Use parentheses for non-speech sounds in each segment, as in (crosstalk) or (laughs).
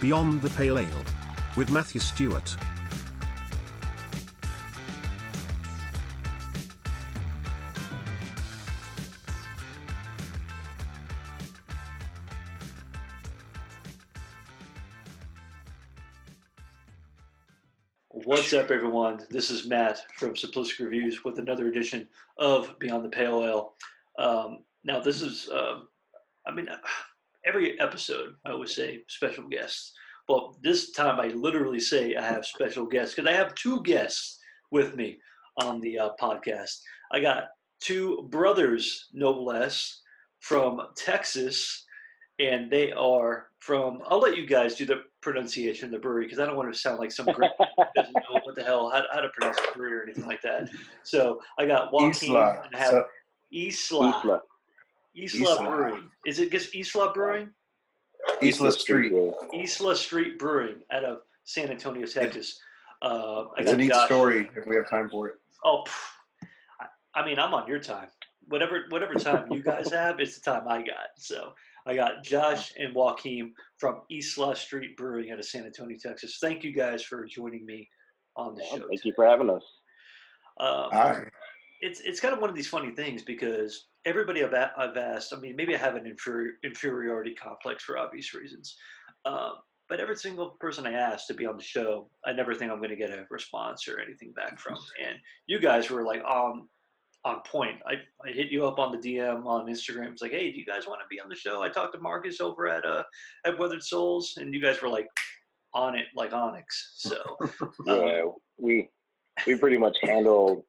Beyond the Pale Ale. With Matthew Stewart. What's up, everyone? This is Matt from Simplistic Reviews with another edition of Beyond the Pale Ale. Um, now, this is, um, I mean, every episode I always say special guests. But this time I literally say I have special guests because I have two guests with me on the uh, podcast. I got two brothers, no less, from Texas, and they are from. I'll let you guys do the pronunciation, of the brewery, because I don't want to sound like some great (laughs) doesn't know what the hell how, how to pronounce the brewery or anything like that. So I got Joaquin Isla. and I have So- Isla. Isla. Isla, Isla. Brewing. Is it just Isla Brewing? Isla Street. Yeah. Isla Street Brewing out of San Antonio, Texas. Uh, It's a neat Josh. story if we have time for it. Oh, pff, I, I mean, I'm on your time. Whatever, whatever time you guys have, it's the time I got. So I got Josh and Joaquin from Isla Street Brewing out of San Antonio, Texas. Thank you guys for joining me on the Yeah, show. Thank you for having us. Um, Hi. it's it's kind of one of these funny things because everybody I've, a- I've asked, I mean, maybe I have an inferi- inferiority complex for obvious reasons, um, but every single person I asked to be on the show, I never think I'm going to get a response or anything back from. And you guys were like on on point. I, I hit you up on the DM on Instagram. It's like, hey, do you guys want to be on the show? I talked to Marcus over at uh at Weathered Souls, and you guys were like on it like Onyx. So (laughs) um, Yeah, we we pretty much handle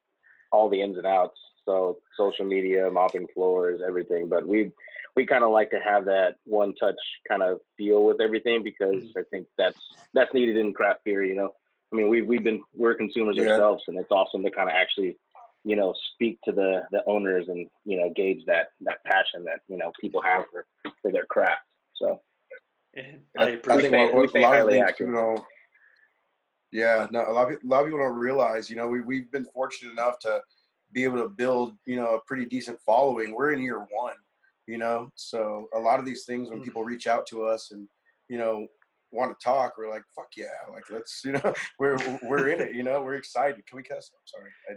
all the ins and outs. So social media, mopping floors, everything. But we we kind of like to have that one touch kind of feel with everything because Mm-hmm. I think that's that's needed in craft beer. You know, I mean, we've we've been we're consumers Yeah. ourselves, and it's awesome to kind of actually you know speak to the the owners and you know gauge that that passion that you know people have for for their craft. So and I, I I appreciate think we what, what a lot of highly things active. people don't. Yeah, no, a lot of a lot of people don't realize. You know, we we've been fortunate enough to be able to build, you know, a pretty decent following. We're in year one, you know, so a lot of these things when Mm. people reach out to us and you know want to talk, we're like, fuck yeah, like let's, (laughs) you know, we're we're in it, you know, we're excited. Can we cuss? I'm sorry, I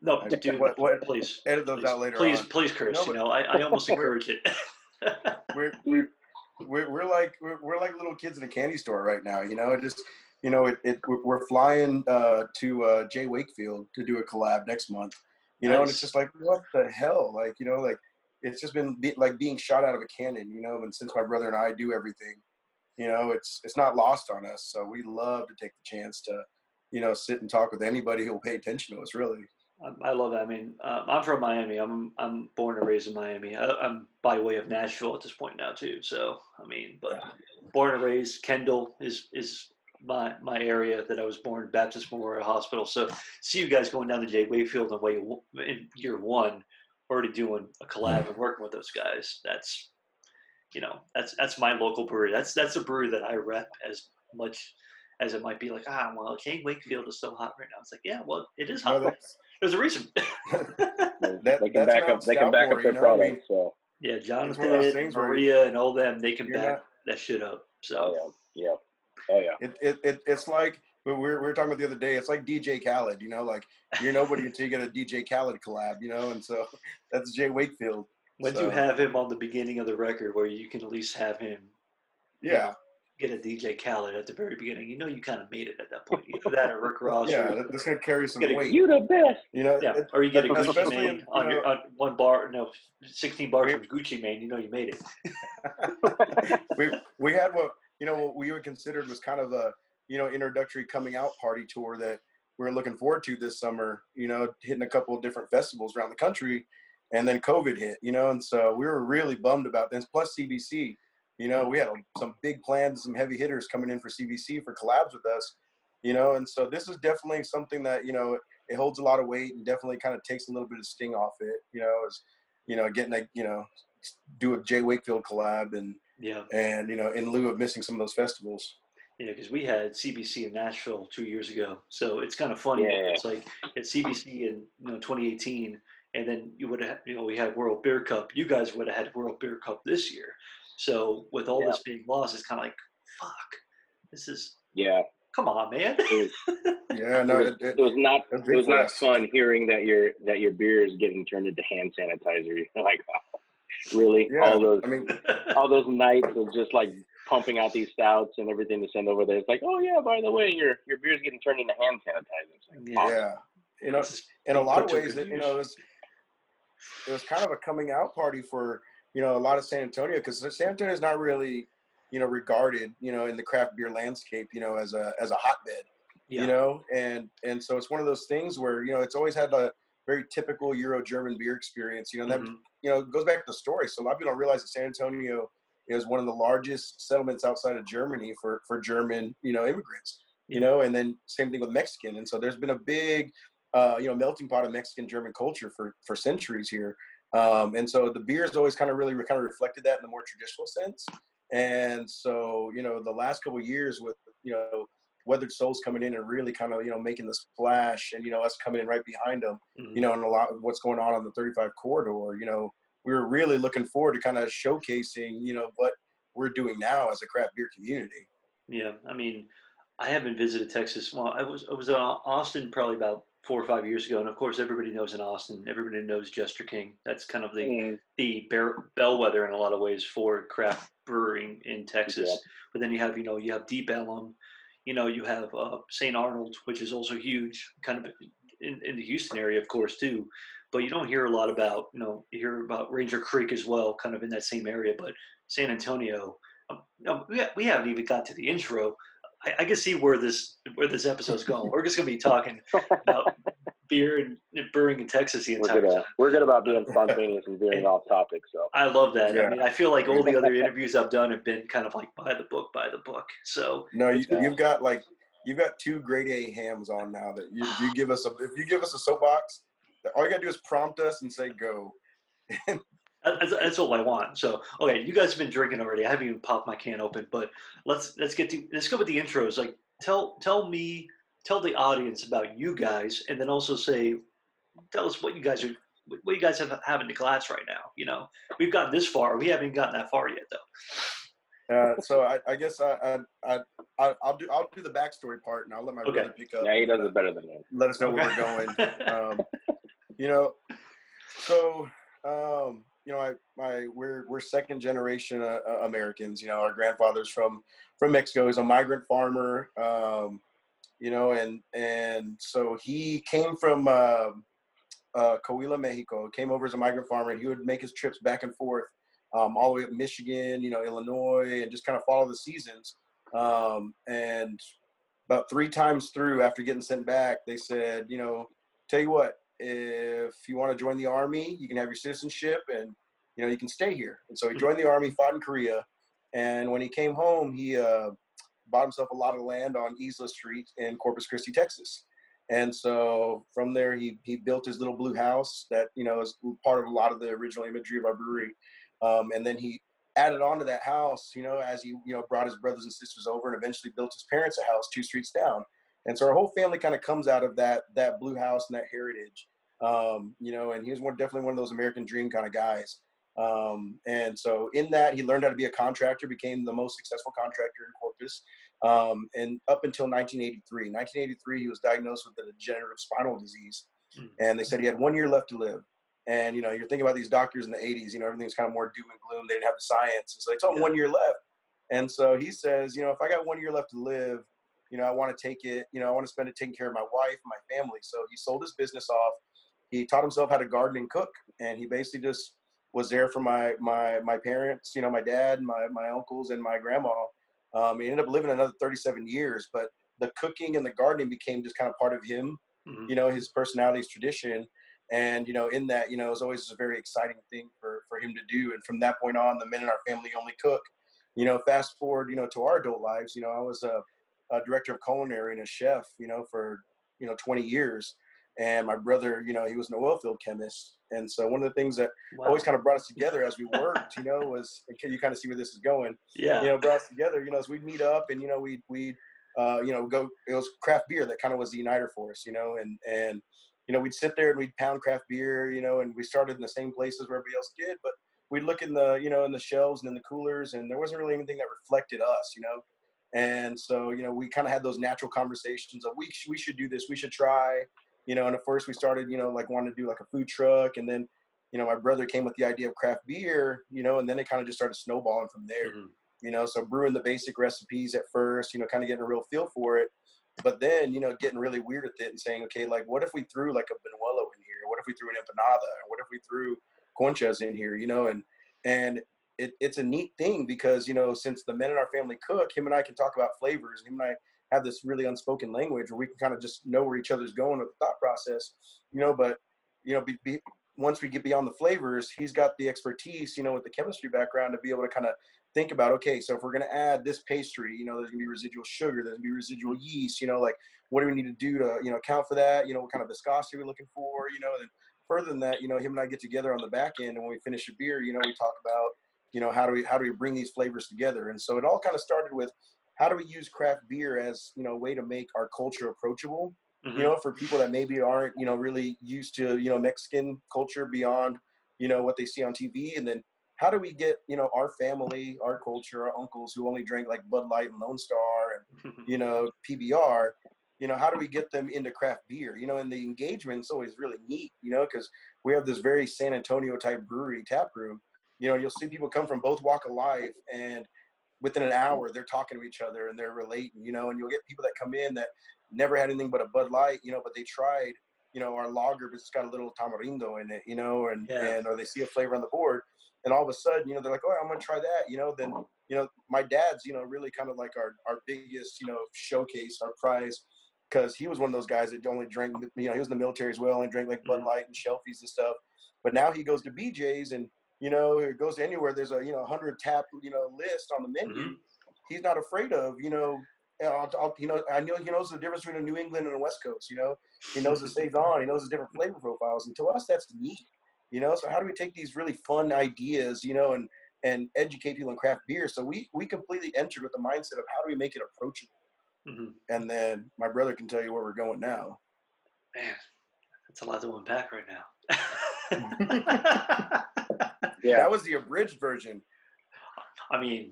No, I- dude, what- what- please. edit those please, out later Please, on. please curse. No, you know, I, I almost encourage it. we're (laughs) (laughs) we're we're, we're like we're, we're like little kids in a candy store right now. You know, it just you know it, it we're- we're flying uh, to uh, J. Wakefield to do a collab next month. You know, and it's just like what the hell, like you know, like it's just been be, like being shot out of a cannon. You know, and since my brother and I do everything, you know, it's it's not lost on us. So we love to take the chance to you know sit and talk with anybody who will pay attention to us. Really. I, I love that. I mean, um, I'm from Miami. I'm I'm born and raised in Miami. I, I'm by way of Nashville at this point now too. So I mean, but born and raised. Kendall is is my my area that I was born. Baptist Memorial Hospital. So see you guys going down to J. Wakefield in way in year one, already doing a collab and working with those guys. That's you know that's that's my local brewery. That's that's a brewery that I rep as much as it might be like ah well J. Wakefield is so hot right now. It's like yeah well it is hot. that's- (laughs) There's a reason. (laughs) they, That- they can back up they can back Scoutmore, up their you know, I mean, product. So yeah, It's one of Jonathan, Maria, and all them, they can back not- that shit up. So yeah, yeah, oh yeah. It, it, it it's like we were, we were talking about the other day. It's like DJ Khaled, you know, like you're nobody until you get a DJ Khaled collab, you know, and so (laughs) that's J. Wakefield. when So- you have him on the beginning of the record, where you can at least have him Yeah, get a DJ Khaled at the very beginning, you know you kind of made it at that point. Either that or Rick Ross, yeah, or, that, that's gonna carry some Get a- weight, You the best. you know. yeah, it- or you get a Gucci especially, Mane you on your on one bar, no, sixteen bars from Gucci Mane. You know you made it. (laughs) we we had what you know what we would considered was kind of a you know introductory coming out party tour that we are looking forward to this summer. You know, hitting a couple of different festivals around the country, and then COVID hit. You know, and so we were really bummed about this. Plus CBC, you know, we had some big plans, some heavy hitters coming in for CBC for collabs with us. You know, and so this is definitely something that you know it holds a lot of weight and definitely kind of takes a little bit of sting off it. You know, is you know getting a you know do a J. Wakefield collab and Yeah, and you know in lieu of missing some of those festivals you know, because we had CBC in Nashville two years ago, so it's kind of funny. Yeah. It's like at CBC in you know 2018, and then you would have you know we had World Beer Cup. You guys would have had World Beer Cup this year. So with all Yeah. this being lost, it's kind of like fuck. This is Yeah, come on, man. it was, (laughs) Yeah, no, it was, it, it, it was not it was not fun hearing that your that your beer is getting turned into hand sanitizer. (laughs) You're like, oh, really? yeah. All those I mean, (laughs) all those nights of just like pumping out these stouts and everything to send over there. It's like, oh yeah, by the way, your your beer's getting turned into hand sanitizer. Like, Yeah. awesome. yeah, you know, in a lot of ways, good it, you know, it was, it was kind of a coming out party for you know a lot of San Antonio because San Antonio is not really you know regarded you know in the craft beer landscape you know as a as a hotbed yeah. you know and and so it's one of those things where you know it's always had a very typical Euro German beer experience you know that Mhm. you know, goes back to the story. So a lot of people don't realize that San Antonio is one of the largest settlements outside of Germany for for German, you know, immigrants. You know, and then same thing with Mexican. And so there's been a big, uh, you know, melting pot of Mexican German culture for for centuries here. Um, and so the beer's always kind of really kind of reflected that in the more traditional sense. And so you know, the last couple of years with you know Weathered Souls coming in and really kind of you know making the splash, and you know us coming in right behind them Mhm. you know, and a lot of what's going on on the 35 corridor, you know, we were really looking forward to kind of showcasing, you know, what we're doing now as a craft beer community. Yeah, I mean, I haven't visited Texas. Well, I was I was in Austin probably about four or five years ago, and of course, everybody knows in Austin. Everybody knows Jester King. That's kind of the Mm, the bear, bellwether in a lot of ways for craft brewing in Texas. Yeah. But then you have you know you have Deep Ellum, you know you have uh, St. Arnold, which is also huge, kind of in, in the Houston area, of course, too. But you don't hear a lot about you know you hear about Ranger Creek as well, kind of in that same area. But San Antonio, um, no, we, we haven't even got to the intro. I, I can see where this where this episode's going. We're just gonna be talking about beer and, and brewing in Texas the we're entire good. time. At, we're good about being (laughs) spontaneous and veering off topic. So I love that. I mean, I feel like all the other (laughs) interviews I've done have been kind of like by the book, by the book. So No, you, Yeah. you've got like, you've got two grade A hams on now that you, you give us a, if you give us a soapbox, all you gotta do is prompt us and say go. (laughs) that's, that's all I want. So okay, you guys have been drinking already. I haven't even popped my can open, but let's let's get to let's go with the intros. Like tell tell me tell the audience about you guys, and then also say tell us what you guys are what you guys have have in the glass right now. You know, we've gotten this far. We haven't gotten that far yet, though. Uh, so I, I guess I, I, I, I, I'll do, I'll do the backstory part and I'll let my Okay. brother pick up. yeah, he does it better than me. Let us know where we're going. (laughs) um, you know, so um, you know, I my we're we're second generation uh, uh, Americans. You know, our grandfather's from from Mexico. He's a migrant farmer. Um, you know, and and so he came from uh, uh, Coahuila, Mexico. Came over as a migrant farmer, and he would make his trips back and forth um, all the way up Michigan, you know, Illinois, and just kind of follow the seasons. Um, and about three times through, after getting sent back, they said, you know, tell you what, if you want to join the army, you can have your citizenship, and you know, you can stay here. And so he joined the army, fought in Korea, and when he came home, he uh, bought himself a lot of land on Isla Street in Corpus Christi, Texas. And so from there, he he built his little blue house that you know is part of a lot of the original imagery of our brewery. Um, and then he added on to that house, you know, as he you know brought his brothers and sisters over, and eventually built his parents a house two streets down. And so our whole family kind of comes out of that that blue house and that heritage, um, you know. And he was one definitely one of those American dream kind of guys. Um, and so in that, he learned how to be a contractor, became the most successful contractor in Corpus. Um, and up until 1983, 1983, he was diagnosed with a degenerative spinal disease, Mm. and they said he had one year left to live. And you know, you're thinking about these doctors in the 80s. You know, everything's kind of more doom and gloom. They didn't have the science, and so they told him Yeah. one year left. And so he says, you know, if I got one year left to live, you know, I want to take it. You know, I want to spend it taking care of my wife, my family. So he sold his business off. He taught himself how to garden and cook, and he basically just was there for my my my parents. You know, my dad, my my uncles, and my grandma. Um, he ended up living another 37 years, but the cooking and the gardening became just kind of part of him Mhm. you know his personality his tradition. And you know in that you know it was always a very exciting thing for for him to do. And from that point on the men in our family only cook. You know fast forward you know to our adult lives you know i was a, a director of culinary and a chef you know for you know 20 years and my brother you know he was an oil field chemist and so one of the things that Wow. always kind of brought us together as we worked you know was can you kind of see where this is going yeah. you know, brought us together, you know, as we'd meet up and, you know, we'd, we'd, uh, you know, go, it was craft beer that kind of was the uniter for us, you know, and, and, you know, we'd sit there and we'd pound craft beer, you know, and we started in the same places where everybody else did, but we'd look in the, you know, in the shelves and in the coolers and there wasn't really anything that reflected us, you know? And so, you know, we kind of had those natural conversations of we we should do this, we should try, you know. And at first, we started, you know, like wanting to do like a food truck, and then, you know, my brother came with the idea of craft beer, you know, and then it kind of just started snowballing from there, Mhm. you know. So brewing the basic recipes at first, you know, kind of getting a real feel for it, but then, you know, getting really weird with it and saying, okay, like, what if we threw like a Buñuelo in here? What if we threw an empanada? What if we threw conchas in here? You know, and and it, it's a neat thing because you know since the men in our family cook him and i can talk about flavors him and i have this really unspoken language where we can kind of just know where each other's going with the thought process you know but you know be, be, once we get beyond the flavors he's got the expertise you know with the chemistry background to be able to kind of think about okay so if we're going to add this pastry you know there's going to be residual sugar there's going to be residual yeast you know like what do we need to do to you know account for that? You know what kind of viscosity we're looking for? You know and further than that you know him and i get together on the back end and when we finish a beer you know we talk about you know how do we how do we bring these flavors together? And so it all kind of started with how do we use craft beer as you know a way to make our culture approachable? Mhm. you know for people that maybe aren't you know really used to you know mexican culture beyond you know what they see on tv and then how do we get you know our family our culture our uncles who only drank like bud light and lone star and you know pbr you know how do we get them into craft beer? You know and the engagement's always really neat you know because we have this very san antonio type brewery tap room. You know you'll see people come from both walk of life and within an hour they're talking to each other and they're relating you know and you'll get people that come in that never had anything but a bud light you know but they tried you know our lager but it's got a little tamarindo in it you know and Yeah. and or they see a flavor on the board and all of a sudden you know they're like oh i'm gonna try that you know then you know my dad's you know really kind of like our our biggest you know showcase our prize because he was one of those guys that only drank you know he was in the military as well and drank like bud Mhm. light and shelfies and stuff but now he goes to bj's and you know it goes anywhere there's a you know 100 tap you know list on the menu Mhm. he's not afraid of you know uh, I'll, I'll, you know, I know he knows the difference between a New England and a West Coast. You know, he knows the saison, he knows the different flavor profiles, and to us, that's neat. You know, so how do we take these really fun ideas, you know, and and educate people in craft beer? So we we completely entered with the mindset of how do we make it approachable, Mhm. and then my brother can tell you where we're going now. Man, that's a lot to unpack right now. (laughs) (laughs) Yeah. That was the abridged version. I mean,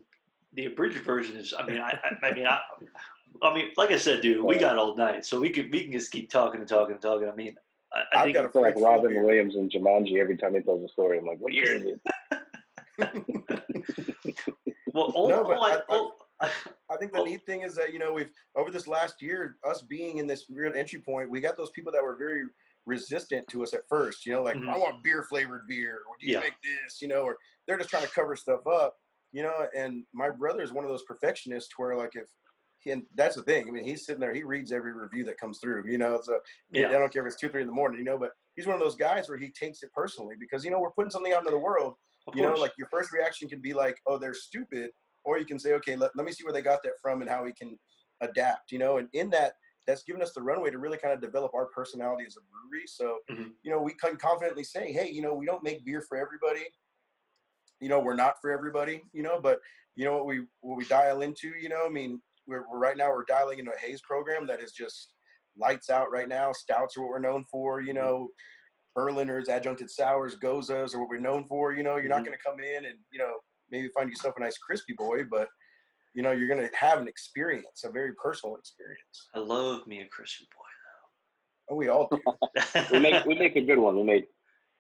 the abridged version is. I mean, I, I, I mean, I, I mean, like I said, dude, we got all night, so we could we can just keep talking and talking and talking. I mean, I, I I've think got a I feel like Robin beer. Williams and Jumanji every time he tells a story. I'm like, what year is it? well, all, No, but all I, I- I- all, I, I think the Oh. neat thing is that you know we've over this last year, us being in this real entry point, we got those people that were very resistant to us at first. You know, like Mhm. I want beer flavored beer, or do you Yeah. make this? You know, or they're just trying to cover stuff up. You know, and my brother is one of those perfectionists where like if and that's the thing. I mean, he's sitting there, he reads every review that comes through. You know, so Yeah. I don't care if it's two, three in the morning. You know, but he's one of those guys where he takes it personally because you know we're putting something out into the world of you know like your first reaction can be like oh they're stupid or you can say okay let, let me see where they got that from and how we can adapt you know and in that that's given us the runway to really kind of develop our personality as a brewery so Mhm. you know we can confidently say hey you know we don't make beer for everybody you know we're not for everybody you know but you know what we what we dial into you know i mean we're, we're right now we're dialing into a haze program that is just lights out right now stouts are what we're known for you know Berliners, adjuncted sours, gozas are what we're known for. You know, you're not Mhm. going to come in and you know maybe find yourself a nice crispy boy, but you know you're going to have an experience, a very personal experience. I love me a Christian And oh, we all do. We make we make a good one. We make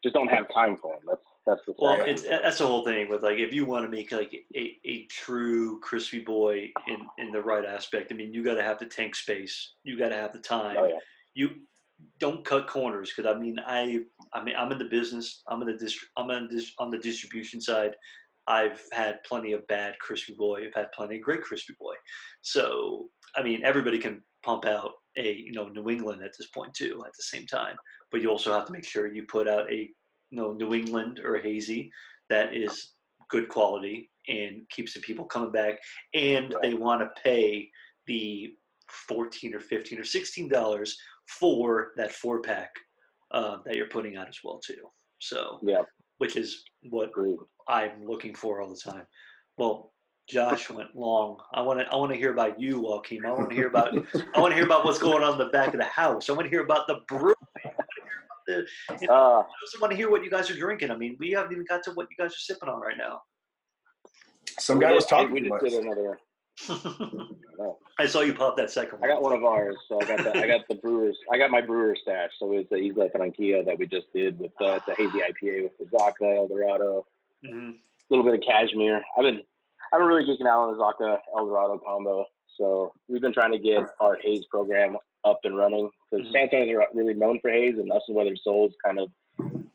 just don't have time for him. That's that's the Well, it's that's the whole thing with like if you want to make like a, a true crispy boy in in the right aspect. I mean, you got to have the tank space. You got to have the time. oh yeah. You don't cut corners because I mean I I mean I'm in the business. I'm in the dist- I'm in this on the distribution side. I've had plenty of bad crispy boy. I've had plenty of great crispy boy. So I mean everybody can pump out a you know New England at this point too at the same time. But you also have to make sure you put out a you know New England or a hazy that is good quality and keeps the people coming back and they want to pay the 14 or 15 or 16 dollars for that four pack uh, that you're putting out as well too so Yeah. Which is what i'm looking for all the time well josh (laughs) went long i want to i want to hear about you joaquin i want to hear about (laughs) i want to hear about what's going on in the back of the house i want to hear about the brew I wanna hear Uh, I also want to hear what you guys are drinking. I mean, we haven't even got to what you guys are sipping on right now. Some guy was talking We just much. did another. I don't know. I saw you pop that second one. I got one of ours, so I got the I got the brewers. I got my brewer stash. So it's the Isla Franquilla that we just did with the, the hazy IPA with the Zaka El Dorado, Mhm. a little bit of cashmere. I've been I've been really geeking out on the Zaka El Dorado combo. So we've been trying to get our haze program up and running because Mhm. San Antonio is really known for haze, and us and Weathered Souls kind of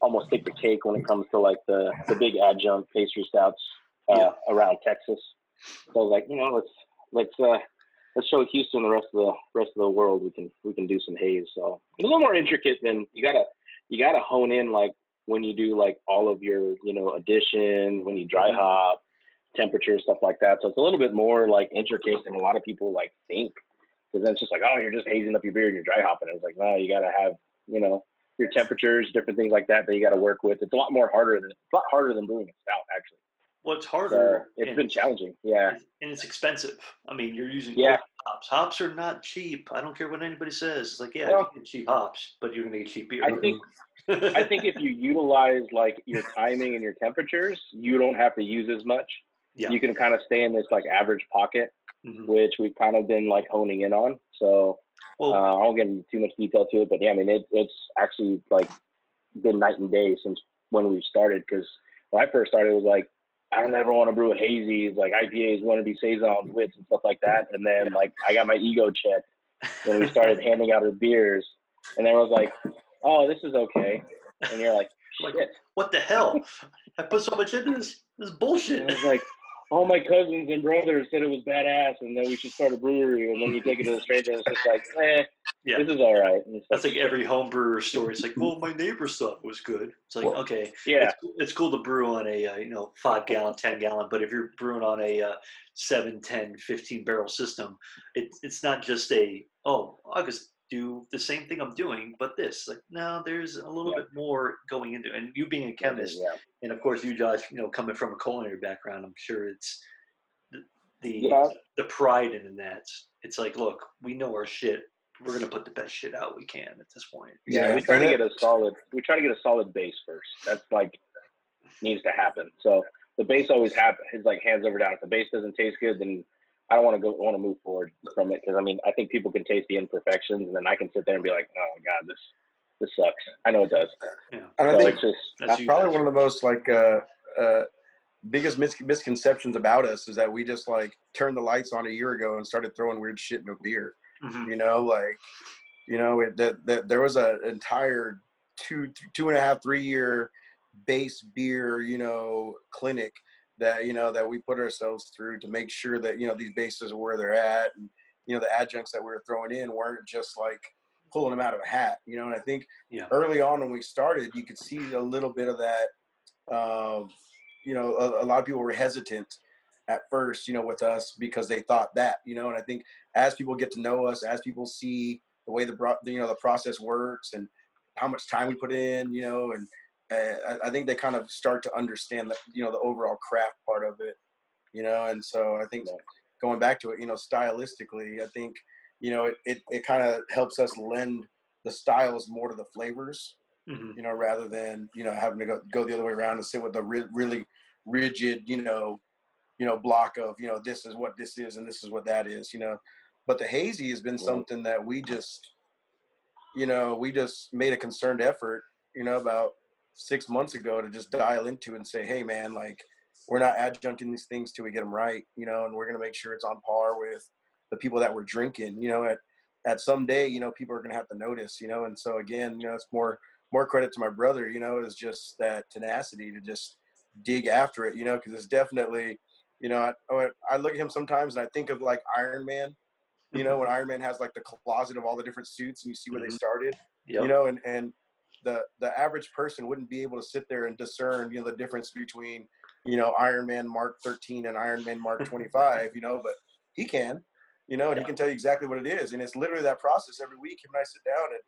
almost take the cake when it comes to like the the big adjunct pastry stouts uh, Yeah. around Texas. So I was like, you know, let's let's uh, let's show Houston the rest of the rest of the world we can we can do some haze. So it's a little more intricate than you gotta you gotta hone in like when you do like all of your you know addition when you dry Mhm. hop temperature stuff like that. So it's a little bit more like intricate than a lot of people like think. Because then it's just like oh you're just hazing up your beer and you're dry hopping. It's like no you gotta have you know your temperatures different things like that that you gotta work with. It's a lot more harder than it's a lot harder than brewing a stout actually. Well, it's So harder. it's and, been challenging. Yeah. and it's expensive. I mean, you're using Yeah. hops. Hops are not cheap. I don't care what anybody says. It's like, yeah, Well, you can get cheap hops, but you're gonna get cheap beer. I think I think if you utilize like your timing and your temperatures, you don't have to use as much. Yeah. You can kind of stay in this like average pocket, Mhm. which we've kind of been like honing in on. So well, uh, I won't get into too much detail to it, but yeah, I mean it, it's actually like been night and day since when we started. Because when I first started, it was like I don't ever want to brew a hazies, like IPAs, want to be saisons, wits, and stuff like that. And then like I got my ego checked when we started (laughs) handing out our beers, and then I was like, oh, this is okay. And you're like, Like, what the hell? I put so much into this. This is And bullshit. I was like, all my cousins and brothers said it was badass, and that we should start a brewery. And then you take it to a stranger, and it's just like, (laughs) eh, Yeah. this is all right. That's like every home brewer story. It's like, well, my neighbor's stuff was good. It's like, okay, yeah, it's, it's cool to brew on a uh, you know five gallon, ten gallon, but if you're brewing on a uh, 7, 10, 15 barrel system, it, it's not just a oh I'll just do the same thing I'm doing, but this like no, there's a little Yeah. bit more going into. it. And you being a chemist, yeah. and of course you Josh, you know coming from a culinary background, I'm sure it's the the, Yeah. the pride in that. It's like, look, we know our shit. We're gonna put the best shit out we can at this point. Yeah, Yeah, we try to get a solid. We try to get a solid base first. That's like needs to happen. So the base always happens. It's like hands over down. If the base doesn't taste good, then I don't want to go. Want to move forward from it because I mean I think people can taste the imperfections, and then I can sit there and be like, oh my god, this this sucks. I know it does. Yeah, And I think it's just that's that's you probably guys. one of the most like uh, uh, biggest mis- misconceptions about us is that we just like turned the lights on a year ago and started throwing weird shit in a beer. Mhm. You know, like you know it, that that there was an entire two two and a half three year base beer you know clinic that you know that we put ourselves through to make sure that you know these bases are where they're at and you know the adjuncts that we were throwing in weren't just like pulling them out of a hat you know and i think Yeah. early on when we started you could see a little bit of that um, you know a, a lot of people were hesitant at first you know with us because they thought that you know and i think as people get to know us as people see the way the you know the process works and how much time we put in you know and I, I think they kind of start to understand that you know the overall craft part of it you know and so i think going back to it you know stylistically i think you know it, it, it kind of helps us lend the styles more to the flavors Mhm. you know, rather than you know having to go, go the other way around and sit with a ri- really rigid, you know, you know, block of you know this is what this is and this is what that is, you know. But the hazy has been something that we just, you know, we just made a concerned effort, you know, about six months ago to just dial into and say, hey, man, like we're not adjuncting these things till we get them right, you know, and we're gonna make sure it's on par with the people that we're drinking, you know, at at some day, you know, people are gonna have to notice, you know, and so again, you know, it's more more credit to my brother, you know, is just that tenacity to just dig after it, you know, because it's definitely, you know, I, I look at him sometimes and I think of like Iron Man, you know, when Iron Man has like the closet of all the different suits and you see where Mhm. they started, Yep. you know, and and the the average person wouldn't be able to sit there and discern, you know, the difference between, you know, Iron Man Mark 13 and Iron Man Mark (laughs) 25, you know, but he can, you know, and he can tell you exactly what it is, and it's literally that process every week. Him and I sit down and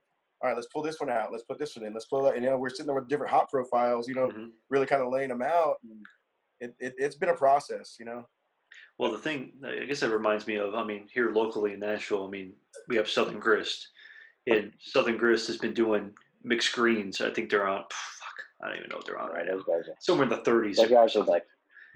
all right, let's pull this one out. Let's put this one in. Let's pull that. And, you know, we're sitting there with different hop profiles, you know, Mhm. really kind of laying them out. And it, it, it's been a process, you know. Well, the thing, I guess that reminds me of, I mean, here locally in Nashville, I mean, we have Southern Grist, and Southern Grist has been doing mixed greens. I think they're on, fuck, I don't even know what they're on right now. those guys are. Somewhere in the 30s. Those guys are like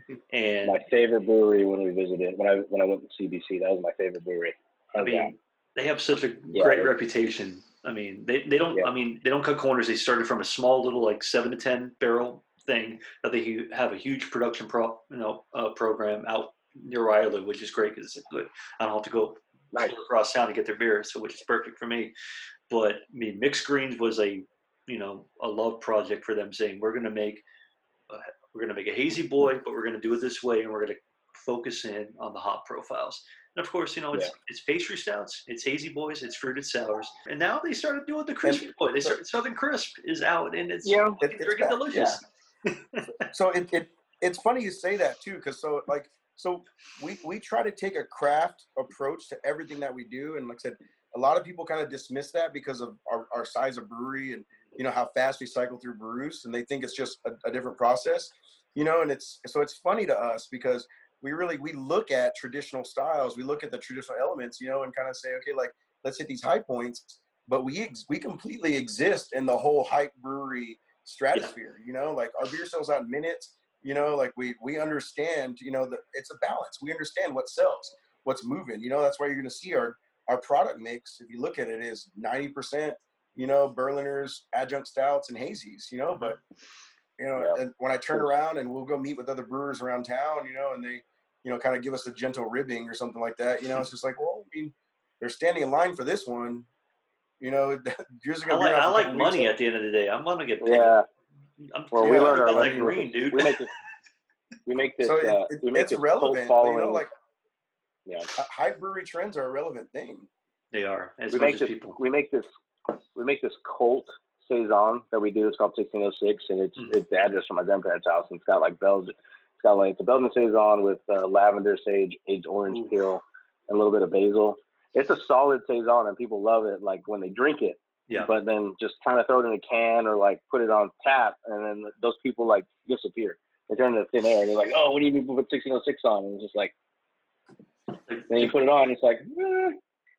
(laughs) And My favorite brewery when we visited when I when I went to CBC. That was my favorite brewery. I mean, down. they have such a Yeah, great reputation. I mean, they, they don't. Yeah. I mean, they don't cut corners. They started from a small little like seven to ten barrel thing that they have a huge production pro you know uh, program out near where I live, which is great because good. I don't have to go Nice. across town to get their beer, so which is perfect for me. But I mean, mixed greens was a you know a love project for them, saying we're going to make uh, we're going to make a hazy boy, but we're going to do it this way, and we're going to focus in on the hop profiles. And of course, you know it's Yeah. it's pastry stouts, it's hazy boys, it's fruited sours, and now they started doing the crispy boy. They started Southern Crisp is out, and it's Yeah. It- it's freaking back, delicious. so it, it it's funny you say that too because so like so we we try to take a craft approach to everything that we do and like i said a lot of people kind of dismiss that because of our, our size of brewery and you know how fast we cycle through brews and they think it's just a, a different process you know and it's so it's funny to us because we really we look at traditional styles we look at the traditional elements you know and kind of say okay like let's hit these high points but we ex- we completely exist in the whole hype brewery stratosphere you know like our beer sells out in minutes you know like we we understand you know that it's a balance we understand what sells what's moving you know that's why you're going to see our our product mix if you look at it is 90% you know berliners adjunct stouts and hazies you know but you know Yeah. and when i turn around and we'll go meet with other brewers around town you know and they you know kind of give us a gentle ribbing or something like that you know it's just like well i mean they're standing in line for this one you know (laughs) yours are I gonna be like around I like money at the end of the day. I'm gonna get paid. Yeah. I'm Well, we yeah, learned our like lesson with green, dude. We make this. We make this. so it, uh, it- we make it's this relevant following. you know like yeah. high brewery trends are a relevant thing they are as we make this people. we make this we make this cult saison that we do. It's called 1606, and it's Mhm. it's the address from my grandparents' house. And it's got like Belgian, it's got like it's a Belgian saison with uh, lavender, sage, aged orange Ooh. peel, and a little bit of basil. It's a solid saison, and people love it. Like when they drink it, Yeah. but then just kind of throw it in a can or like put it on tap, and then those people like disappear. They turn into thin air. They're like, "Oh, what do you mean put 1606 on?" And it's just like, then you put it on, it's like, eh,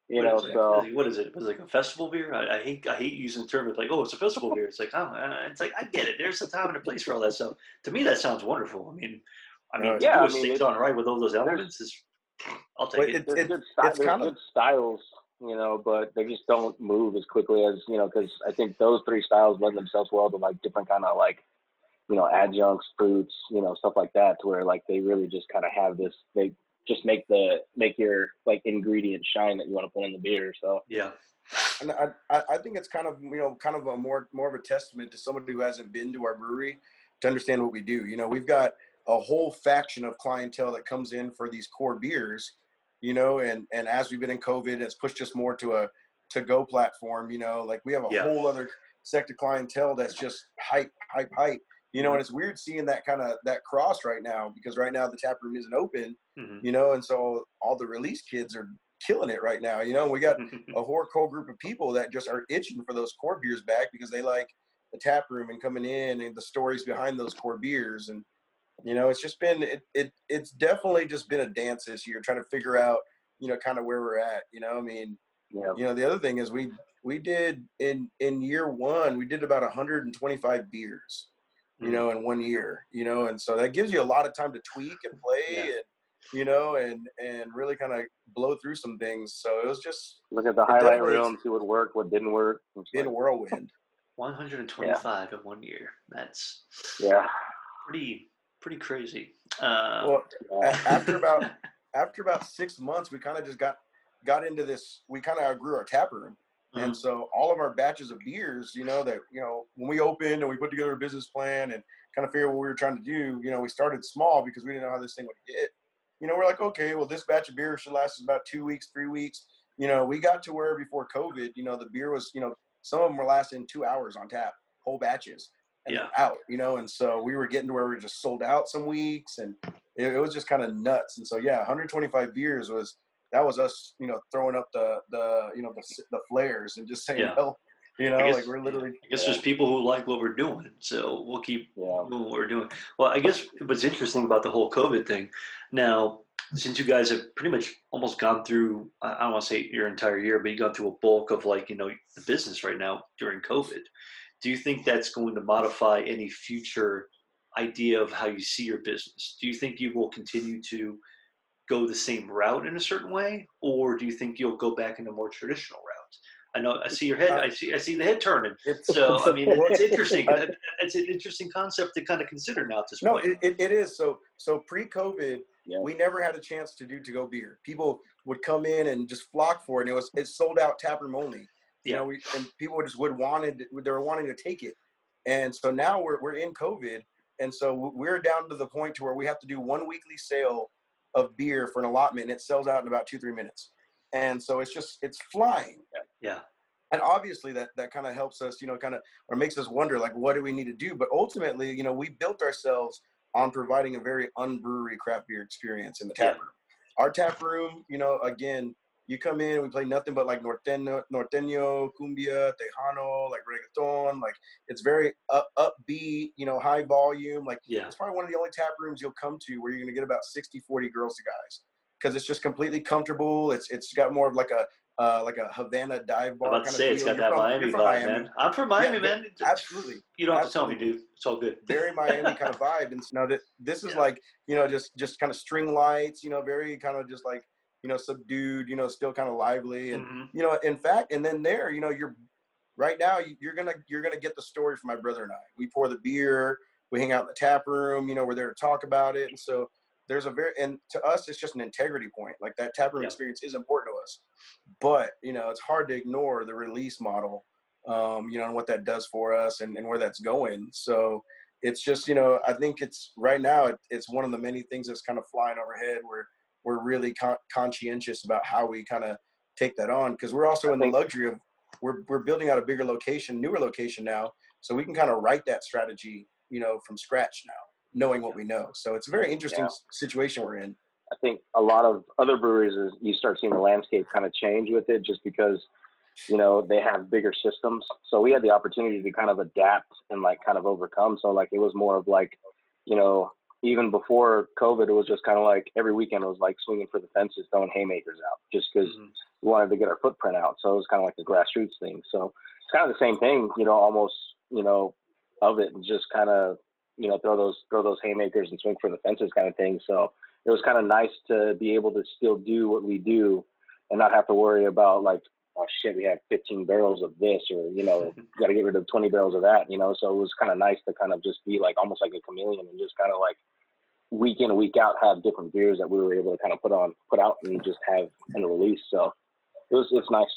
you What know. is? So what is it? It was like a festival beer. I, I hate I hate using the term of like, oh, it's a festival beer. It's like, oh, uh, it's like I get it. There's a time and a place for all that stuff. To me, that sounds wonderful. I mean, I mean, yeah, do I a mean, saison right with all those elements is, I'll take But it. it- there's it- good, sty- it's there's kind of- styles, you know, but they just don't move as quickly as you know. Because I think those three styles lend themselves well to like different kind of like, you know, adjuncts, fruits, you know, stuff like that. To where like they really just kind of have this. They just make the make your like ingredient shine that you want to put in the beer. So yeah, and I, I I think it's kind of you know kind of a more more of a testament to somebody who hasn't been to our brewery to understand what we do. You know, we've got a whole faction of clientele that comes in for these core beers, you know, and and as we've been in COVID, it's pushed us more to a to go platform. You know, like we have a Yeah. whole other sector clientele that's just hype, hype, hype. You know, and it's weird seeing that kind of that cross right now because right now the tap room isn't open. Mhm. You know, and so all the release kids are killing it right now. You know, we got (laughs) a whole core group of people that just are itching for those core beers back because they like the tap room and coming in and the stories behind those core beers and you know it's just been it, it it's definitely just been a dance this year trying to figure out you know kind of where we're at you know i mean you know, you know the other thing is we we did in in year one we did about 125 beers you know in one year you know and so that gives you a lot of time to tweak and play Yeah. and you know and and really kind of blow through some things so it was just look at the highlight definitely reel and see what worked, what didn't work. It's a like, whirlwind 125 in one year. That's yeah. pretty pretty crazy. Uh, well yeah. after about (laughs) after about six months, we kind of just got got into this. We kind of outgrew our tap room, And uh-huh. so all of our batches of beers, you know, that you know, when we opened and we put together a business plan and kind of figured what we were trying to do, you know, we started small because we didn't know how this thing would get. You know, we're like, okay, well, this batch of beer should last us about two weeks, three weeks. You know, we got to where before COVID, you know, the beer was, you know, some of them were lasting two hours on tap, whole batches, and Yeah. out. You know, and so we were getting to where we were just sold out some weeks, and it, it was just kind of nuts. And so yeah, 125 beers was that was us, you know, throwing up the the you know the the flares and just saying, Yeah. you know, guess- like we're literally I guess Yeah. there's people who like what we're doing, so we'll keep Yeah. doing what we're doing. Well, I guess what's interesting about the whole COVID thing, now since you guys have pretty much almost gone through, I I don't want to say your entire year, but you gone through a bulk of like you know the business right now during COVID. Do you think that's going to modify any future idea of how you see your business? Do you think you will continue to go the same route in a certain way, or do you think you'll go back in a more traditional route? I know I see your head. I see I see the head turning. So I (laughs) mean, it's interesting. It's an interesting concept to kind of consider now at this no, point. it, it, it is. So so pre-COVID, Yeah. we never had a chance to do to go beer. People would come in and just flock for it. And it was it sold out tap room only. You Yeah. know, we and people just would wanted they were wanting to take it. And so now we're we're in COVID, and so we're down to the point to where we have to do one weekly sale of beer for an allotment, and it sells out in about two three minutes. And so it's just it's flying. yeah. and obviously that that kind of helps us you know kind of or makes us wonder like what do we need to do but ultimately you know we built ourselves on providing a very unbrewery craft beer experience in the tap room our tap room you know again you come in and we play nothing but like norteño norteño cumbia tejano like reggaeton like it's very up, upbeat you know high volume like Yeah. it's probably one of the only tap rooms you'll come to where you're going to get about 60 40 girls to guys because it's just completely comfortable it's it's got more of like a uh, like a Havana dive I'm bar. about to say it's got You're that from- Miami vibe, Miami. man. I'm from Miami, Yeah, man. Absolutely, You don't have to tell me, dude. It's all good. very (laughs) Miami kind of vibe. And so now that this is Yeah. like you know just just kind of string lights, you know, very kind of just like you know subdued, you know, still kind of lively, and Mhm. you know, in fact, and then there, you know, you're right now you- you're gonna you're gonna get the story from my brother and I. We pour the beer, we hang out in the tap room, you know, we're there to talk about it, and so there's a very and to us it's just an integrity point. Like that tap room Yeah. experience is important to us, but you know, it's hard to ignore the release model, um, you know, and what that does for us and, and where that's going. So it's just you know I think it's right now it, it's one of the many things that's kind of flying overhead. Where we're really con- conscientious about how we kind of take that on because we're also in the luxury of we're we're building out a bigger location, newer location now, so we can kind of write that strategy, you know, from scratch now, knowing what we know. So it's a very interesting Yeah. situation we're in. I think a lot of other breweries is you start seeing the landscape kind of change with it just because you know they have bigger systems. So we had the opportunity to kind of adapt and like kind of overcome. So like it was more of like you know even before COVID, it was just kind of like every weekend it was like swinging for the fences, throwing haymakers out just because Mhm. we wanted to get our footprint out. So it was kind of like a grassroots thing. So it's kind of the same thing, you know, almost you know of it and just kind of you know throw those throw those haymakers and swing for the fences kind of thing. So it was kind of nice to be able to still do what we do and not have to worry about like oh shit we have 15 barrels of this or you know (laughs) got to get rid of 20 barrels of that you know? So it was kind of nice to kind of just be like almost like a chameleon and just kind of like week in and week out have different beers that we were able to kind of put on put out and just have in a release. So it was it's nice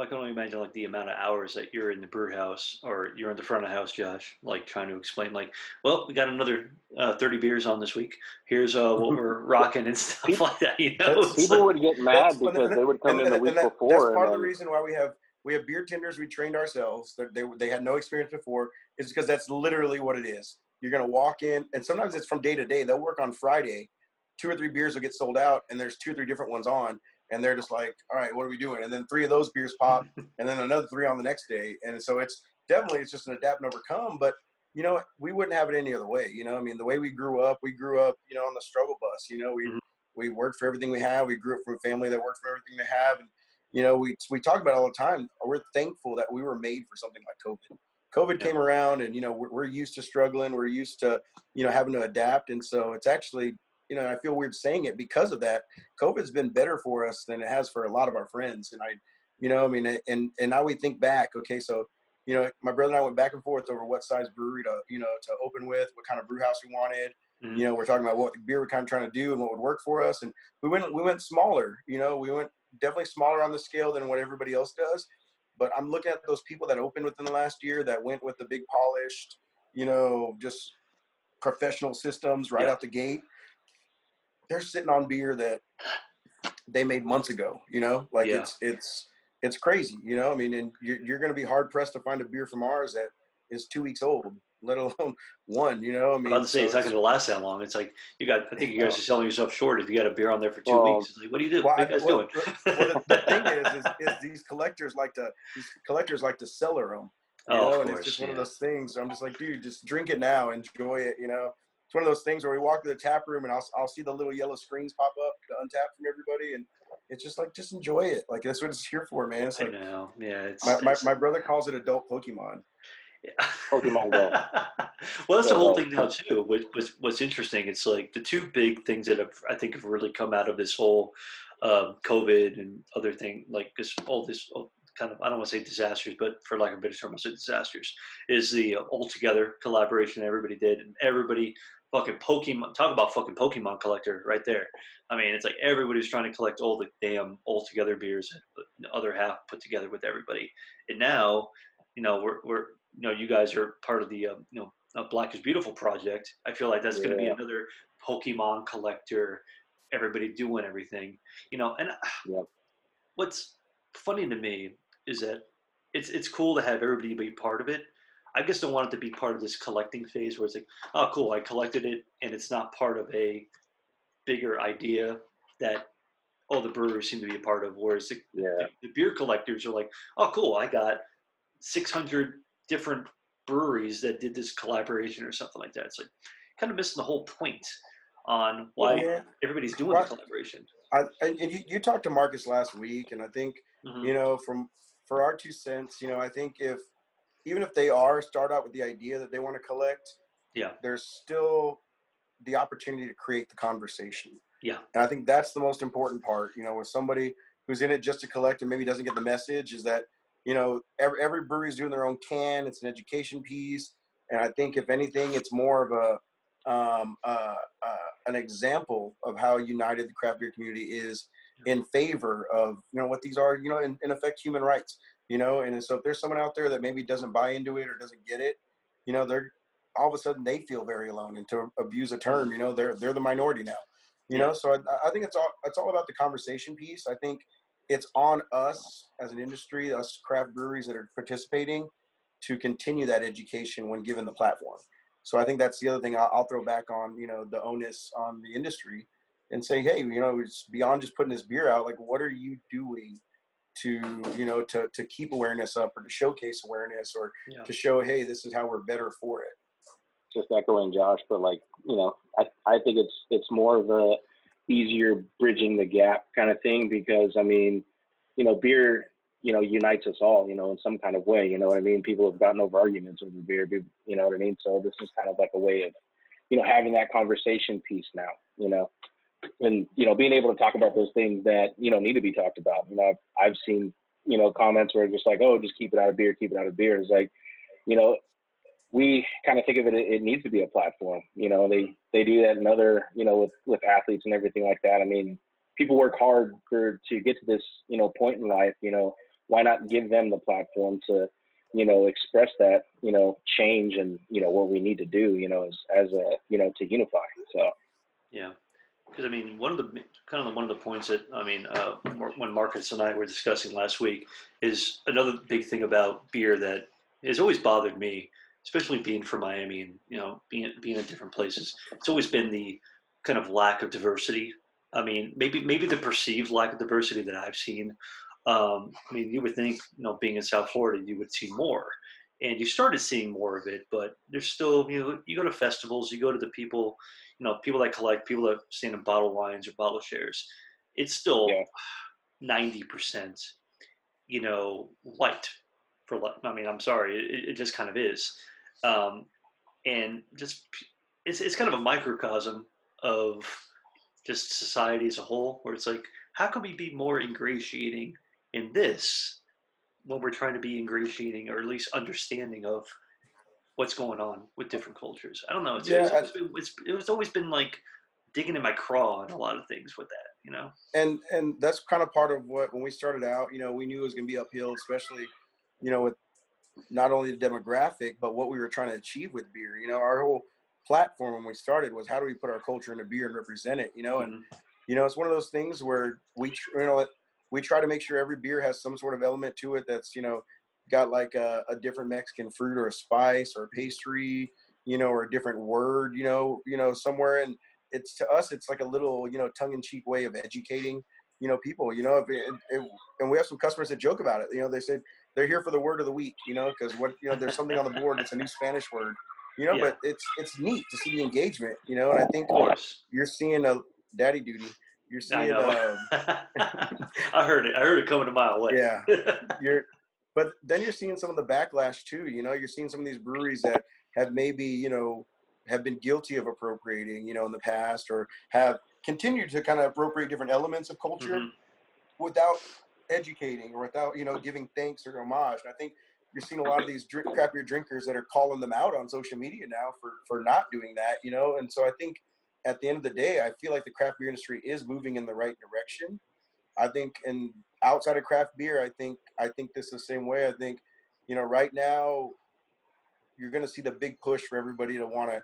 Well, I can only imagine like the amount of hours that you're in the brew house or you're in the front of house, Josh, like trying to explain, like, well, we got another uh, 30 beers on this week. Here's uh, what we're (laughs) rocking and stuff People- like that. You know, people like- would get mad That's- and- because they would come and- in the week that- before That's and part of the reason why we have we have beer tenders we trained ourselves. That they they had no experience before. Is because that's literally what it is. You're gonna walk in, and sometimes it's from day to day. They'll work on Friday, two or three beers will get sold out, and there's two or three different ones on, and they're just like, all right, what are we doing? And then three of those beers pop, (laughs) and then another three on the next day, and so it's definitely it's just an adapt and overcome. But you know, we wouldn't have it any other way. You know, I mean, the way we grew up, we grew up, you know, on the struggle bus. You know, we Mhm. we worked for everything we have. We grew up from a family that worked for everything they have, and you know, we we talk about all the time. We're thankful that we were made for something like COVID. COVID Yeah. came around, and you know, we're, we're used to struggling. We're used to you know having to adapt, and so it's actually you know I feel weird saying it because of that. COVID's been better for us than it has for a lot of our friends, and I, you know, I mean, and and now we think back. Okay, so you know, my brother and I went back and forth over what size brewery to you know to open with, what kind of brew house we wanted Mhm. you know we're talking about what beer we're kind of trying to do and what would work for us and we went we went smaller you know we went definitely smaller on the scale than what everybody else does but i'm looking at those people that opened within the last year that went with the big polished you know just professional systems right Yeah. out the gate they're sitting on beer that they made months ago you know like Yeah. it's it's it's crazy you know i mean and you're, you're going to be hard pressed to find a beer from ours that is two weeks old let alone (laughs) one you know i mean about to say so it's not going to last that long. It's like you got. I think you guys are selling yourself short if you got a beer on there for two Well, weeks. It's like, what do you do? Well, what are you guys well, doing? well, (laughs) the, thing is, is, is these collectors like to these collectors like to cellar them. You Oh, know, and course, it's just one of those things. I'm just like, dude, just drink it now, enjoy it. You know, it's one of those things where we walk to the tap room and I'll I'll see the little yellow screens pop up to untap from everybody, and it's just like, just enjoy it. Like that's what it's here for, man. It's I like know. Yeah, it's, my, my, my brother calls it adult Pokemon. Pokemon Go. (laughs) well, that's the whole thing now too. What, what's, what's interesting, it's like the two big things that have I think have really come out of this whole um, COVID and other thing, like this all this all kind of I don't want to say disasters, but for lack of a better term, I'll say disasters. Is the uh, all together collaboration everybody did, and everybody fucking Pokemon. Talk about fucking Pokemon collector right there. I mean, it's like everybody's trying to collect all the damn all together beers, and the other half put together with everybody. And now, you know, we're we're you know you guys are part of the um, you know uh, Black is Beautiful project. I feel like that's going to be another Pokemon collector. Everybody doing everything, you know. And Yep. what's funny to me is that it's it's cool to have everybody be part of it. I just don't want it to be part of this collecting phase where it's like, oh, cool, I collected it, and it's not part of a bigger idea that all the breweries seem to be a part of. Whereas the, Yeah. the beer collectors are like, oh, cool, I got 600 different breweries that did this collaboration or something like that. It's like kind of missing the whole point on why Yeah. everybody's doing Right. the collaboration. I, and you, you talked to Marcus last week, and I think Mhm. you know from for our two cents, you know, I think if even if they are start out with the idea that they want to collect, Yeah. there's still the opportunity to create the conversation. Yeah. And I think that's the most important part. You know, with somebody who's in it just to collect and maybe doesn't get the message is that, you know, every, every brewery's doing their own can. It's an education piece. And I think if anything, it's more of a, um, uh, uh, an example of how united the craft beer community is in favor of, you know, what these are, you know, in, in effect, human rights, you know? And so if there's someone out there that maybe doesn't buy into it or doesn't get it, you know, they're, all of a sudden they feel very alone and to abuse a term, you know, they're, they're the minority now you know? So I, I think it's all it's all about the conversation piece. I think it's on us as an industry us craft breweries that are participating to continue that education when given the platform. So i think that's the other thing i'll, I'll throw back on you know the onus on the industry and say hey you know it's beyond just putting this beer out like what are you doing to you know to to keep awareness up or to showcase awareness or Yeah. to show hey this is how we're better for it just echoing Josh, but like you know, I I think it's it's more of a easier bridging the gap kind of thing because I mean, you know, beer you know unites us all, you know, in some kind of way. You know what I mean? People have gotten over arguments over beer, you know what I mean? So this is kind of like a way of you know having that conversation piece now, you know. And you know, being able to talk about those things that you know need to be talked about. You know, I've, I've seen you know comments where it's just like, oh, just keep it out of beer, keep it out of beer. It's like, you know, we kind of think of it, it needs to be a platform. You know, they they do that in other, you know, with with athletes and everything like that. I mean, people work hard for to get to this, you know, point in life. You know, why not give them the platform to, you know, express that, you know, change and you know what we need to do, you know, as as a, you know, to unify. So Yeah, because I mean, one of the kind of one of the points that I mean, uh, when Marcus and I were discussing last week is another big thing about beer that has always bothered me, especially being from Miami and you know being being in different places. It's always been the kind of lack of diversity. I mean, maybe maybe the perceived lack of diversity that I've seen. Um, I mean, you would think, you know, being in South Florida, you would see more, and you started seeing more of it. But there's still, you know, you go to festivals, you go to the people you know, people that collect, people that stand in bottle wines or bottle shares, it's still Yeah. ninety percent, you know, white. For I mean, I'm sorry, it, it just kind of is, um, and just it's it's kind of a microcosm of just society as a whole, where it's like, how can we be more ingratiating in this when we're trying to be ingratiating or at least understanding of what's going on with different cultures. I don't know. It's, it's, Yeah, I- always been, it's, it's always been like digging in my craw on a lot of things with that, you know? and and that's kind of part of what when we started out you know we knew it was going to be uphill especially you know with not only the demographic but what we were trying to achieve with beer you know our whole platform when we started was how do we put our culture into beer and represent it you know and Mhm. you know it's one of those things where we you know we try to make sure every beer has some sort of element to it that's you know got like a, a different mexican fruit or a spice or a pastry you know or a different word you know you know somewhere and it's to us it's like a little you know tongue-in-cheek way of educating you know people you know if it, it, and we have some customers that joke about it you know they said they're here for the word of the week you know because what you know there's something on the board that's a new spanish word you know Yeah. but it's it's neat to see the engagement you know and i think Of you're seeing a daddy duty you're seeing know. um, I heard it. I heard it coming a mile away. yeah you're but then you're seeing some of the backlash too. You know, you're seeing some of these breweries that have maybe you know have been guilty of appropriating, you know, in the past, or have continued to kind of appropriate different elements of culture Mhm. without educating or without you know giving thanks or homage. And I think you're seeing a lot of these drink, crappier drinkers that are calling them out on social media now for for not doing that, you know. And so I think at the end of the day, I feel like the craft beer industry is moving in the right direction. I think, and outside of craft beer, I think I think this is the same way. I think, you know, right now, you're going to see the big push for everybody to want to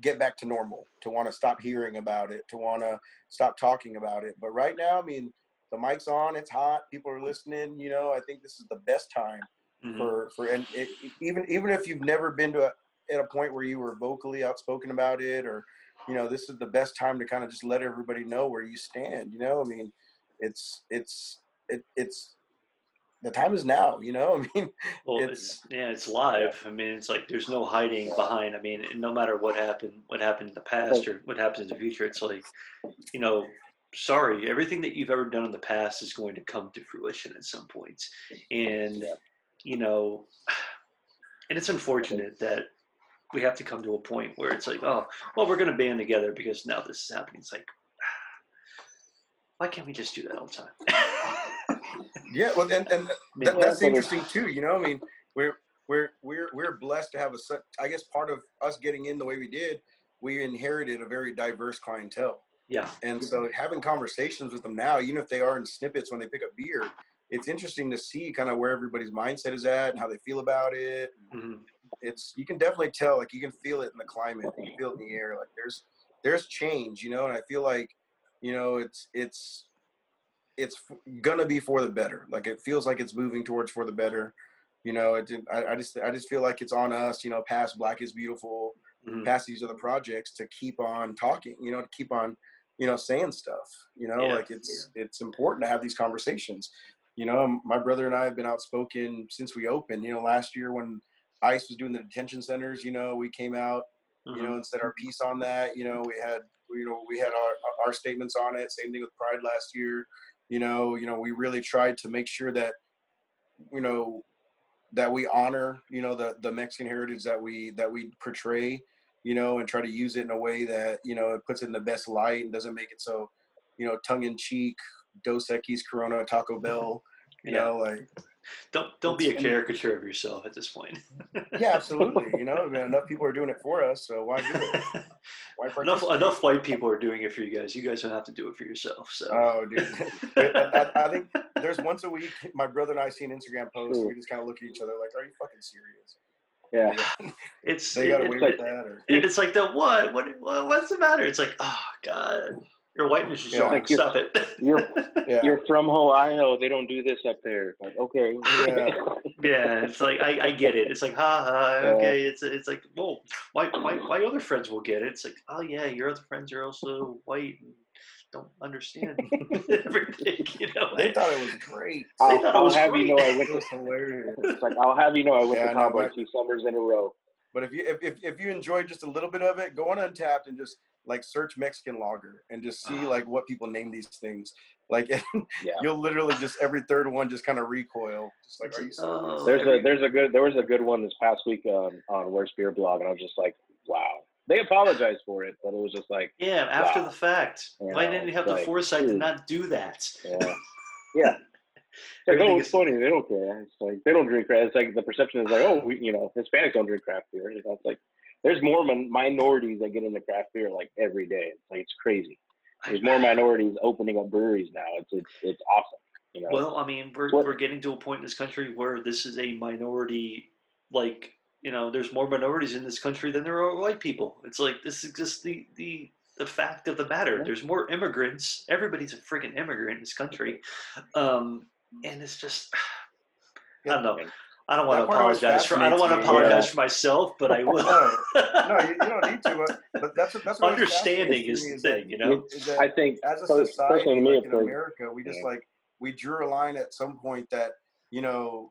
get back to normal, to want to stop hearing about it, to want to stop talking about it. But right now, I mean, the mic's on, it's hot, people are listening. You know, I think this is the best time Mhm. for for and it, even even if you've never been to a, at a point where you were vocally outspoken about it or you know this is the best time to kind of just let everybody know where you stand you know i mean it's it's it, it's the time is now you know (laughs) i mean Well, It's- it's, yeah, it's live. I mean, it's like there's no hiding behind. I mean, no matter what happened, what happened in the past or what happens in the future, it's like, you know, sorry, everything that you've ever done in the past is going to come to fruition at some point, and you know, (sighs) and it's unfortunate that we have to come to a point where it's like, oh, well, we're going to band together because now this is happening. It's like, (sighs) why can't we just do that all the time? (laughs) yeah well and, and that, that's interesting too you know i mean we're we're we're we're blessed to have a such i guess part of us getting in the way we did we inherited a very diverse clientele yeah, And so having conversations with them now, even if they are in snippets when they pick up beer, it's interesting to see kind of where everybody's mindset is at and how they feel about it. mhm, It's you can definitely tell, like you can feel it in the climate, you feel it in the air. Like there's there's change, you know, and I feel like, you know, it's it's it's gonna be for the better. Like it feels like it's moving towards for the better. You know, it, I, I just I just feel like it's on us, you know, past Black is Beautiful, mhm. past these other projects to keep on talking, you know, to keep on, you know, saying stuff, you know, Yeah. like it's it's important to have these conversations. You know, my brother and I have been outspoken since we opened. You know, last year when ICE was doing the detention centers, you know, we came out, you mhm. know, and said our piece on that. You know, we had you know we had our our statements on it. Same thing with Pride last year. You know, you know, we really tried to make sure that, you know, that we honor, you know, the the Mexican heritage that we that we portray, you know, and try to use it in a way that you know it puts it in the best light and doesn't make it so, you know, tongue in cheek, Dos Equis, Corona, Taco (laughs) Bell, you Yeah. know, like Don't don't be a caricature of yourself at this point. yeah, (laughs) absolutely, you know, I mean, enough people are doing it for us, so why do it? (laughs) Why enough enough white people are doing it for you guys. You guys don't have to do it for yourself. So Oh, dude. I, I, I think (laughs) there's once a week. My brother and I see an Instagram post. We just kind of look at each other like, "Are you fucking serious?" Yeah. (laughs) it's They got it- away it's with like- that, or it's like the what? What what what's the matter? It's like oh god, your whiteness is Yeah. showing. Like you're- Stop it. (laughs) You're (laughs) yeah, you're from Ohio. They don't do this up there. Like, okay. Yeah. (laughs) yeah, it's like I, I get it. It's like ha ha. Yeah. Okay, it's it's like well, my, my my other friends will get it. It's like oh yeah, your other friends are also white and don't understand everything. You know, they thought it was great. They I'll, thought it I'll was have you know. I went to was hilarious. It's like I'll have you know I went Yeah, to I Cowboy two summers in a row. But if you if, if if you enjoyed just a little bit of it, go on Untapped and just like search Mexican lager and just see like what people name these things. Like (laughs) Yeah. you'll literally just every third one just kind of recoil. Just like, are you serious? Oh, There's a there's a good there was a good one this past week um, on Worst Beer Blog, and I was just like, wow. They apologized for it, but it was just like, Yeah, after the fact. Why Yeah, didn't you it's have the like, foresight to not do that? yeah, (laughs) yeah. It's like, Everything oh, it's funny. They don't care. It's like they don't drink craft. It's like the perception is like, oh, we, you know, Hispanics don't drink craft beer. You know, it's like there's more min- minorities that get into craft beer like every day. It's like it's crazy. There's more minorities opening up breweries now. It's it's it's awesome. You know. Well, I mean, we're What- we're getting to a point in this country where this is a minority. Like, you know, there's more minorities in this country than there are white people. It's like this is just the the the fact of the matter. Yeah. There's more immigrants. Everybody's a freaking immigrant in this country, um, and it's just. (sighs) I don't know. I don't want to That part always apologize for. I don't want to apologize yeah. for myself, but I will. No, no, you, you don't need to. But, (laughs) but that's what that's what Understanding is me the is that- thing, you know. I think as a so- society, personally to me, like in America, we just Yeah. like we drew a line at some point that you know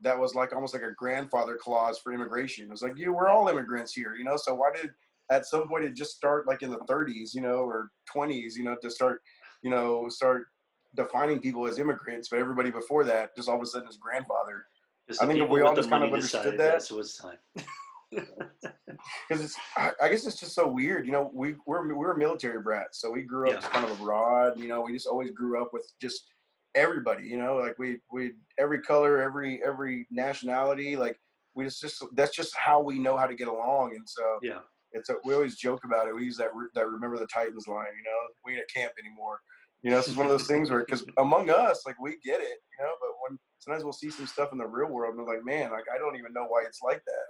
that was like almost like a grandfather clause for immigration. It was like, you we're all immigrants here, you know. So why did at some point it just start like in the 30s, you know, or 20s, you know, to start, you know, start defining people as immigrants, but everybody before that just all of a sudden is grandfather. Just I the think we all just kind of understood that- That's was time. (laughs) because it's I, I guess it's just so weird you know we we're we're military brats so we grew up Yeah. just kind of abroad you know we just always grew up with just everybody you know like we we every color every every nationality like we just just that's just how we know how to get along and so Yeah. it's a, we always joke about it we use that re- that remember the titans line you know we ain't at camp anymore you know this is one of those things where because among us like we get it you know but when sometimes we'll see some stuff in the real world and we're like man like i don't even know why it's like that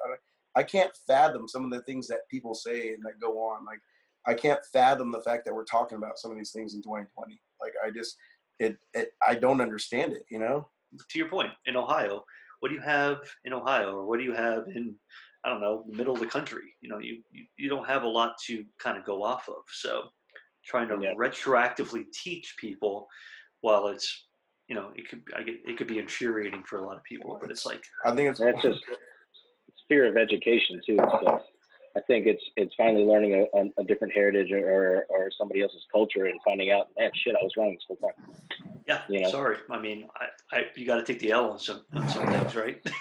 I, I can't fathom some of the things that people say and that go on like i can't fathom the fact that we're talking about some of these things in 2020 like i just it, it i don't understand it you know To your point, in Ohio, what do you have in Ohio, or what do you have in I don't know, the middle of the country? You know, you you, you don't have a lot to kind of go off of. So, trying to Yeah. retroactively teach people, while it's you know, it could I get it could be infuriating for a lot of people, but it's like i think it's That's just it's fear of education too. So I think it's it's finally learning a, a, a different heritage or, or or somebody else's culture and finding out, man, shit, I was wrong this whole time. yeah, You know. sorry. I mean, I, I you got to take the L on some on some things, right? (laughs)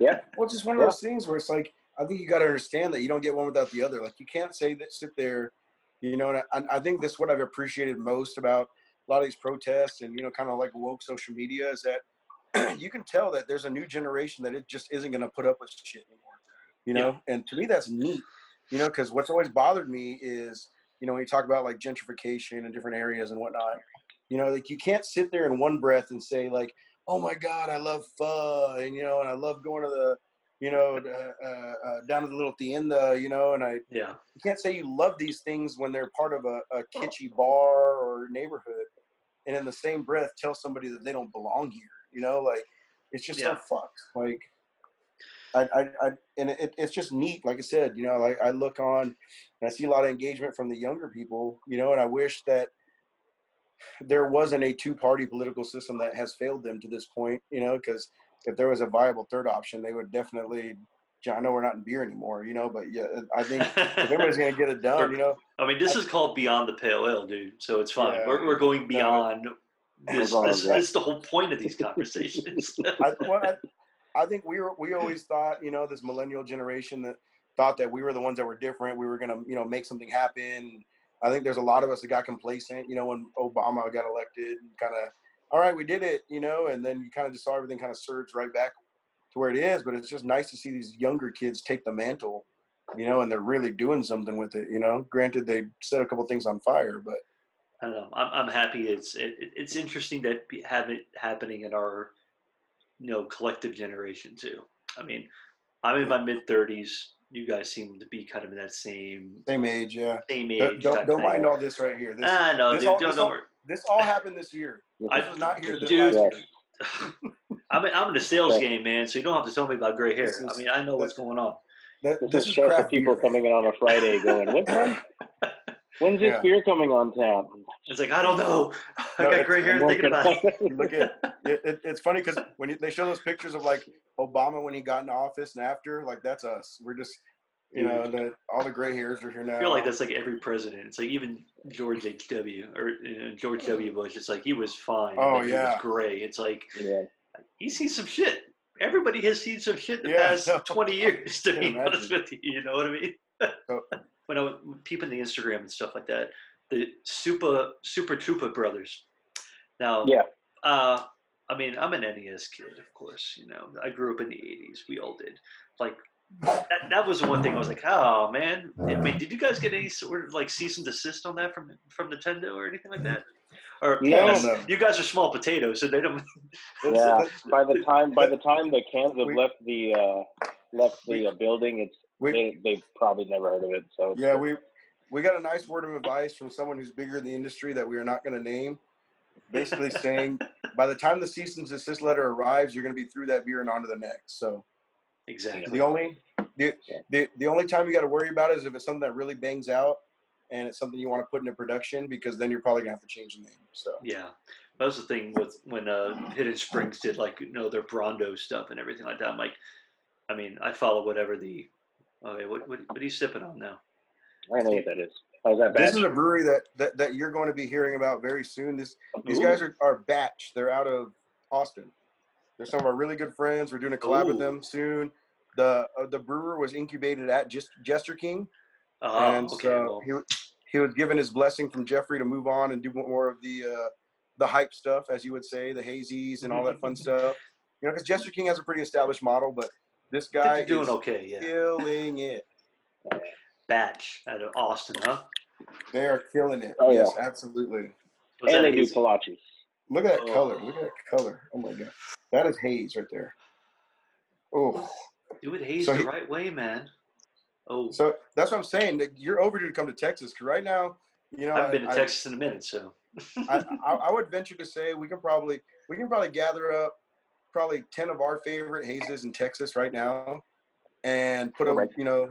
Yeah, Well, it's just one of Yeah. those things where it's like I think you got to understand that you don't get one without the other. Like you can't say that sit there, you know. And I, I think that's what I've appreciated most about a lot of these protests and you know, kind of like woke social media is that (clears throat) you can tell that there's a new generation that it just isn't going to put up with shit anymore. You know, and to me that's neat. You know, because what's always bothered me is you know when you talk about like gentrification in different areas and whatnot. You know, like you can't sit there in one breath and say like, "Oh my God, I love pho," and you know, and I love going to the you know, uh, uh, uh, down to the little tienda, you know, and I yeah, you can't say you love these things when they're part of a, a kitschy bar or neighborhood, and in the same breath tell somebody that they don't belong here, you know, like it's just Yeah. so fucked. Like, I, I, I and it, it's just neat. Like I said, you know, like I look on and I see a lot of engagement from the younger people, you know, and I wish that there wasn't a two-party political system that has failed them to this point, you know, because if there was a viable third option, they would definitely. I know we're not in beer anymore, you know, but yeah, I think if everybody's gonna get it done, (laughs) you know. I mean, this is called Beyond the Pale Ale, dude. So it's fine. Yeah. We're, we're going beyond this. This, this is the whole point of these (laughs) conversations. (laughs) I, well, I, I think we were we always thought, you know, this millennial generation that thought that we were the ones that were different. We were gonna, you know, make something happen. I think there's a lot of us that got complacent, you know, when Obama got elected and kind of, all right, we did it, you know, and then you kind of just saw everything kind of surge right back to where it is. But it's just nice to see these younger kids take the mantle, you know, and they're really doing something with it, you know. Granted, they set a couple things on fire, but I don't know. I'm, I'm happy. It's it, it- it's interesting that we have it happening in our you know collective generation too. I mean, I'm in my mid 30s. You guys seem to be kind of in that same same age, yeah. same age. Don't, don't, don't mind all this right here. This, Ah, no, this dude, all- don't, this don't all- worry. This all happened this year. I- was not here this Dude. year. (laughs) I'm in, I'm in the sales Yeah. game, man. So you don't have to tell me about gray hair. This I mean, I know what's going on. That, this, this is is show for craft people beer. coming in on a Friday going, what (laughs) time? When's this Yeah. beer coming on tap? It's like I don't know. I No, got gray hair I'm thinking about it. Look at it, it, it's funny because when you, they show those pictures of like Obama when he got in office and after, like that's us. We're just, you know, the, all the gray hairs are here now. I feel like that's like every president. It's like even George H. W. or you know, George W. Bush. It's like he was fine. Oh, like, he was yeah. gray. It's like yeah. he sees some shit. Everybody has seen some shit in the Yeah, past no. twenty years. To Can be honest with you, you know what I mean. So- (laughs) when I was peeping the Instagram and stuff like that, the Super Super Trooper brothers. Now, Yeah. uh, I mean, I'm an NES kid, of course. You know, I grew up in the '80s. We all did. Like that, that was the one thing I was like, oh man. I mean, did you guys get any sort of like cease and desist on that from from Nintendo or anything like that? Or No. you guys- No. you guys are small potatoes, so they don't. (laughs) Yeah. By the time by the (laughs) time the cans have We- left the uh, left the uh, building, it's we, they they've probably never heard of it. So yeah, we we got a nice word of advice from someone who's bigger in the industry that we are not going to name. Basically saying, (laughs) by the time the cease and desist letter arrives, you're going to be through that beer and on to the next. So Exactly. the only the, the, the only time you got to worry about it is if it's something that really bangs out and it's something you want to put into production because then you're probably gonna have to change the name. So Yeah, that was the thing with when uh, Hidden Springs did like you know their Brawndo stuff and everything like that. I'm like, I mean, I follow whatever the. Okay, what what, what are you sipping on now? I don't know what that is. How's that this is a brewery that, that that you're going to be hearing about very soon. This these Ooh. guys are, are batch. They're out of Austin. They're some of our really good friends. We're doing a collab with them soon. The uh, the brewer was incubated at just Jester King, Oh, and okay. so well, he he was given his blessing from Jeffrey to move on and do more of the uh, the hype stuff, as you would say, the hazies and all that fun (laughs) stuff. You know, because Jester King has a pretty established model, but this guy you're doing is okay. Yeah. killing it. Batch out of Austin, huh? They are killing it. Oh, yes, yeah. absolutely. Was and that they do hazy? kolaches. Look at that Oh. color. Look at oh. that color. Oh my god, that is haze right there. Oh, Do it haze So the he- right way, man. Oh, so that's what I'm saying. that You're overdue to come to Texas because right now, you know, I haven't been to I- Texas in a minute, so I, (laughs) I, I would venture to say we can probably we can probably gather up probably ten of our favorite hazes in Texas right now, and put them, you know,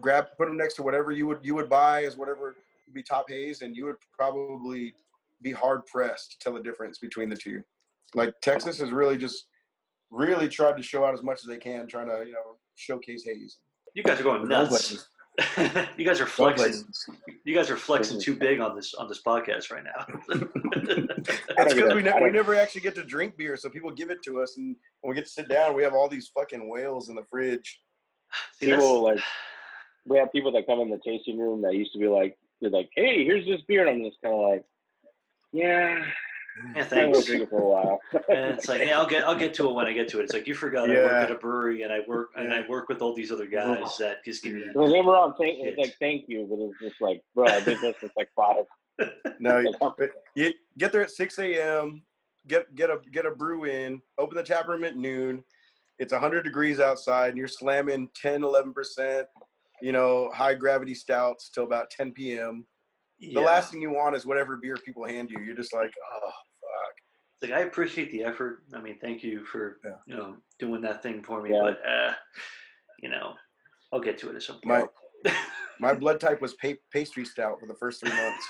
grab put them next to whatever you would you would buy as whatever would be top haze, and you would probably be hard pressed to tell the difference between the two. Like Texas has really just really tried to show out as much as they can, trying to you know showcase haze. you guys are going nuts. (laughs) you guys are flexing. You guys are flexing too big on this on this podcast right now. (laughs) It's because we, ne- we never actually get to drink beer, so people give it to us, and when we get to sit down, we have all these fucking whales in the fridge. (sighs) See, People like we have people that come in the tasting room that used to be like they're like, Hey, here's this beer and I'm just kinda like, Yeah, yeah, I will thanks. drink it for a while. And it's like, yeah, I'll get I'll get to it when I get to it. It's like you forgot I work at a brewery and I work and I work with all these other guys that just give me Don't get me wrong, thank it's like thank you, but it's just like, bro, I did this since like five. No, you, (laughs) Like, but you get there at six a.m. Get get a get a brew in. Open the tap room at noon. It's hundred degrees outside, and you're slamming 10, 11 percent. You know, high gravity stouts till about ten p.m. The Yeah. last thing you want is whatever beer people hand you. You're just like, oh fuck. It's like I appreciate the effort. I mean, thank you for Yeah. you know doing that thing for me. Yeah. But uh, you know, I'll get to it at some point. (laughs) my blood type was pa- pastry stout for the first three months.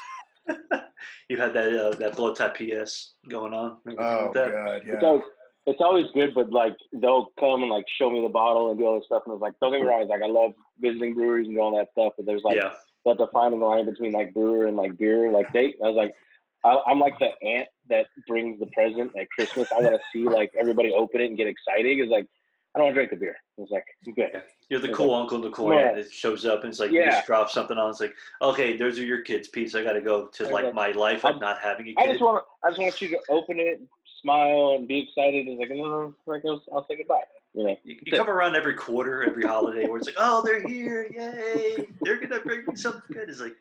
(laughs) you had that uh, that blood type PS going on. Oh that? god, It's yeah. always, it's always good, but like they'll come and like show me the bottle and do all this stuff, and it's like don't get me wrong, it's like I love visiting breweries and all that stuff, but there's like yeah. That defining the line between like brewer and like beer. Like they, I was like, I, I'm like the aunt that brings the present at Christmas. I want to see like everybody open it and get excited. It's like I don't want to drink the beer. It's like I'm good. You're the It's cool like, uncle in the corner Yeah. that shows up and it's like you Yeah. just drop something on. It's like, okay, those are your kids' piece. I got to go to like Okay. my life of not having a I kid. just want I just want you to open it, smile, and be excited. It's like no, like I'll, I'll say goodbye. You know, You, you come around every quarter, every holiday, where it's like, oh, they're here, yay! They're gonna bring me something good. It's like,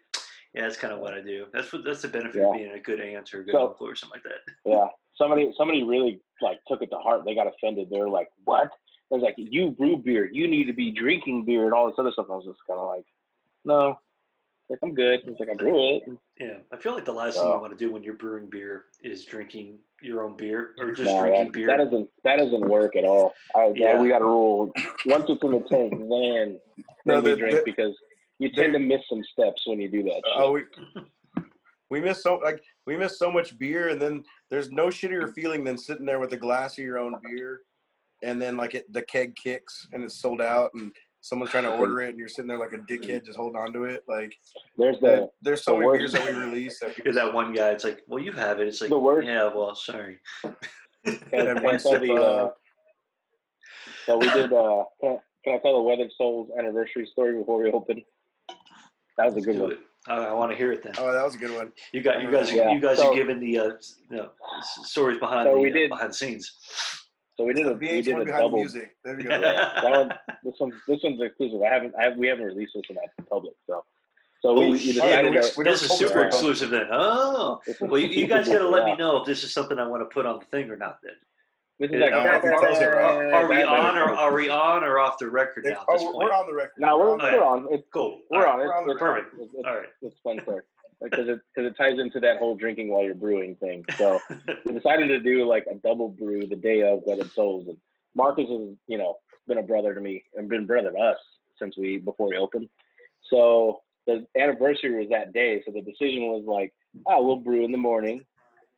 yeah, that's kind of what I do. That's what that's the benefit of being a good aunt or a good So- uncle or something like that. yeah. Somebody somebody really like took it to heart. They got offended. They're like, "What?" I was like, "You brew beer. You need to be drinking beer and all this other stuff." I was just kind of like, "No, like I'm good." It's like I brew it. Yeah, I feel like the last thing you want to do when you're brewing beer is drinking your own beer or just No, drinking that, beer. that doesn't that doesn't work at all. I, Yeah. we got a rule. Once it's in the tank, then No, then we the- drink the- because you tend to miss some steps when you do that. Oh, shit. Oh, we we miss so like we miss so much beer, and then there's no shittier feeling than sitting there with a glass of your own beer, and then like it the keg kicks and it's sold out, and someone's trying to order it, and you're sitting there like a dickhead just holding on to it. Like There's there- the there's so the many worst- beers that we release that (laughs) You're that one guy. It's like, well, you have it. It's like, The worst- yeah, well, sorry. (laughs) can, And can I one tell sip, the uh, so we did uh can, can I tell the Weathered Souls anniversary story before we open? That was a Let's good do one. it. I, I want to hear it then. Oh, that was a good one. You got you guys. Yeah, You guys so- are giving the uh, you know, stories behind So the we uh, did- behind the scenes. So we did a we VH1 did a double. music. There we go. Yeah, (laughs) that one, this one, this one's exclusive. I haven't, I have, we haven't released this one out to the public. So, so we, Oh, we shit. decided we- that we this is super them. exclusive then. Oh, well, you, you guys got to let me (laughs) know if this is something I want to put on the thing or not. Then This is like, no, I can tell you, are, are we on or are we on or off the record now? At oh, this we're, point? we're on the record. No, we're, on the we're on. It's, cool. we're All on. It's, we're on the Perfect. It's, it's, All right. it's fun clear. Because it, cause it ties into that whole drinking while you're brewing thing. So (laughs) we decided to do like a double brew the day of Weathered Souls. And Marcus has, you know, been a brother to me and been brother to us since we, before we opened. So the anniversary was that day. So the decision was like, oh, we'll brew in the morning.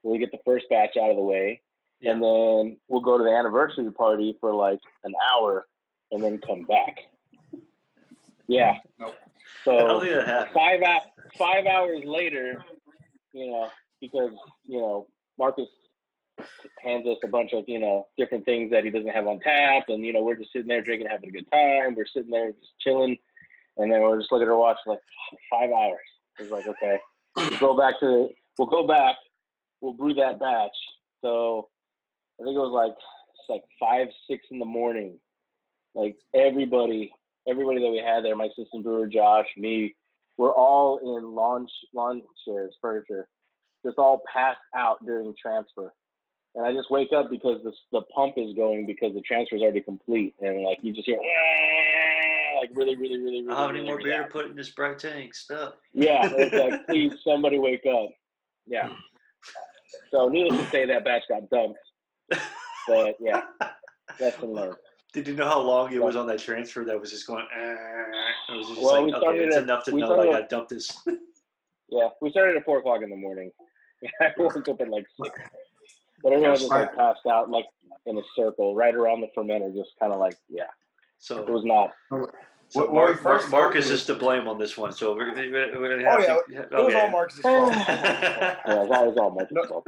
We'll get the first batch out of the way. Yeah. And then we'll go to the anniversary party for like an hour and then come back. Yeah. Nope. So five hou- five hours later, you know, because you know Marcus hands us a bunch of you know different things that he doesn't have on tap, and you know we're just sitting there drinking, having a good time. We're sitting there just chilling, and then we're just looking at our watch like five hours. It's like okay, we'll go back to we'll go back, we'll brew that batch. So I think it was like it's like five six in the morning. Like everybody, everybody that we had there, my assistant brewer Josh, me, we're all in lawn lawn chairs, furniture, just all passed out during transfer and I just wake up because the the pump is going because the transfer is already complete, and like you just hear ah, like really, really, really, really. How many really, more beer to put in this bright tank? Stop. Yeah, it's like (laughs) please somebody wake up. Yeah. So needless to say, that batch got dumped. (laughs) But yeah, lesson learned. Did you know how long it was on that transfer that was just going? "Eh," It was just Well, we like, okay, it's at- enough to know that I started got to at- dump this. (laughs) Yeah, we started at four o'clock in the morning. (laughs) I woke up at like six. But everyone was like passed out like in a circle right around the fermenter, just kind of like yeah. So it was not. so When we Mark, first Mark, Marcus opened- is to blame on this one. So we're, we're, we're gonna Oh have yeah, to. it was all Marcus' fault. (laughs) Yeah, that was all my No. fault.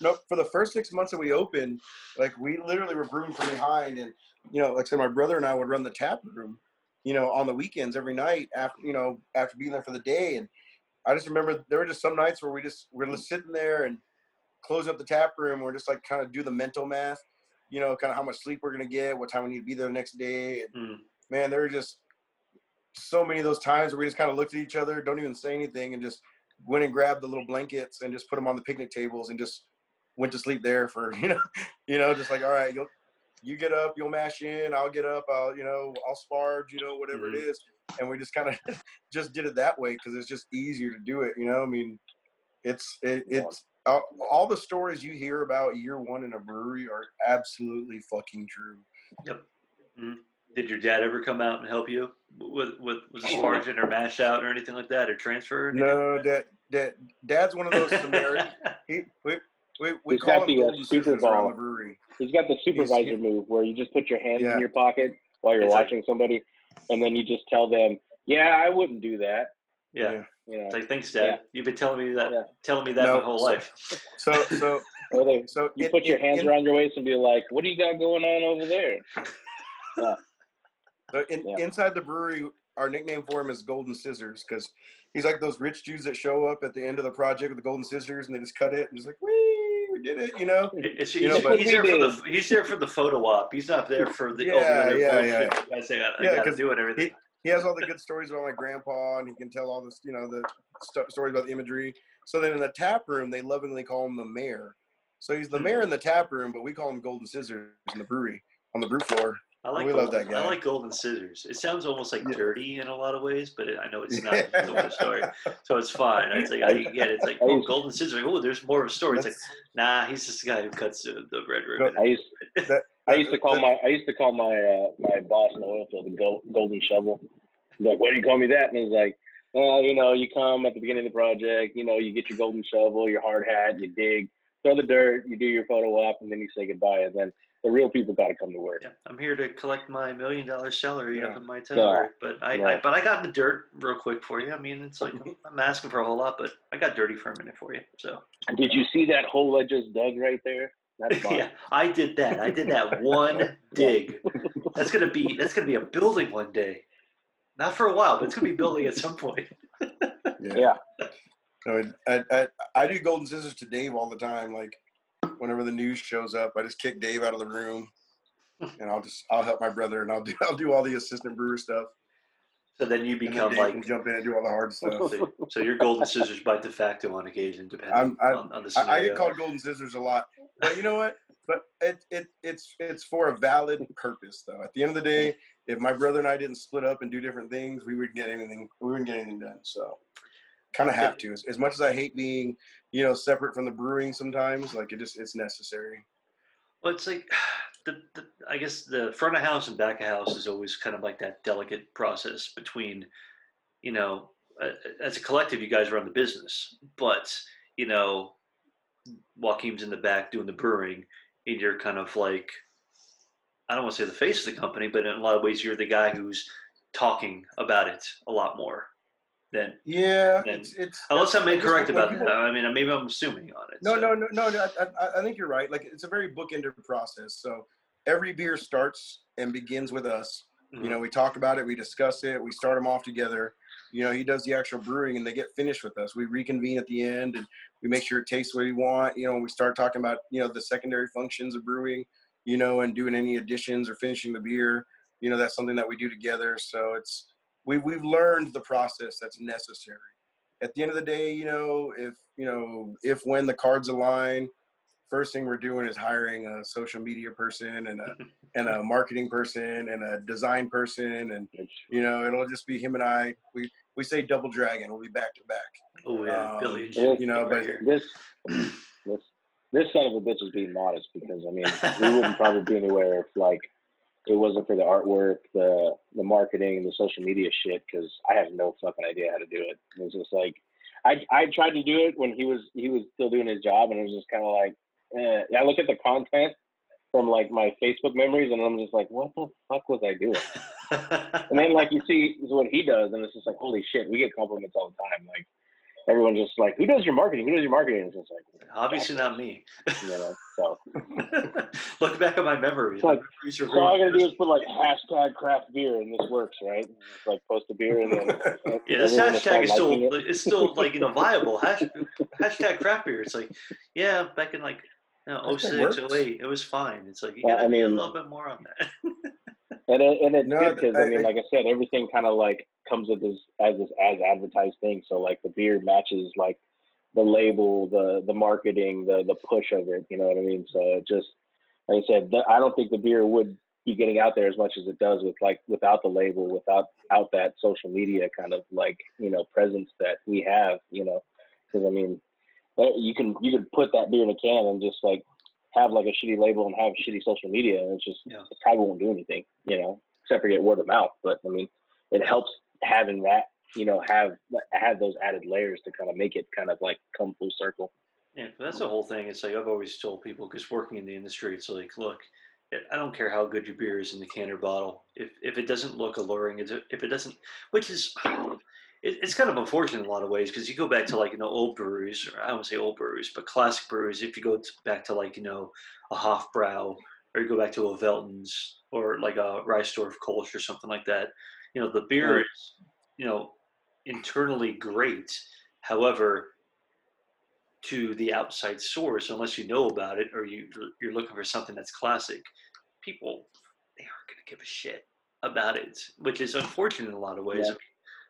No, for the first six months that we opened, like we literally were brewing from behind, and you know, like I said, my brother and I would run the tap room, you know, on the weekends every night after you know after being there for the day, and I just remember there were just some nights where we just we're just sitting there and closing up the tap room, we're just like kind of do the mental math, you know, kind of how much sleep we're gonna get, what time we need to be there the next day, and Mm. man, there were just so many of those times where we just kind of looked at each other, don't even say anything, and just went and grabbed the little blankets and just put them on the picnic tables and just went to sleep there for (laughs) you know, you know, just like all right, you'll you get up, you'll mash in, I'll get up, I'll you know, I'll sparge, you know, whatever it mm-hmm. is, and we just kind of (laughs) just did it that way because it's just easier to do it, you know. I mean, it's it, it's all, all the stories you hear about year one in a brewery are absolutely fucking true. Yep. Mm-hmm. Did your dad ever come out and help you with with was it oh, sparging or mash out or anything like that or transfer? or? No, dad, dad, dad's one of those (laughs) he, we, we, we He's call got the, uh, golden Super Bowl. the brewery. He's got the supervisor move where you just put your hands Yeah. in your pocket while you're It's like- watching somebody, and then you just tell them, "Yeah, I wouldn't do that." Yeah. You know, It's like thanks, Dad. Yeah. You've been telling me that Yeah. telling me that No, my whole so- life. So, so, (laughs) or they, so you in- put your in- hands in- around your waist and be like, "What do you got going on over there?" (laughs) So in, Yeah. inside the brewery, our nickname for him is Golden Scissors because he's like those rich Jews that show up at the end of the project with the golden scissors and they just cut it and just like, wee, we did it, you know? It's, You know, he's, there for the he's there for the photo op. He's not there for the Yeah, yeah, bullshit. (laughs) I say I, I Yeah, gotta 'cause do it everything. He has all the good stories about my grandpa and he can tell all this, you know, the st- stories about the imagery. So then in the tap room, they lovingly call him the mayor. So he's the hmm. mayor in the tap room, but we call him Golden Scissors in the brewery on the brew floor. I like we love golden, that I like golden scissors. It sounds almost like Yeah. dirty in a lot of ways, but it, I know it's not (laughs) the whole story. So it's fine. It's like I get it. It's like oh, golden scissors. Oh, there's more of a story. It's like nah, he's just the guy who cuts the, the red ribbon. I used (laughs) that- I used to call that- my I used to call my uh, my boss in the oil field the go, golden shovel. He's like, "Why do you call me that?" And he's like, "Well, you know, you come at the beginning of the project, you know, you get your golden shovel, your hard hat, you dig, throw the dirt, you do your photo op, and then you say goodbye. And then the real people got to come to work." Yeah, I'm here to collect my million dollar salary Yeah. up in my tower. But I, I but I got in the dirt real quick for you. I mean, it's like (laughs) I'm asking for a whole lot, but I got dirty for a minute for you. So Did you see that hole I just dug right there? (laughs) Yeah, I did that. I did that one (laughs) dig. That's gonna be that's gonna be a building one day. Not for a while, but it's gonna be building at some point. yeah. No, I, I, I do golden scissors to Dave all the time. Like whenever the news shows up, I just kick Dave out of the room, (laughs) and I'll just I'll help my brother, and I'll do (laughs) I'll do all the assistant brewer stuff. So then you then become Dave like jump in and do all the hard stuff. (laughs) so, so you're golden scissors by de facto on occasion, depending I'm- on, on the I, I get called golden scissors a lot, but you know what? But it, it it's it's for a valid purpose though. At the end of the day, if my brother and I didn't split up and do different things, we wouldn't get anything. We wouldn't get anything done. So kind of have to. As, as much as I hate being, you know, separate from the brewing sometimes, like it just it's necessary. Well, it's like (sighs) the, the I guess the front of house and back of house is always kind of like that delicate process between, you know, as a collective, you guys run the business, but you know, Joaquim's in the back doing the brewing, and you're kind of like, I don't want to say the face of the company, but in a lot of ways, you're the guy who's talking about it a lot more. Then Yeah, Then- it's it's. unless I'm incorrect about people- that. I mean, maybe I'm assuming on it. No, so. no, no, no, no. I, I, I think you're right. Like it's a very bookended process. So every beer starts and begins with us. Mhm. You know, we talk about it, we discuss it, we start them off together. You know, he does the actual brewing and they get finished with us. We reconvene at the end and we make sure it tastes what we want. You know, we start talking about, you know, the secondary functions of brewing, you know, and doing any additions or finishing the beer. You know, that's something that we do together. So it's, we, we've learned the process that's necessary. At the end of the day, you know, if, you know, if when the cards align, first thing we're doing is hiring a social media person and a, (laughs) and a marketing person and a design person and you know, it'll just be him and I. We we say double dragon. We'll be back to back. Oh yeah, Um, Billy. and Yeah, Jimmy you know, but- here. this this this son of a bitch is being modest because I mean we wouldn't probably be anywhere if like it wasn't for the artwork, the the marketing, the social media shit. Because I have no fucking idea how to do it. It was just like I I tried to do it when he was he was still doing his job, and it was just kind of like eh. I look at the content from like my Facebook memories, and I'm just like, what the fuck was I doing? (laughs) And then like you see what he does, and it's just like, holy shit, we get compliments all the time. Like everyone's just like, who does your marketing? Who does your marketing? And it's just like, Obviously not me. you know. So, (laughs) Look back at my memories. It's like- My so all I gotta do is put like hashtag craft beer, and this works, right? It's like post a beer, and then (laughs) Yeah, this hashtag is still it. it's still like you know viable. Hash, hashtag craft beer. It's like yeah, back in like you know, 06, 08, it was fine. It's like you gotta I do a little bit more on that. (laughs) And it, and it's No, good because I, I- mean, like I said, everything kind of like comes with this as this as advertised thing. So like the beer matches like the label, the the marketing, the the push of it. You know what I mean? So it just like I said, th- I don't think the beer would be getting out there as much as it does with like without the label, without out that social media kind of like you know presence that we have. You know, because I mean, you can you can put that beer in a can and just like have like a shitty label and have shitty social media, and it's just Yeah. it probably won't do anything, you know, except for get word of mouth. But I mean, it helps having that, you know, have have those added layers to kind of make it kind of like come full circle. Yeah, but that's the whole thing. It's like I've always told people because working in the industry, it's like, look, I- I don't care how good your beer is in the can or bottle. If if it doesn't look alluring, if it doesn't, which is, it, it's kind of unfortunate in a lot of ways because you go back to like you know old breweries, or I don't say old breweries, but classic breweries. If you go to, back to like you know a Hofbrau, or you go back to a Veltins, or like a Reissdorf Kolsch or something like that, you know the beer is you know internally great. However, to the outside source, unless you know about it or you you're looking for something that's classic, people they aren't going to give a shit about it, which is unfortunate in a lot of ways. Yeah.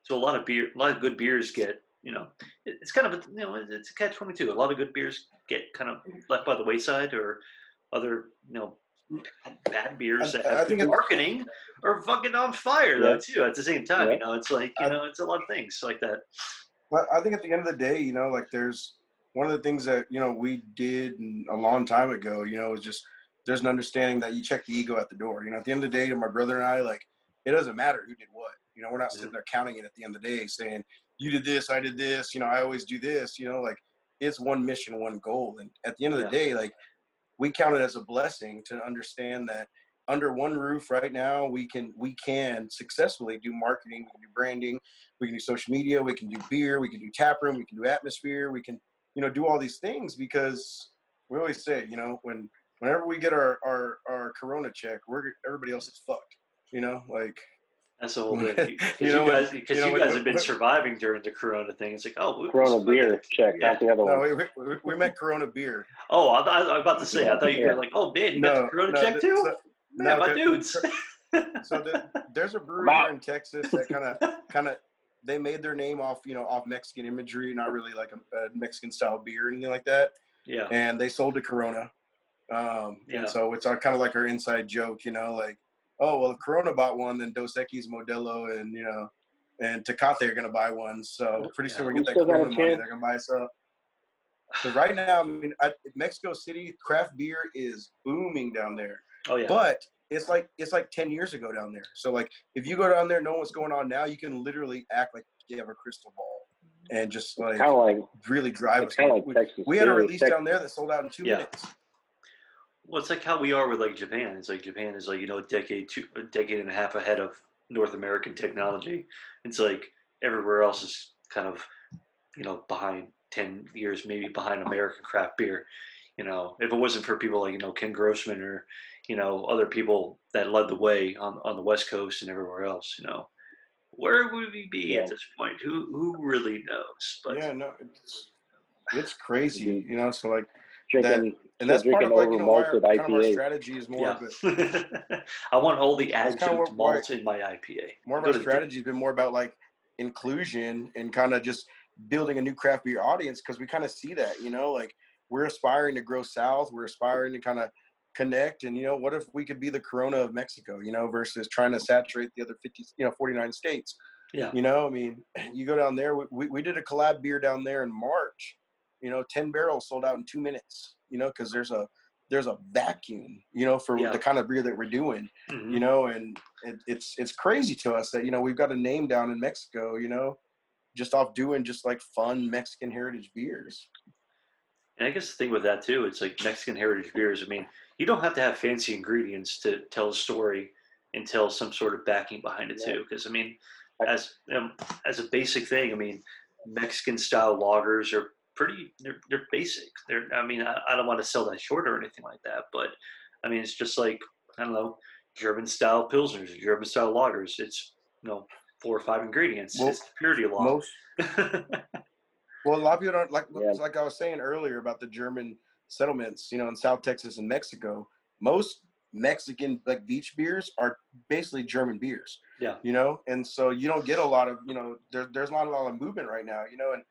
So a lot of beer, a lot of good beers get you know, it's kind of a you know it's a catch twenty two. A lot of good beers get kind of left by the wayside, or other you know bad- beers I- that I have think good it's- marketing are fucking on fire though too. At the same time, you know, it's like you I- know, it's a lot of things like that. I think at the end of the day, you know, like there's one of the things that you know we did a long time ago. You know, is just there's an understanding that you check the ego at the door. You know, at the end of the day, to my brother and I, like it doesn't matter who did what. You know, we're not sitting mm-hmm. there counting it at the end of the day, saying you did this, I did this. You know, I always do this. You know, like it's one mission, one goal, and at the end of the Yeah. day, like we count it as a blessing to understand that under one roof right now we can we can successfully do marketing we can do branding we can do social media we can do beer we can do tap room we can do atmosphere we can you know do all these things because we always say you know when whenever we get our our, our corona check we're everybody else is fucked you know like That's a whole (laughs) thing. You you, know, when- guys, because you you, know, when- guys have been when- surviving during the Corona thing. It's like, oh, we- Corona we- beer check, Yeah. not the other no one. we, we, we meant corona beer Oh, I, I, I was about to say. I thought you Yeah. were like, oh man, you got no the Corona no, check th- too. so, Man, no, my th- dudes. so the, there's a brewery Wow. here in texas that kind of kind of they made their name off you know off mexican imagery not really like a, a mexican style beer or anything like that yeah, and they sold to Corona. Um, Yeah. And so it's our, kind of like our inside joke, you know, like, oh, well, if Corona bought one, then Dos Equis, Modelo, and, you know, and Tecate are going to buy one. So pretty soon we We get that still got a Corona money, chance. they're going to buy up. So right now, I mean, I, Mexico City craft beer is booming down there, oh yeah. but it's like it's like ten years ago down there. So like, if you go down there, know what's going on now, you can literally act like you have a crystal ball and just like Kind of like really drive us. like we, we had a release Tex- down there that sold out in two Yeah. minutes. Well, it's like how we are with like Japan. It's like Japan is like you know a decade, two, a decade and a half ahead of North American technology. It's like everywhere else is kind of, you know, behind ten years maybe behind American craft beer. You know, if it wasn't for people like you know Ken Grossman or you know other people that led the way on on the West Coast and everywhere else, you know, where would we be Yeah. at this point? Who who really knows? But yeah, no, it's it's crazy, you know. So like, Drinking, and that's still part of drinking like you know why our, kind of our strategy is more, yeah, but (laughs) I want all the That's kinda adjunct what- why- in my IPA. more of our strategy has been more about like inclusion and kind of just building a new craft beer audience because we kind of see that, you know, like we're aspiring to grow south, we're aspiring to kind of connect, and you know, what if we could be the Corona of Mexico, you know, versus trying to saturate the other fifty, you know, forty nine states. Yeah. You know, I mean, (laughs) you go down there. We, we, we did a collab beer down there in March. You know, ten barrels sold out in two minutes. You know, because there's a there's a vacuum. You know, for Yeah. the kind of beer that we're doing. Mhm. You know, and it, it's it's crazy to us that you know we've got a name down in Mexico. You know, just off doing just like fun Mexican heritage beers. And I guess the thing with that too, it's like Mexican heritage beers. I mean, you don't have to have fancy ingredients to tell a story and tell some sort of backing behind it Yeah. too. Because I mean, as um, as a basic thing, I mean, Mexican style lagers are pretty. They're they're basic. They're. I mean, I, I don't want to sell that short or anything like that, but I mean, it's just like I don't know, German style pilsners, German style lagers. It's you know four or five ingredients. Well, it's the purity law. Most (laughs) well, a lot of people don't like Yeah. like I was saying earlier about the German settlements. You know, in South Texas and Mexico, most Mexican like beach beers are basically German beers. Yeah. You know, and so you don't get a lot of you know there, there's not a lot of movement right now. You know, and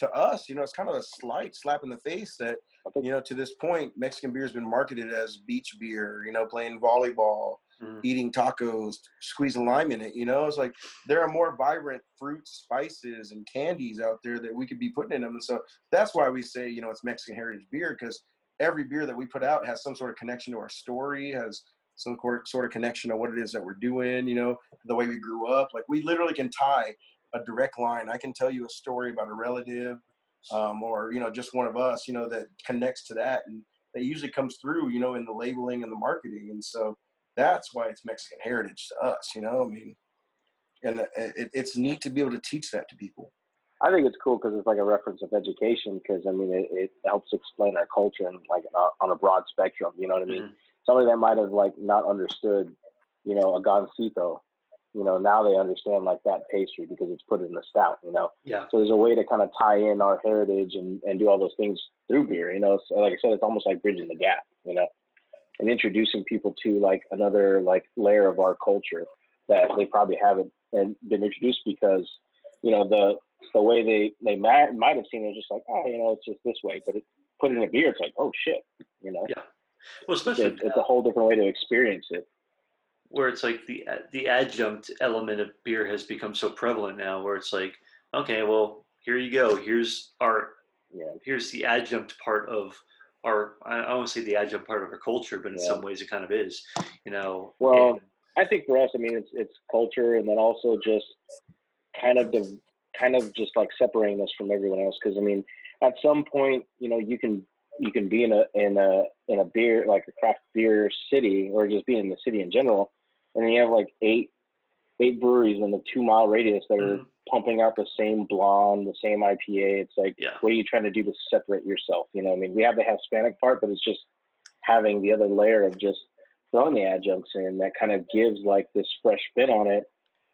to us, you know, it's kind of a slight slap in the face that you know to this point Mexican beer has been marketed as beach beer. You know, playing volleyball, Mm. eating tacos, squeezing lime in it. You know, it's like there are more vibrant fruits, spices, and candies out there that we could be putting in them. And so that's why we say, you know, it's Mexican heritage beer because every beer that we put out has some sort of connection to our story, has some sort of connection to what it is that we're doing, you know, the way we grew up. Like we literally can tie a direct line. I can tell you a story about a relative um, or, you know, just one of us, you know, that connects to that. And that usually comes through, you know, in the labeling and the marketing. And so that's why it's Mexican heritage to us, you know. I mean, and it, it's neat to be able to teach that to people. I think it's cool because it's like a reference of education. Because I mean, it, it helps explain our culture and like uh, on a broad spectrum. You know what I mean? Mhm. Somebody that might have like not understood, you know, a gansito. You know, now they understand like that pastry because it's put in the stout. You know, Yeah. so there's a way to kind of tie in our heritage and and do all those things through beer. You know, so like I said, it's almost like bridging the gap. You know, and introducing people to like another like layer of our culture that they probably haven't and been introduced because you know the the way they they might might have seen it just like oh you know it's just this way but it, put it in a beer it's like oh shit you know Yeah. Well, especially it, it's a whole different way to experience it where it's like the the adjunct element of beer has become so prevalent now where it's like okay well here you go here's our yeah here's the adjunct part of our i don't want to say the adjunct part of our culture but in Yeah. some ways it kind of is you know Well, and- I think for us I mean it's it's culture and then also just kind of the kind of just like separating us from everyone else because I mean at some point you know you can you can be in a in a in a beer like a craft beer city or just be in the city in general and then you have like eight eight breweries in the two mile radius that are Mhm. pumping out the same blonde the same ipa it's like Yeah. what are you trying to do to separate yourself? You know what i mean we have the hispanic part but it's just having the other layer of just throwing the adjuncts in that kind of gives like this fresh spin on it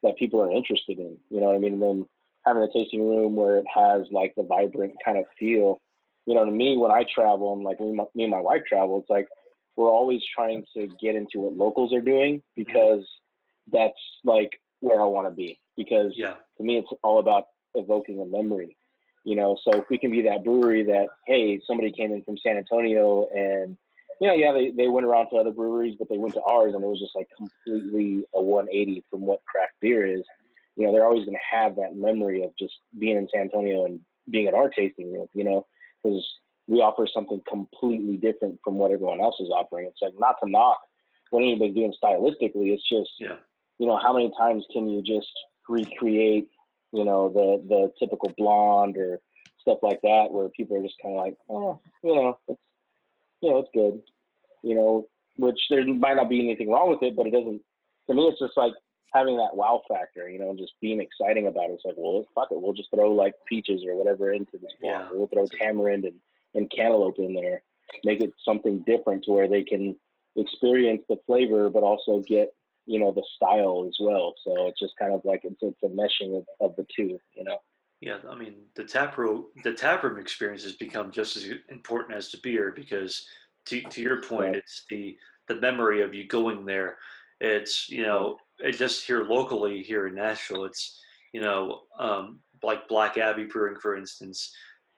that people are interested in. You know what i mean? And then having a tasting room where it has like the vibrant kind of feel. You know to me when i travel and like when my, me and my wife travel it's like we're always trying to get into what locals are doing because that's like where I want to be. Because yeah to me, it's all about evoking a memory. You know, so if we can be that brewery that, hey, somebody came in from San Antonio and, you know, yeah, they, they went around to other breweries, but they went to ours and it was just like completely a 180 from what craft beer is. You know, they're always going to have that memory of just being in San Antonio and being at our tasting room, you know, because we offer something completely different from what everyone else is offering. It's like not to knock what anybody's doing stylistically. It's just, yeah you know, how many times can you just recreate, you know, the the typical blonde or stuff like that, where people are just kind of like, oh, you know, it's, you know, it's good, you know, which there might not be anything wrong with it, but it doesn't. To me, it's just like having that wow factor, you know, and just being exciting about it. It's like, well, fuck it, we'll just throw like peaches or whatever into this blonde. Yeah. We'll throw tamarind and, and cantaloupe in there, make it something different to where they can experience the flavor, but also get you know the style as well. So it's just kind of like it's it's a meshing of, of the two, you know. Yeah, I mean the taproom the taproom experience has become just as important as the beer because to to your point, Right. it's the the memory of you going there. It's you know it's just here locally here in Nashville. It's you know um, like Black Abbey Brewing, for instance.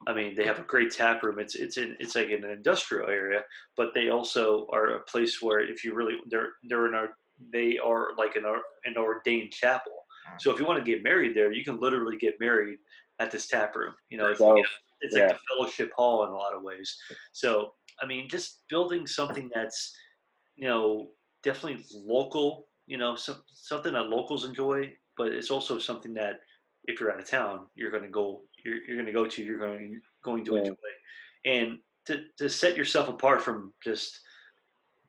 I mean, they have a great tap room. It's it's in it's like in an industrial area, but they also are a place where if you really they're they're in a they are like an an ordained chapel. So if you want to get married there, you can literally get married at this tap room. You know, it's, So, you know, it's like yeah. the fellowship hall in a lot of ways. So I mean, just building something that's you know definitely local. You know, some, something that locals enjoy, but it's also something that if you're out of town, you're going to go you're, you're going to go to you're going going to Yeah. enjoy, and to to set yourself apart from just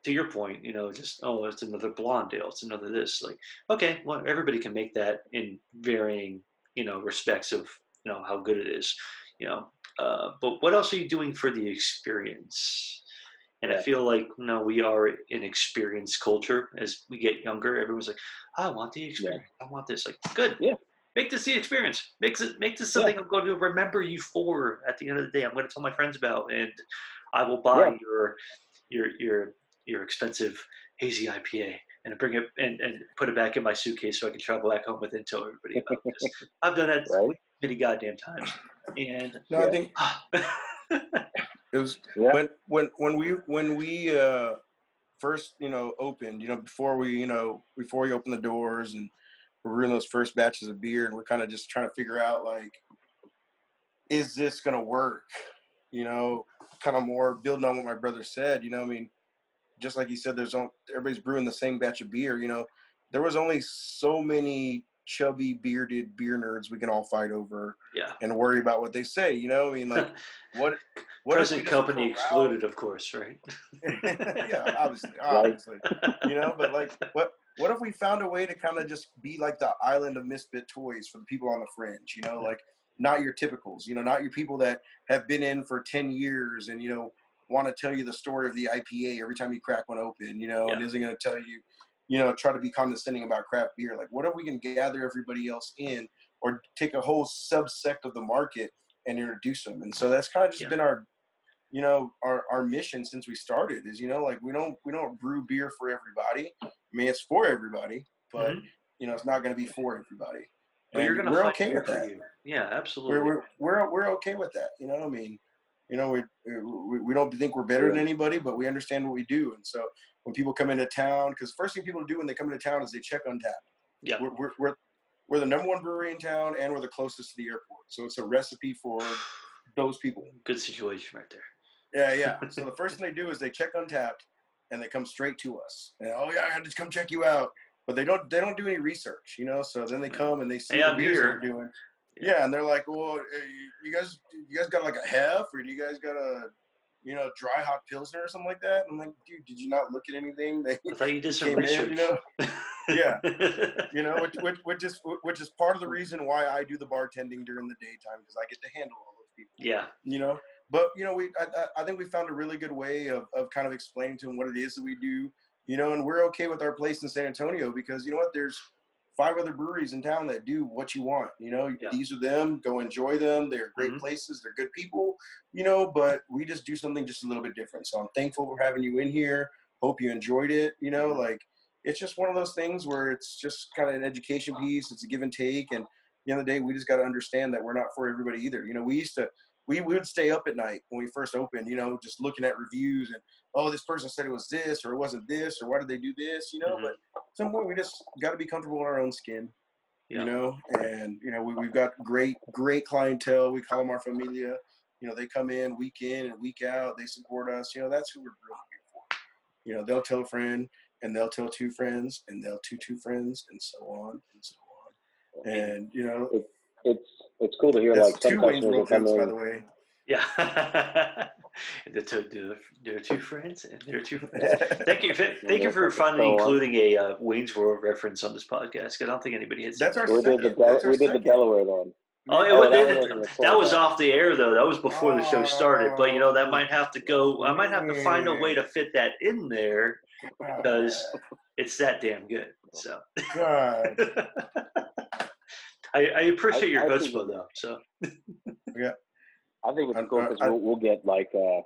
to your point, you know, just oh, it's another Blondale, it's another this. Like, okay, well, everybody can make that in varying, you know, respects of you know how good it is, you know. Uh, but what else are you doing for the experience? And I feel like you know we are an experience culture. As we get younger, everyone's like, I want the experience. I want this. Like, good. Yeah. Make this the experience. Makes it make this something I'm going to remember you for at the end of the day. I'm going to tell my friends about, and I will buy Yeah. your your your your expensive hazy IPA and bring it and, and put it back in my suitcase so I can travel back home with it and tell everybody about (laughs) this. I've done that Right. many goddamn times. And No, I think (laughs) it was Yeah. when when when we when we uh first you know opened you know before we you know before we opened the doors and we're brewing those first batches of beer and we're kind of just trying to figure out like is this gonna work you know kind of more building on what my brother said you know i mean just like he said there's on everybody's brewing the same batch of beer you know there was only so many chubby bearded beer nerds we can all fight over yeah. and worry about what they say you know i mean like (laughs) what what we Present company excluded, of course, right? (laughs) yeah, obviously, obviously, you know. But like, what what if we found a way to kind of just be like the island of misfit toys for the people on the fringe? You know, like not your typicals. You know, not your people that have been in for ten years and you know want to tell you the story of the IPA every time you crack one open. You know, and isn't going to tell you, you know, try to be condescending about craft beer. Like, what if we can gather everybody else in, or take a whole subsect of the market and introduce them? And so that's kind of just Yeah. been our you know our our mission since we started is you know like we don't we don't brew beer for everybody i mean it's for everybody but Mhm. you know it's not going to be for everybody But you're gonna we're okay with that you. Yeah, absolutely. we're, we're we're we're okay with that you know what i mean you know we, we we don't think we're better than anybody but we understand what we do and so when people come into town because first thing people do when they come into town is they check on tap yeah. we're, we're, we're, we're the number one brewery in town and we're the closest to the airport so it's a recipe for those people Good situation right there. Yeah, yeah. (laughs) So the first thing they do is they check Untappd, and they come straight to us. And oh yeah, I just come check you out. But they don't they don't do any research, you know. So then they come and they see Hey, the I'm beers here. they're doing. Yeah, and they're like, well, uh, you guys, you guys got like a hef, or do you guys got a, you know, dry hot pilsner or something like that? I'm like, dude, did you not look at anything? They I thought you did some came in, you know. (laughs) Yeah. You know, which, which which is which is part of the reason why I do the bartending during the daytime because I get to handle all those people yeah. you know but you know we I, I- think we found a really good way of, of kind of explaining to them what it is that we do you know and we're okay with our place in san antonio because you know what there's five other breweries in town that do what you want you know Yeah. these are them go enjoy them they're great Mhm. places they're good people you know but we just do something just a little bit different so i'm thankful for having you in here hope you enjoyed it you know Mhm. like it's just one of those things where it's just kind of an education piece it's a give and take and at the end of the day we just got to understand that we're not for everybody either you know we used to we would stay up at night when we first opened, you know, just looking at reviews and oh, this person said it was this or it wasn't this or why did they do this, you know. Mhm. But at some point, we just got to be comfortable in our own skin, Yeah. you know. And you know, we, we've got great, great clientele. We call them our familia. You know, they come in week in and week out. They support us. You know, that's who we're really here for. You know, they'll tell a friend and they'll tell two friends and they'll two two friends and so on and so on. And you know, It's it's cool to hear that's like some two Wayne's customers will World come by the way. Yeah. And (laughs) the two, there there are two friends, and there are two friends. Thank you, thank you for (laughs) finally so, uh, including a uh, Wayne's World reference on this podcast. 'cause I don't think anybody has. That's our We did the second- Del- that's our we did the. Delaware one. Oh, it Oh, was, that that, wasn't that was off the air though. That was before the show started. But you know that might have to go. I might have to find a way to fit that in there (laughs) because it's that damn good. So God. I, I appreciate your I think- chutzpah though. So (laughs) yeah, I think it's cool because we'll, we'll get like uh,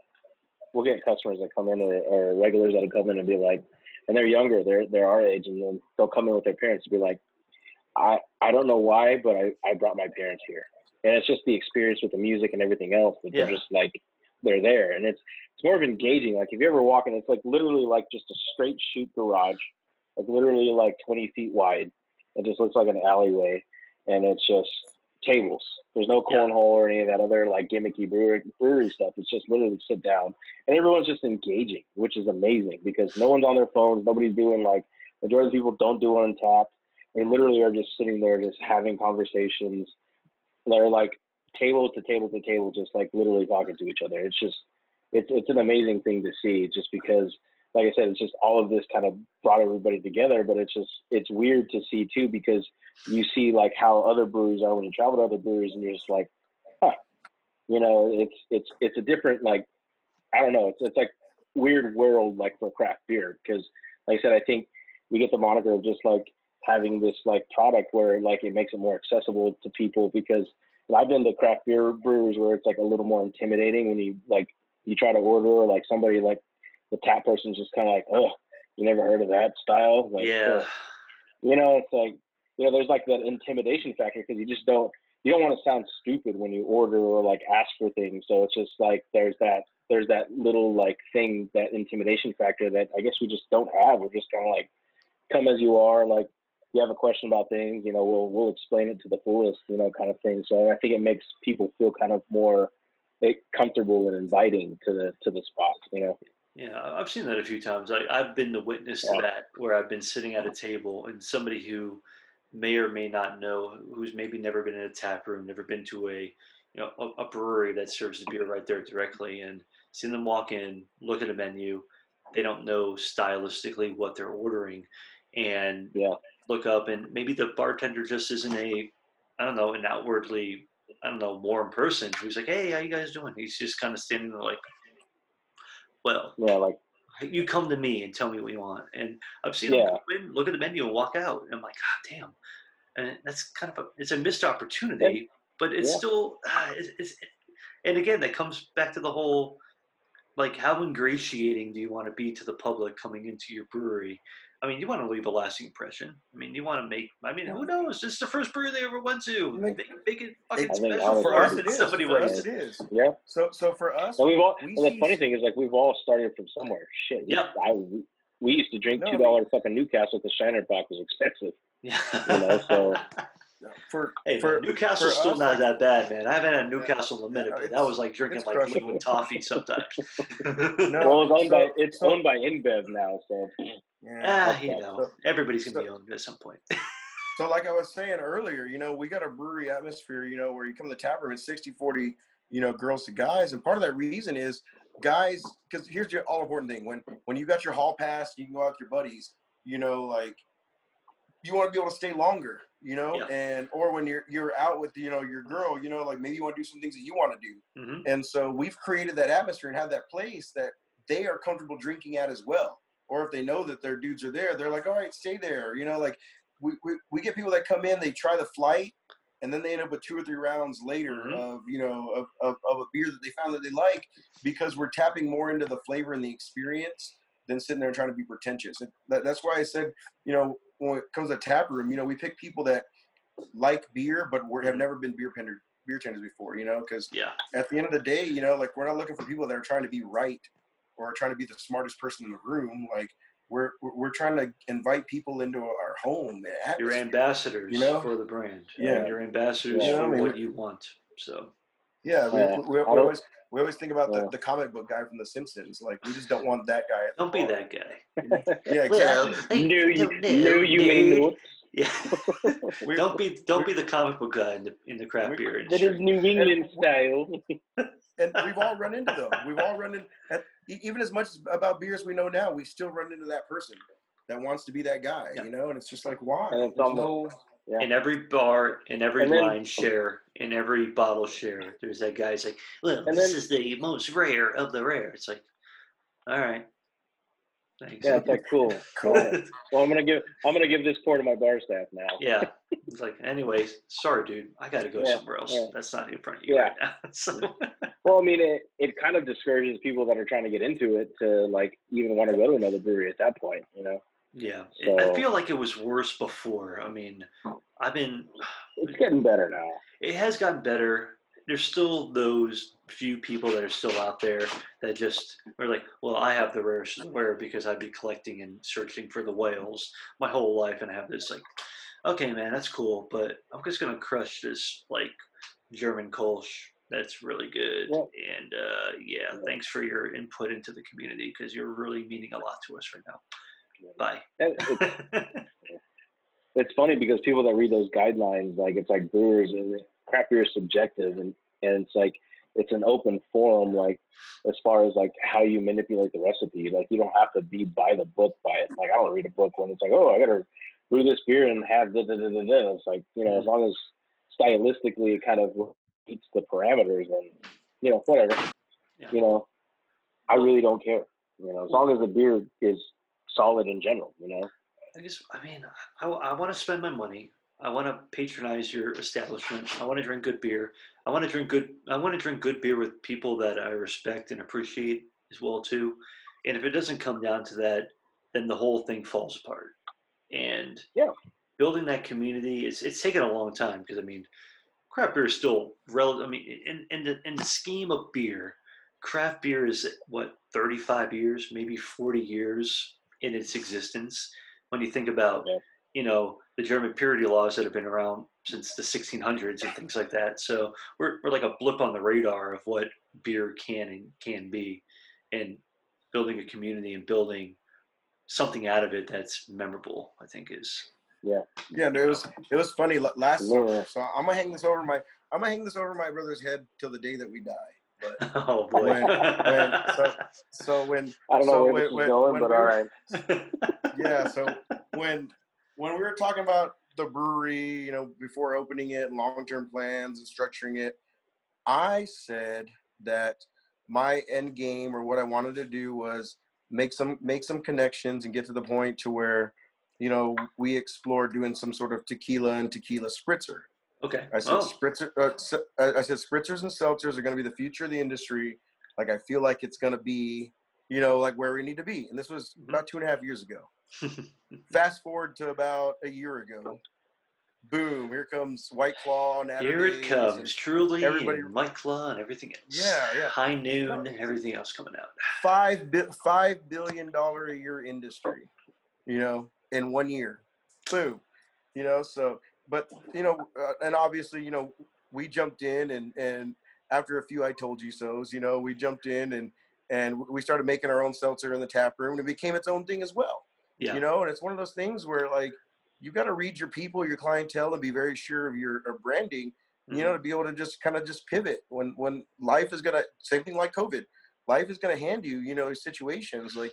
we'll get customers that come in or, or regulars that'll come in and be like, and they're younger, they're they're our age, and then they'll come in with their parents and be like, I I don't know why, but I I brought my parents here, and it's just the experience with the music and everything else that Yeah. they're just like they're there, and it's it's more of engaging. Like if you ever walk in, it's like literally like just a straight shoot garage, like literally like 20 feet wide. It just looks like an alleyway, and it's just tables. There's no Yeah. cornhole or any of that other like gimmicky brewery, brewery stuff. It's just literally sit down, and everyone's just engaging, which is amazing because no one's on their phones. Nobody's doing like majority of the people don't do Untappd. They literally are just sitting there, just having conversations. They're like table to table to table, just like literally talking to each other. It's just it's it's an amazing thing to see, just because like I said, it's just all of this kind of brought everybody together. But it's just it's weird to see too because you see like how other breweries are when you travel to other breweries, and you're just like, huh, you know, it's it's it's a different like I don't know, it's it's like weird world like for craft beer because like I said, I think we get the moniker of just like having this like product where like it makes it more accessible to people because I've been to craft beer brewers where it's like a little more intimidating when you like you try to order or like somebody like the tap person's just kind of like oh you never heard of that style? Like yeah, you know it's like you know there's like that intimidation factor because you just don't you don't want to sound stupid when you order or like ask for things. So it's just like there's that there's that little like thing that intimidation factor that i guess we just don't have. We're just kind of like come as you are like you have a question about things you know we'll we'll explain it to the fullest you know kind of thing. So i think it makes people feel kind of more comfortable and inviting to the to the spot you know yeah. I've seen that a few times. I, I've been the witness to that where I've been sitting at a table and somebody who may or may not know, who's maybe never been in a tap room, never been to a you know a, a brewery that serves the beer right there directly, and seen them walk in, look at a menu, they don't know stylistically what they're ordering, and Yeah. look up and maybe the bartender just isn't a I don't know an outwardly I don't know warm person who's like hey how you guys doing he's just kind of standing there like well yeah like you come to me and tell me what you want. And I've seen Yeah. them in, look at the menu and walk out. And I'm like, God damn. And that's kind of a, it's a missed opportunity, but it's Yeah. still, ah, it's, it's, and again, that comes back to the whole, like, how ingratiating do you want to be to the public coming into your brewery? I mean, you want to leave a lasting impression. I mean, you want to make, I mean, who knows? This is the first brewery they ever went to. Make- Make, make it fucking I think special For for us, honestly, it is. somebody For us, wants it is. yeah So, so for us, And we've all. we and the funny thing is, like, we've all started from somewhere. Shit. we- Yep. I, we used to drink No, I two mean- fucking Newcastle because Shiner Bock was expensive. Yeah. You know, so- (laughs) for Hey, for man, Newcastle's for still us- not that bad, man. I haven't had Newcastle in a minute, but that was like drinking it's like crushable. blue toffee sometimes. (laughs) No, well, it's owned by so- it's so- owned by InBev now, so yeah. ah, you know, everybody's gonna be owned at some point. (laughs) So like I was saying earlier, you know, we got a brewery atmosphere, you know, where you come to the tap room, it's 60, 40, you know, girls to guys. And part of that reason is guys, because here's the all important thing. When when you got your hall pass, you can go out with your buddies, you know, like you want to be able to stay longer, you know, Yeah. and or when you're you're out with, you know, your girl, you know, like maybe you want to do some things that you want to do. hmm And so we've created that atmosphere and have that place that they are comfortable drinking at as well. Or if they know that their dudes are there, they're like, all right, stay there. You know, like we, we, we get people that come in, they try the flight, and then they end up with two or three rounds later Mhm. of, you know, of, of, of a beer that they found that they like because we're tapping more into the flavor and the experience than sitting there trying to be pretentious. And that, that's why I said, you know, when it comes to tap room, you know, we pick people that like beer, but we have never been beer tender, beer tenders before, you know, because Yeah, at the end of the day, you know, like we're not looking for people that are trying to be right or trying to be the smartest person in the room. Like we're we're we're trying to invite people into our home. the you're ambassadors You know? for the brand. Yeah. and you're ambassadors Yeah. You know, I for mean, what you want. So Yeah, we, Yeah. we, we, I we don't- always we always think about Yeah. the, the comic book guy from The Simpsons. Like we just don't want that guy. at don't be bar. that guy. (laughs) Yeah, exactly. knew you knew you may not. Yeah. (laughs) Don't be don't be the comic book guy in the in the craft We- beer That is. New England style. (laughs) and we've all run into them. We've all run in, at, e- even as much about beers we know now, we still run into that person that wants to be that guy, Yeah. you know. And it's just like, why? And it's almost- no- In every bar, in every And then- line share, in every bottle share, there's that guy who's like, "Well, And this then- is the most rare of the rare." It's like, all right, thanks. Yeah, it's like cool. (laughs) Cool. Well, I'm gonna give I'm gonna give this pour to my bar staff now. yeah, it's like, anyways, sorry, dude, I got to go Yeah, somewhere else. yeah. That's not in front of you Yeah. right now. (laughs) So, Well, I mean, it, it kind of discourages people that are trying to get into it to like even want to go to another brewery at that point, you know. yeah, It- I feel like it was worse before. I mean, I've been It's getting better now. It has gotten better. There's still those few people that are still out there that just are like, well, I have the rarest of the rare because I'd be collecting and searching for the whales my whole life, and I have this like, okay, man, that's cool, but I'm just gonna crush this like German Kolsch that's really good, Well- and uh, yeah, thanks for your input into the community because you're really meaning a lot to us right now. Bye. (laughs) It's, it's funny because people that read those guidelines, like it's like brewers and is subjective, and and it's like it's an open forum, like as far as like how you manipulate the recipe. Like you don't have to be by the book by it. Like I don't read a book when it's like, oh, I gotta brew this beer and have da da da da da. It's like you know, as long as stylistically it kind of meets the parameters, and you know, whatever. Yeah. You know, I really don't care. You know, as long as the beer is solid in general. You know. I just, I mean, I, I want to spend my money. I want to patronize your establishment. I want to drink good beer. I want to drink good. I want to drink good beer with people that I respect and appreciate as well too. And if it doesn't come down to that, then the whole thing falls apart. And Yeah. building that community, it's it's taken a long time because I mean, craft beer is still relative. I mean, in in the in the scheme of beer, craft beer is what 35 years, maybe 40 years in its existence. When you think about, Yeah. You know, the German purity laws that have been around since the 1600s and things like that. So we're, we're like a blip on the radar of what beer can and can be, and building a community and building something out of it that's memorable. I think is Yeah, and it was it was funny last Yeah. So I'm gonna hang this over my I'm gonna hang this over my brother's head till the day that we die. But (laughs) oh boy. When- when- so- so when I don't know so where when- this is when- going, when but we were- right. (laughs) yeah so when when we were talking about the brewery you know before opening it and long-term plans and structuring it i said that my end game or what i wanted to do was make some make some connections and get to the point to where you know we explore doing some sort of tequila and tequila spritzer okay. I said oh, spritzer. Uh, I said spritzers and seltzers are going to be the future of the industry. Like I feel like it's going to be, you know, like where we need to be. And this was Mhm. about two and a half years ago. Fast forward to about a year ago. Boom! Here comes White Claw and Here it comes, and truly, everybody- and Mike Claw and everything else. Yeah, yeah. High noon, everything else coming out. Five bi- five billion dollar a year industry, you know, in one year. Boom! You know, so but you know, uh, and obviously, you know, we jumped in and and after a few I told you so's, you know, we jumped in and and we started making our own seltzer in the tap room and it became its own thing as well. Yeah. You know, and it's one of those things where like you've got to read your people, your clientele, and be very sure of your of branding. Mm-hmm. You know, to be able to just kind of just pivot when when life is gonna same thing like COVID, life is gonna hand you you know situations like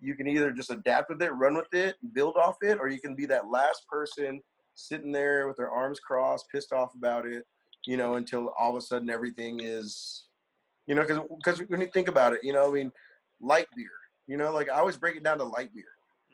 you can either just adapt with it, run with it, build off it, or you can be that last person sitting there with their arms crossed, pissed off about it, you know, until all of a sudden everything is, you know, because because when you think about it, you know, I mean, light beer, you know, like I always break it down to light beer.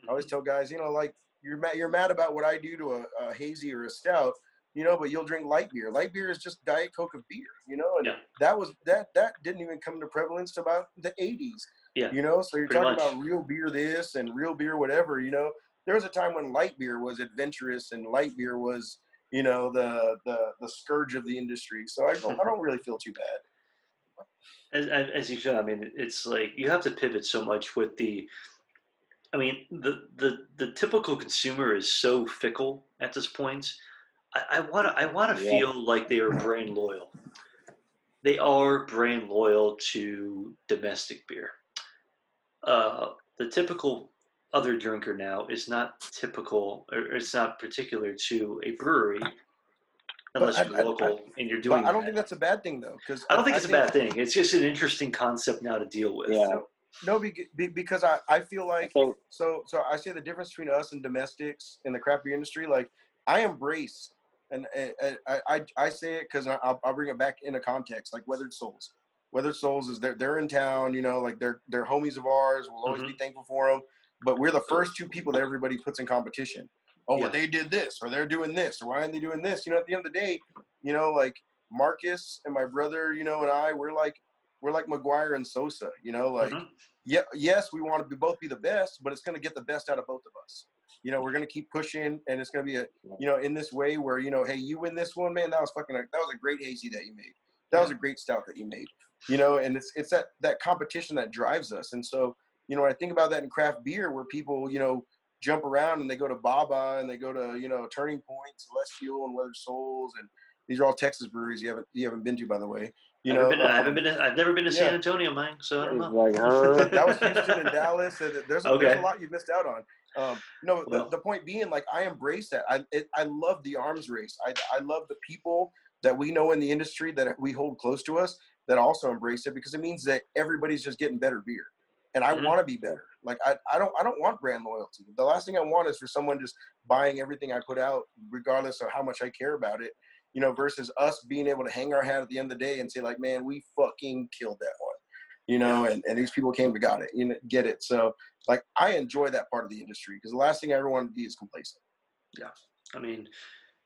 I always tell guys, you know, like you're mad, you're mad about what I do to a, a hazy or a stout, you know, but you'll drink light beer. Light beer is just diet coke of beer, you know, and Yeah. that was that that didn't even come to prevalence to about the 80s. Yeah, You know, so you're talking much. about real beer this and real beer whatever, you know. There was a time when light beer was adventurous and light beer was, you know, the the the scourge of the industry. So I don't I don't really feel too bad. as, as, as you should. I mean, it's like you have to pivot so much with the. I mean, the the the typical consumer is so fickle at this point. I want to I want to Yeah. feel like they are brand loyal. They are brand loyal to domestic beer. Uh, the typical other drinker now is not typical or it's not particular to a brewery unless I- you're I- local and you're doing But I don't that. think that's a bad thing though, because I don't think it's a bad thing. It's just an interesting concept now to deal with. Yeah. No, be, be, because I, I feel like think so so I say the difference between us and domestics in the craft beer industry. Like I embrace and, and, and I, I I say it because I'll, I'll bring it back into context. Like Weathered Souls, Weathered Souls is they're they're in town. You know, like they're they're homies of ours. We'll always be mm-hmm. thankful for them. But we're the first two people that everybody puts in competition. Oh, well, they did this, or they're doing this, or why aren't they doing this? You know, at the end of the day, you know, like Marcus and my brother, you know, and I, we're like we're like McGwire and Sosa. You know, like Mhm. yeah, yes, we want to be, both be the best, but it's going to get the best out of both of us. You know, we're going to keep pushing, and it's going to be a, you know, in this way where you know, hey, you win this one, man. That was fucking, that was a great hazy that you made. That was a great stout that you made. You know, and it's it's that that competition that drives us. And so, you know, when I think about that in craft beer, where people, you know, jump around and they go to Baba and they go to you know Turning Point, Celestial, and Weathered Souls, and these are all Texas breweries you haven't you haven't been to, by the way. You I've know, never been, I haven't been. To, I've never been to San Yeah. Antonio, Mike. So I don't know. like, (laughs) huh? that was Houston and Dallas. And there's, there's a lot you've missed out on. Um, no, Well. the, the point being, like, I embrace that. I it, I love the arms race. I I love the people that we know in the industry that we hold close to us that also embrace it because it means that everybody's just getting better beer, and I Mhm. want to be better. Like I, I don't I don't want brand loyalty. The last thing I want is for someone just buying everything I put out, regardless of how much I care about it. You know, versus us being able to hang our hat at the end of the day and say like, man, we fucking killed that one you know, and, and these people came to got it, you know, get it. So like I enjoy that part of the industry because the last thing I ever want to be is complacent. Yeah. I mean,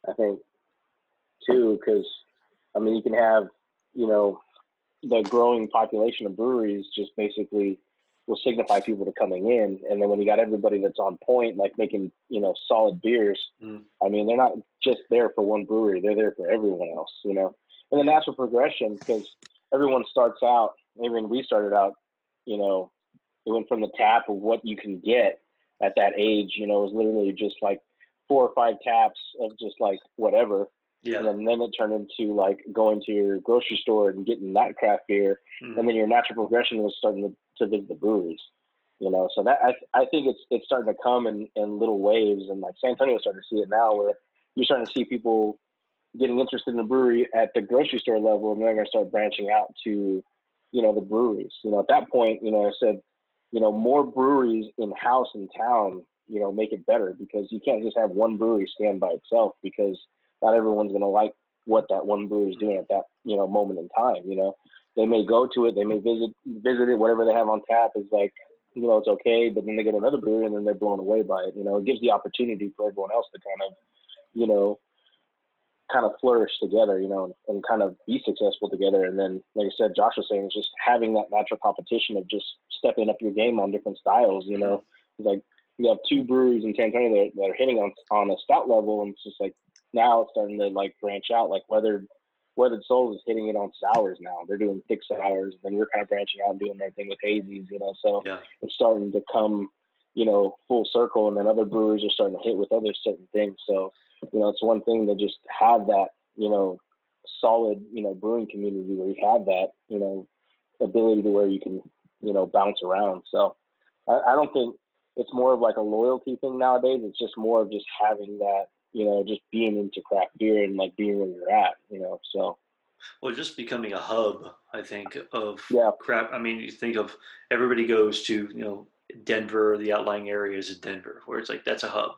I think too, because I mean, you can have you know the growing population of breweries just basically will signify people to coming in, and then when you got everybody that's on point, like making you know solid beers, Mm. I mean, they're not just there for one brewery; they're there for everyone else, you know. And the natural progression, because everyone starts out. Even we started out, you know, it went from the tap of what you can get at that age. You know, it was literally just like four or five taps of just like whatever. yeah, And then, it turned into like going to your grocery store and getting that craft beer. Mhm. And then your natural progression was starting to, to visit the breweries. You know, so that I I think it's it's starting to come in, in little waves and like San Antonio's starting to see it now where you're starting to see people getting interested in the brewery at the grocery store level and they're gonna start branching out to, you know, the breweries. You know, at that point, you know, I said, you know, more breweries in house in town, you know, make it better because you can't just have one brewery stand by itself because not everyone's gonna like what that one brewery is doing at that, you know, moment in time, you know. They may go to it, they may visit visit it, whatever they have on tap is like, you know, it's okay, but then they get another brewery and then they're blown away by it. You know, it gives the opportunity for everyone else to kind of, you know, kind of flourish together, you know, and, kind of be successful together. And then, like I said, Josh was saying, it's just having that natural competition of just stepping up your game on different styles, you know, it's like you have two breweries in Antonio that, that are hitting on on a stout level, and it's just like now it's starting to like branch out. Like Weathered Weathered Souls is hitting it on sours now. They're doing thick sours, and then we're kind of branching out and doing their thing with hazies, you know. So yeah, it's starting to come, you know, full circle, and then other brewers are starting to hit with other certain things. So, you know, it's one thing to just have that, you know, solid, you know, brewing community where you have that, you know, ability to where you can, you know, bounce around. So, I, I don't think it's more of like a loyalty thing nowadays. It's just more of just having that, you know, just being into craft beer and like being where you're at, you know. So, well, just becoming a hub, I think, of yeah, crap. I mean, you think of everybody goes to you know Denver, the outlying areas of Denver, where it's like that's a hub.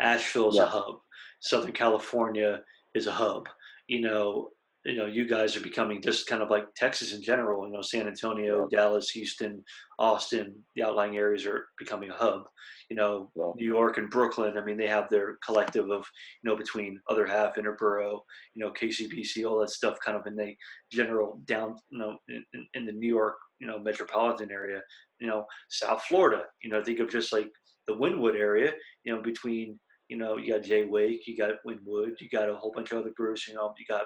Asheville's Yeah. a hub. Southern California is a hub. You know, you know, you guys are becoming just kind of like Texas in general. You know, San Antonio, Dallas, Houston, Austin, the outlying areas are becoming a hub. You know, Yeah. New York and Brooklyn. I mean, they have their collective of you know between other half, Interborough, you know, KCBC, all that stuff, kind of in the general down, you know, in, in- the New York, you know, metropolitan area. You know, South Florida. You know, think of just like the Wynwood area. You know, between you know, you got Jay Wake, you got Wynwood, you got a whole bunch of other brews. You know, you got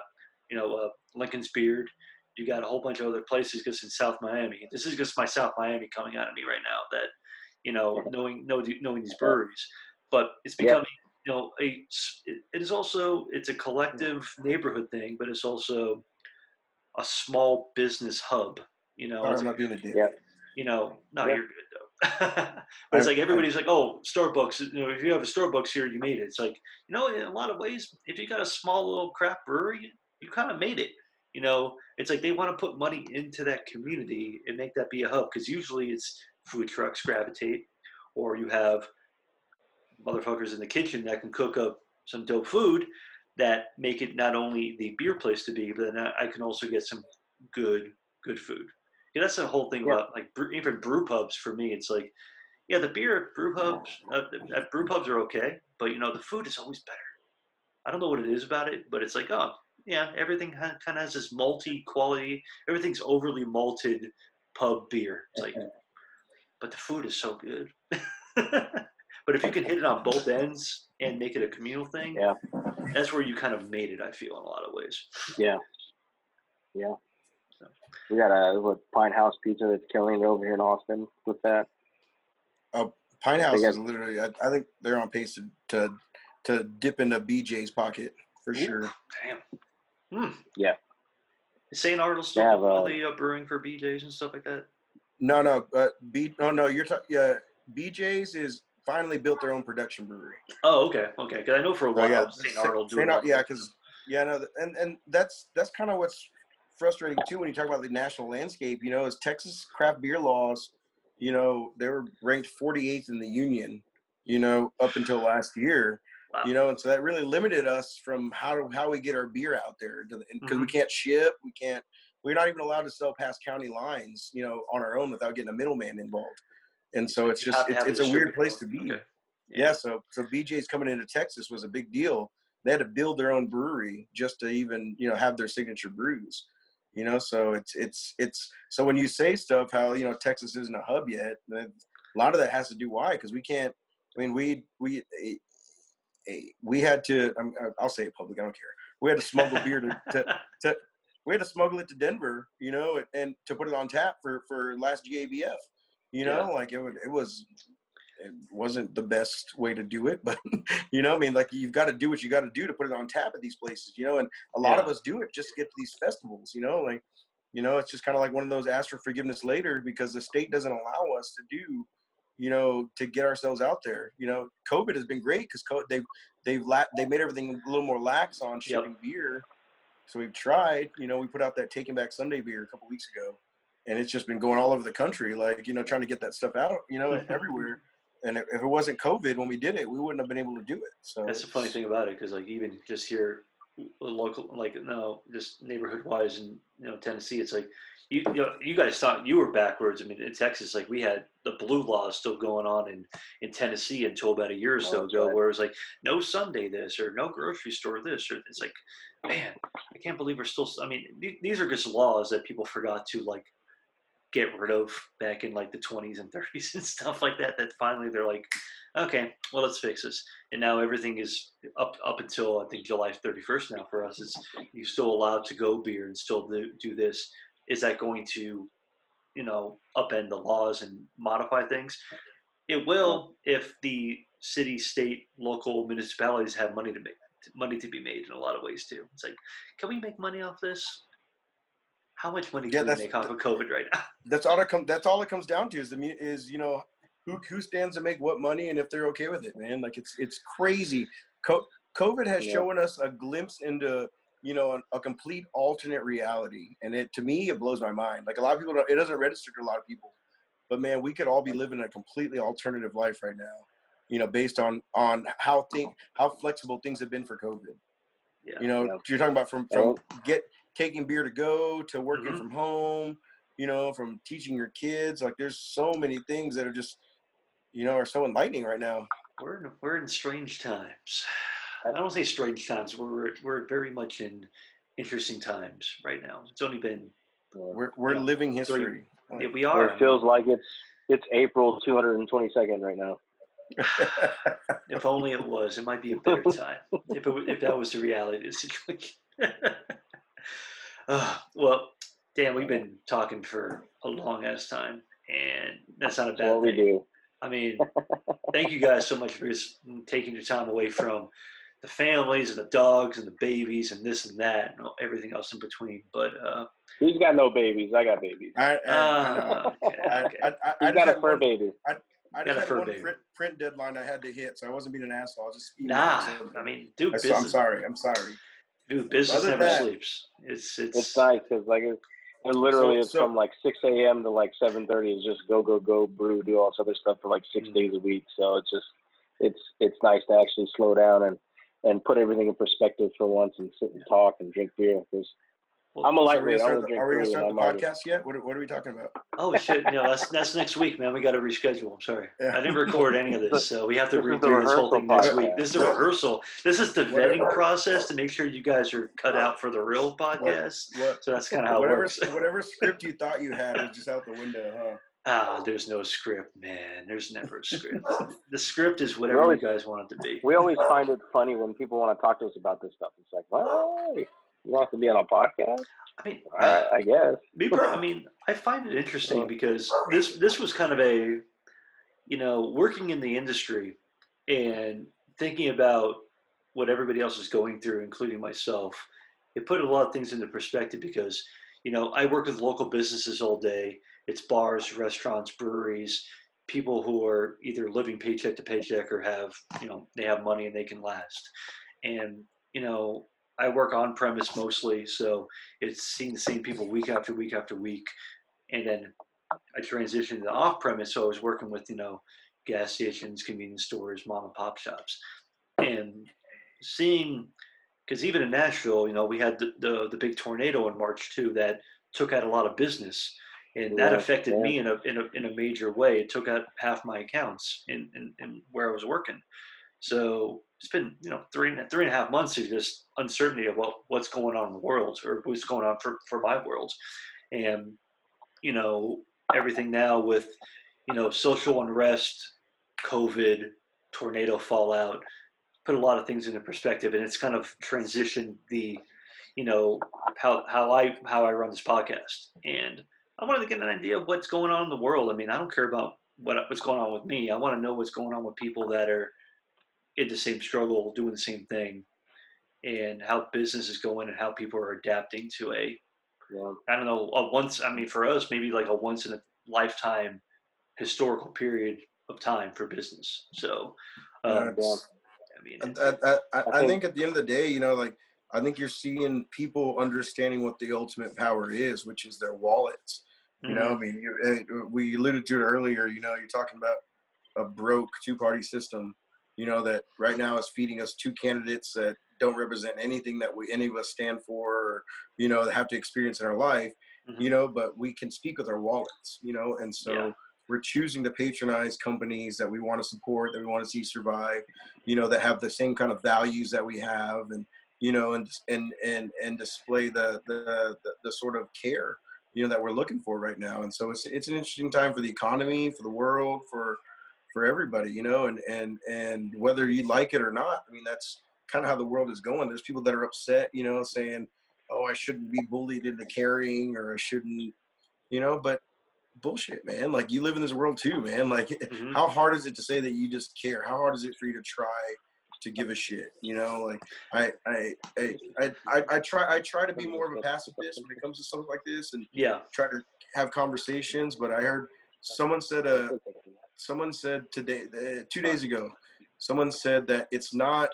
you know uh, Lincoln's Beard. You got a whole bunch of other places just in South Miami. This is just my South Miami coming out of me right now. That you know, knowing know, knowing these breweries, but it's Yeah. becoming you know a s- it it is also it's a collective neighborhood thing, but it's also a small business hub. You know, Sorry, it's I'm not doing it. Yeah. you know, no, Yeah. you're good though. (laughs) but it's I- like everybody's like, oh, Starbucks. You know, if you have a Starbucks here, you made it. It's like, you know, in a lot of ways, if you got a small little craft brewery, you, kind of made it. You know, it's like they want to put money into that community and make that be a hub because usually it's food trucks gravitate, or you have motherfuckers in the kitchen that can cook up some dope food that make it not only the beer place to be, but then I I can also get some good good food. Yeah, that's the whole thing Yeah. about like even brew pubs for me. It's like, yeah, the beer at brew pubs uh, at brew pubs are okay, but you know the food is always better. I don't know what it is about it, but it's like, oh yeah, everything kind of has this malty quality. Everything's overly malted pub beer. It's like, (laughs) but the food is so good. (laughs) but if you can hit it on both ends and make it a communal thing, Yeah. that's where you kind of made it. I feel in a lot of ways. Yeah. Yeah. So. We got a what, Pinthouse Pizza that's killing it over here in Austin with that. Uh, Pinthouse is literally. I, I think they're on pace to, to to dip into BJ's pocket for Ooh. sure. Damn. Hmm. Yeah. Is St. Arnold still They have, doing all uh, the uh, brewing for BJ's and stuff like that? No, no, but B. No, no, you're talking. Yeah, BJ's is finally built their own production brewery. Oh, okay, okay. Because I know for a Oh, while yeah, St. Sa- Arnold doing. Ar- all yeah, because yeah, no, and and that's that's kind of what's frustrating too when you talk about the national landscape. You know, is Texas craft beer laws. You know, they were ranked 48th in the union. You know, up until last year. Wow. You know, and so that really limited us from how to, how we get our beer out there because Mm-hmm. we can't ship, we can't, we're not even allowed to sell past county lines. You know, on our own without getting a middleman involved. And so it's You just it's, a it's a weird place to be. Okay. Yeah, so so BJ's coming into Texas was a big deal. They had to build their own brewery just to even you know have their signature brews. You know, so it's it's it's so when you say stuff how you know Texas isn't a hub yet, a lot of that has to do why because we can't. I mean, we we we had to. I'm, uh, I'll say it public. I don't care. We had to smuggle beer to, to (laughs) we had to smuggle it to Denver, you know, and, to put it on tap for for last GABF. You know, Yeah. like it would, it was it wasn't the best way to do it, (laughs) but you know, I mean, like you've got to do what you got to do to put it on tap at these places, you know, and a lot of us do it just to get to these festivals, you know, like you know, it's just kind of like one of those ask for forgiveness later because the state doesn't allow us to do, you know, to get ourselves out there. You know, COVID has been great because co- they've they've la- they made everything a little more lax on shipping beer. So we've tried, you know, we put out that Taking Back Sunday beer a couple weeks ago, and it's just been going all over the country, like you know, trying to get that stuff out, you know, (laughs) everywhere. And if if it wasn't COVID when we did it, we wouldn't have been able to do it. So That's the funny thing about it, because like even just here, local, like no, just neighborhood wise in you know Tennessee, it's like you you, know, you guys thought you were backwards. I mean, in Texas, like we had the blue laws still going on in in Tennessee until about a year or so Oh, ago, right. where it was like no Sunday this or no grocery store this, or it's like, man, I can't believe we're still. I mean, th- these are just laws that people forgot to like get rid of back in like the 20s and 30s (laughs) and stuff like that that finally they're like okay well let's fix this and now everything is up up until i think july 31st now for us it's you're still allowed to go beer and still do, do this is that going to you know upend the laws and modify things it will if the city state local municipalities have money to make money to be made in a lot of ways too it's like can we make money off this how much money Yeah, can we make off of covid right now (laughs) that's all it comes. That's all it comes down to is the mu- is you know who who stands to make what money and if they're okay with it, man. Like it's it's crazy. Co- COVID has Yeah. shown us a glimpse into you know a, a complete alternate reality, and it to me it blows my mind. Like a lot of people, don't, it doesn't register to a lot of people, but man, we could all be living a completely alternative life right now. You know, based on on how think how flexible things have been for COVID. yeah You know, Yeah. you're talking about from from get taking beer to go to working Mhm. from home. You know, from teaching your kids. Like, there's so many things that are just, you know, are so enlightening right now. We're in, we're in strange times. I don't say strange times. We're we're very much in interesting times right now. It's only been We're we're Yeah. living history. yeah, we are. it feels like it's it's April 222nd right now. (laughs) If only it was. It might be a better time if it, if that was the reality of the situation. (laughs) uh, well, Dan, we've been talking for a long ass time, and that's not a That's bad what we do. I mean, thank you guys so much for just taking your time away from the families and the dogs and the babies and this and that and everything else in between. But uh, He's got no babies. I got babies. I, I, uh, okay, okay. I, I, I got a fur one- baby. I Got a fur one baby. print, print deadline I had to hit, so I wasn't being an asshole. I was just nah, I mean, dude, I'm, so- I'm sorry. I'm sorry. dude, business Other never that- sleeps. It's it's, It's nice because like it, it literally So- is so- from like 6 a.m. to like 7:30 It's just go go go brew do all this other stuff for like 6 Mhm. days a week. So it's just it's it's nice to actually slow down and and put everything in perspective for once and sit and talk and drink beer because well, I'm a So are we lightweight. gonna start the, are we gonna start the I'm already- podcast yet? What, are- what are we talking about? Oh shit! No, that's that's next week, man. We got to reschedule. I'm sorry, Yeah. I didn't record any of this, so we have to This is redo this whole rehearsal thing next podcast. week. This is a rehearsal. This is the Whatever. vetting process to make sure you guys are cut out for the real podcast. What, So that's kind of how it works. whatever script you thought you had is just out the window, huh? Ah, there's no script, man. There's never a script. (laughs) the script is whatever always- you guys want it to be. We always find it funny when people want to talk to us about this stuff. It's like, what? You want to be on a podcast? I mean, Uh, I guess. Me, per- I mean, I find it interesting because this this was kind of a, you know, working in the industry and thinking about what everybody else is going through, including myself. It put a lot of things into perspective because, you know, I work with local businesses all day. It's bars, restaurants, breweries, people who are either living paycheck to paycheck or have, you know, they have money and they can last. And, you know, I work on premise mostly, so it's seeing the same people week after week after week. And then I transitioned to off premise, so I was working with, you know, gas stations, convenience stores, mom and pop shops. And seeing, because even in Nashville, you know, we had the, the, the big tornado in March too that took out a lot of business. And that affected yeah. me in a, in, a, in a major way. It took out half my accounts in, in, in where I was working. So it's been you know three three and a half months of just uncertainty of what, what's going on in the world or what's going on for, for my world. And, you know, everything now with, you know, social unrest, COVID, tornado fallout, put a lot of things into perspective and it's kind of transitioned the, you know, how, how I, how I run this podcast. And I wanted to get an idea of what's going on in the world. I mean, I don't care about what, what's going on with me. I want to know what's going on with people that are in the same struggle, doing the same thing and how business is going and how people are adapting to a Yeah. I don't know, a once, I mean, for us, maybe like a once in a lifetime historical period of time for business. So, um, I mean, I, I, I, I think at the end of the day, you know, like I think you're seeing people understanding what the ultimate power is, which is their wallets. You know, I Mm-hmm. mean, you, eh, we alluded to it earlier. You know, you're talking about a broke two-party system. You know that right now is feeding us two candidates that don't represent anything that we any of us stand for, or you know, that have to experience in our life. Mhm. You know, but we can speak with our wallets. You know, and so Yeah. we're choosing to patronize companies that we want to support, that we want to see survive. You know, that have the same kind of values that we have, and you know, and and and and display the the the, the sort of care you know that we're looking for right now. And so it's it's an interesting time for the economy for the world for for everybody you know and and and whether you like it or not i mean that's kind of how the world is going. There's people that are upset you know saying oh i shouldn't be bullied into carrying or i shouldn't you know but bullshit man. Like you live in this world too man. Like (laughs) Mhm. how hard is it to say that you just care? How hard is it for you to try to give a shit you know like i i i i, I, try i try to be more of a pacifist when it comes to stuff like this and yeah, try to have conversations but i heard someone said uh someone said today uh, two days ago someone said that it's not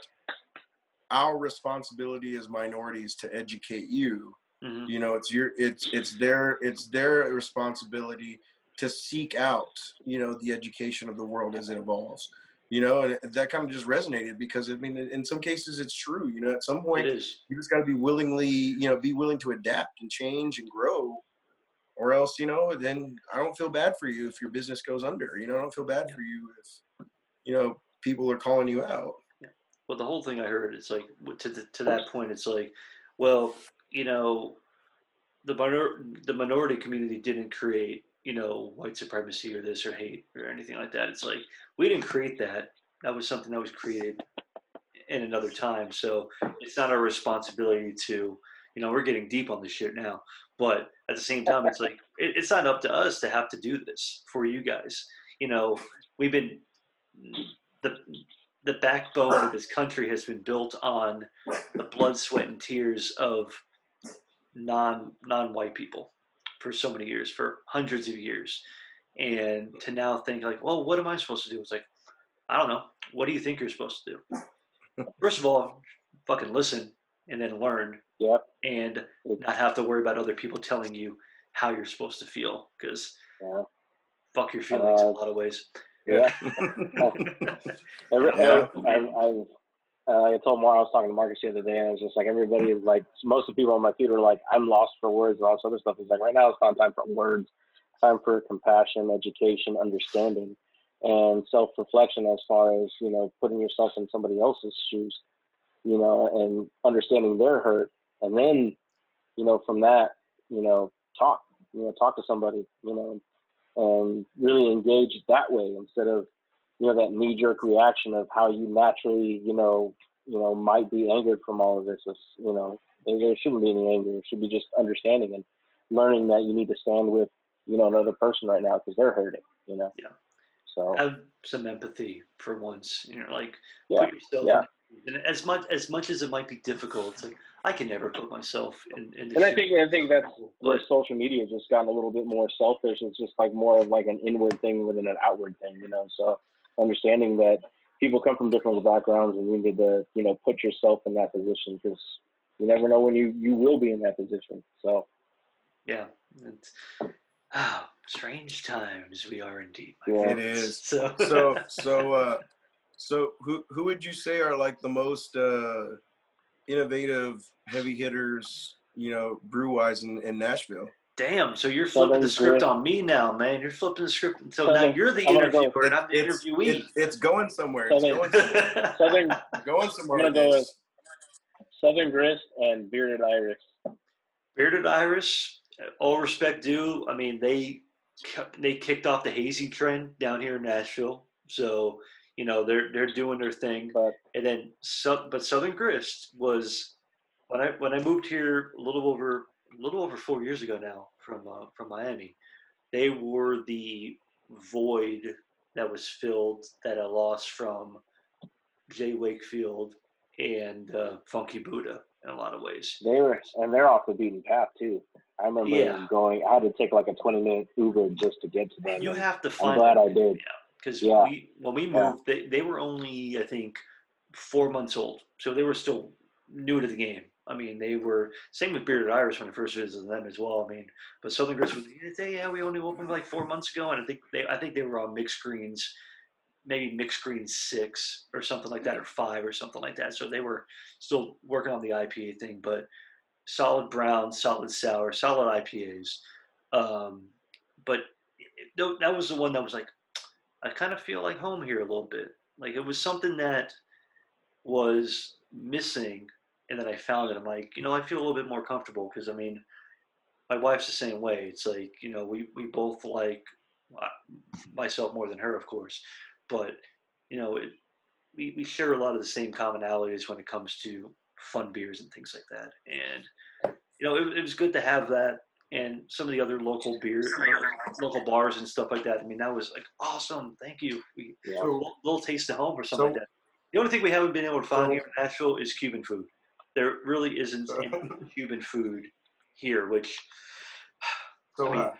our responsibility as minorities to educate you. Mhm, you know it's your it's it's their it's their responsibility to seek out you know the education of the world as it evolves you know and that kind of just resonated because i mean in some cases it's true you know at some point is. you just got to be willingly you know be willing to adapt and change and grow or else you know then i don't feel bad for you if your business goes under you know i don't feel bad for you if you know people are calling you out. Well, the whole thing I heard, it's like to the, to that point, it's like, well, you know, the minor, the minority community didn't create, you know, white supremacy or this or hate or anything like that. It's like we didn't create that. That was something that was created in another time. So it's not our responsibility to, you know, we're getting deep on this shit now. But at the same time, it's like it, it's not up to us to have to do this for you guys. You know, we've been the the backbone of this country has been built on the blood, sweat, and tears of non non white people for so many years, for hundreds of years, and to now think like, well, what am I supposed to do? It's like, I don't know. What do you think you're supposed to do? (laughs) First of all, fucking listen and then learn, Yep. and not have to worry about other people telling you how you're supposed to feel because Yeah. fuck your feelings in a Uh, lot of ways. Yeah. (laughs) (laughs) Every, Yeah. I, I, uh, I told Mar I was talking to Marcus the other day, and it's just like everybody is like most of the people on my feed are like, I'm lost for words and all this other stuff. It's like right now it's not time for words, time for compassion, education, understanding, and self reflection as far as you know putting yourself in somebody else's shoes, you know, and understanding their hurt, and then you know from that, you know, talk, you know, talk to somebody, you know, and really engage that way instead of you know that knee jerk reaction of how you naturally you know you know might be angered from all of this is you know there, shouldn't be any anger it should be just understanding and learning that you need to stand with you know another person right now because they're hurting you know Yeah. so Have some empathy for once. You know, like yeah put yourself. yeah. In, and as much as much as it might be difficult, it's like I can never put myself in. in the and I think I think that's where social media has just gotten a little bit more selfish. It's just like more of like an inward thing than an outward thing, you know. So understanding that people come from different backgrounds and you need to, you know, put yourself in that position because you never know when you you will be in that position. So yeah, it's, ah, strange times we are indeed. my Yeah. It friends. is. So So so (laughs) uh so who who would you say are like the most uh innovative heavy hitters, you know, brew wise in, in Nashville? Damn, so you're flipping the script on me now, man. You're flipping the script. So now you're the I'm gonna go- interviewer and I'm the It's- interviewee. it's- it's going somewhere. It's Southern- going (laughs) somewhere. Southern going somewhere. I'm gonna with go this. Southern Grist and Bearded Iris. Bearded Iris, all respect due. I mean, they they kicked off the hazy trend down here in Nashville, so you know they're they're doing their thing. But And then, but Southern Grist was when I when I moved here a little over a little over four years ago now from uh, from Miami. They were the void that was filled that I lost from J. Wakefield and uh, Funky Buddha in a lot of ways. they were and they're off the beaten path too. I remember Yeah. going I had to take like a twenty minute Uber just to get to them. You have to I'm find. glad I did. because Yeah. we when we Yeah. moved, they, they were only I think four months old, so they were still new to the game. I mean, they were same with Bearded Iris when I first visited them as well. I mean, but Southern Grist was yeah, yeah, we only opened like four months ago, and I think they I think they were on mixed screens, maybe mixed screen six or something like that, or five or something like that. So they were still working on the IPA thing, but solid brown, solid sour, solid IPAs. Um, but it- that was the one that was like, I kind of feel like home here a little bit. Like it was something that was missing, and then I found it. I'm like, you know, I feel a little bit more comfortable because I mean, my wife's the same way. It's like you know, we we both like myself more than her, of course, but you know, it, we we share a lot of the same commonalities when it comes to fun beers and things like that. And you know, it, it was good to have that and some of the other local beer, local bars and stuff like that. I mean, that was like awesome. Thank you. We Yeah. a little, little taste of home or something So- like that. The only thing we haven't been able to find So- here in Nashville is Cuban food. There really isn't (laughs) any Cuban food here, which (sighs) So I mean, uh,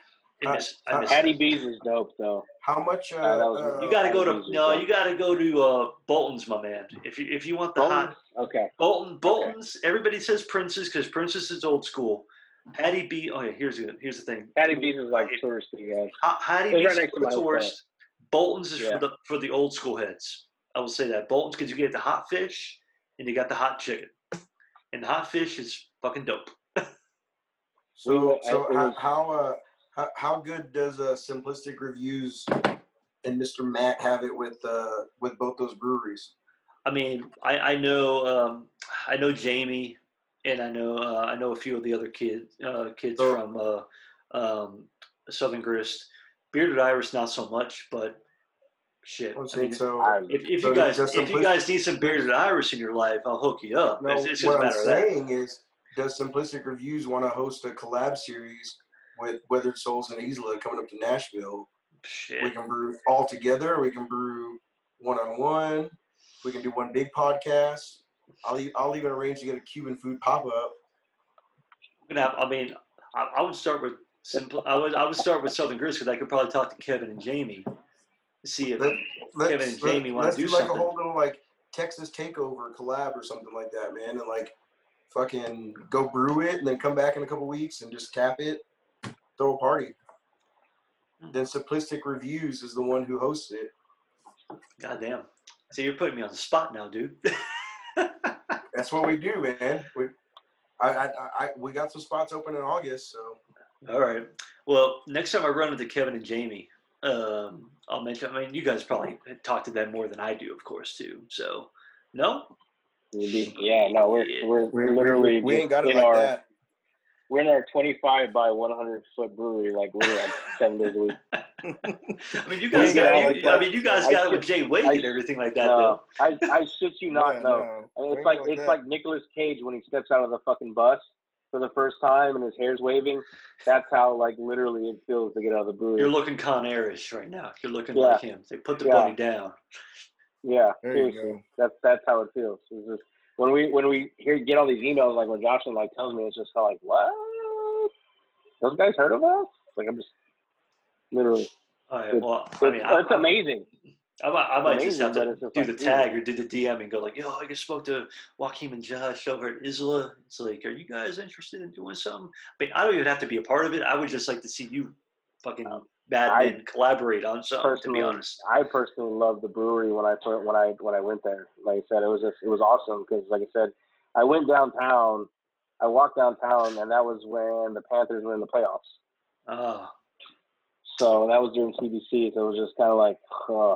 I miss. I miss Hattie that. B's is dope though. how much? Uh, Uh, was- uh, You got to go to Hattie B's is no. dope. You got to go to uh, Bolton's, my man. If you if you want the hot Okay. Bolton, Bolton's. Everybody says Prince's because Prince's is old school. Hattie B. Oh yeah, here's the here's the thing. Hattie B's is like touristy guys. Ha- Hattie It's B's right is next for the my tourist. Bolton's is Yeah. for the for the old school heads. I will say that Bolton's because you get the hot fish and you got the hot chicken, and the hot fish is fucking dope. (laughs) So, so how how, uh, how how good does uh, Simplistic Reviews and Mr. Matt have it with uh with both those breweries? I mean, I, I know um, I know Jamie, and I know uh, I know a few of the other kids uh, kids So- from uh, um, Southern Grist. Bearded Iris, not so much, but shit. I'm I saying mean, so. If, if so you guys if you guys need some Bearded Iris in your life, I'll hook you up. No, it's, it's what I'm matter of that. saying is, does Simplistic Reviews want to host a collab series with Weathered Souls and Isla coming up to Nashville? Shit. We can brew all together. We can brew one on one. We can do one big podcast. I'll I'll even arrange to get a Cuban food pop up. We're gonna have, I mean, I, I would start with simple. I would I would start with Southern Grist because I could probably talk to Kevin and Jamie see if Let, Kevin and Jamie wanna do do like something. a whole little like Texas takeover collab or something like that, man, and like fucking go brew it and then come back in a couple weeks and just cap it, throw a party. Hmm. Then Simplistic Reviews is the one who hosts it. goddamn. So you're putting me on the spot now, dude. (laughs) That's what we do, man. We, I, I, I, we got some spots open in August, so All right. Well, next time I run into Kevin and Jamie, um, I'll mention. I mean, you guys probably talk to them more than I do, of course, too. So, no. We'd yeah, no, we're Yeah. we're, we, we're literally we, we ain't got it in like our that. we're in our 25 by 100 foot brewery, like we're like (laughs) seven days a week. I mean, you guys got got. it You, like I mean, you guys I got it with Jay Wade I- and everything like that, No, I I shit you not. Yeah, no, no, And we it's like like it's that. like Nicolas Cage when he steps out of the fucking bus for the first time and his hair's waving. That's how like literally it feels to get out of the brewery. You're looking Con Airish right now. You're looking Yeah. like him. They put the Yeah. bunny down. yeah, There seriously. That's that's how it feels. It's just when we when we hear get all these emails like when Jocelyn like tells me it's just kind of like what those guys heard of us? Like I'm just literally. Oh, all right. It's- I mean, It's, I, it's amazing. I might, I might just have to do like, the tag or do the DM and go like, "Yo, I just spoke to Joaquin and Josh over at Isla. It's like, are you guys interested in doing something? I mean, I don't even have to be a part of it. I would just like to see you, fucking bad I men, collaborate on something. To be honest, I personally love the brewery when I when I when I went there. Like I said, it was just it was awesome because, like I said, I went downtown. I walked downtown, and that was when the Panthers were in the playoffs. oh, So that was during CBC. So it was just kind of like, uh,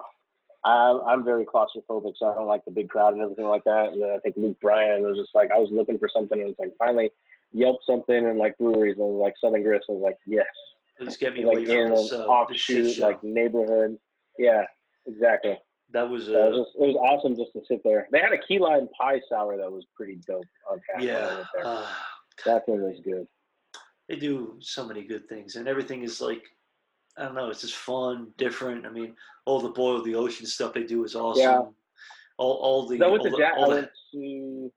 I, I'm very claustrophobic, so I don't like the big crowd and everything like that. And then I think Luke Bryan was just like, I was looking for something, and it's like finally Yelp something and like breweries and like Southern Grist. I was like, yes, please get me like in this, an uh, offshoot like neighborhood. Yeah, exactly. that was, So it uh, was just it was awesome just to sit there. They had a key lime pie sour that was pretty dope on tap. when I yeah. Uh, that thing was good. they do so many good things, and everything is like, I don't know, it's just fun, different. I mean, all the boil the ocean stuff they do is awesome. Yeah. All, all the, I went all to the. I all the went to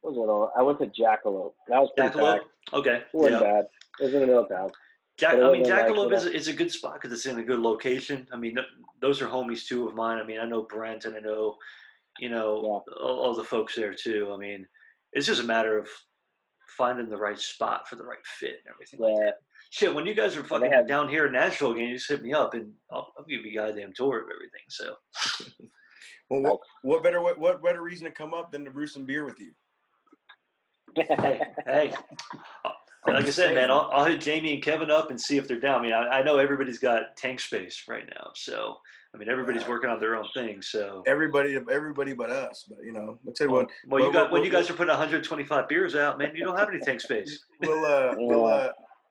what was it? I went to Jackalope. That was pretty Jackalope. Okay. It wasn't Yeah. bad. It was in the middle of town. Jack, I mean, Jackalope is, a- is a good spot because it's in a good location. I mean, those are homies too of mine. I mean, I know Brent and I know, you know, all, all the folks there too. I mean, it's just a matter of finding the right spot for the right fit and everything like Yeah. that. Shit, when you guys are fucking had- down here in Nashville again, you just hit me up and I'll, I'll give you a goddamn tour of everything. So, (laughs) Well, what, what better what, what better reason to come up than to brew some beer with you? hey, hey. (laughs) Like I said, man, I'll, I'll hit Jamie and Kevin up and see if they're down. I mean, I, I know everybody's got tank space right now, so I mean, everybody's Right. working on their own thing. So, Everybody, everybody but us. But you know, I tell you well, what, well, you well, got well, when you guys are putting 125 beers out, man, you don't have any tank space. we'll uh, (laughs) we'll uh,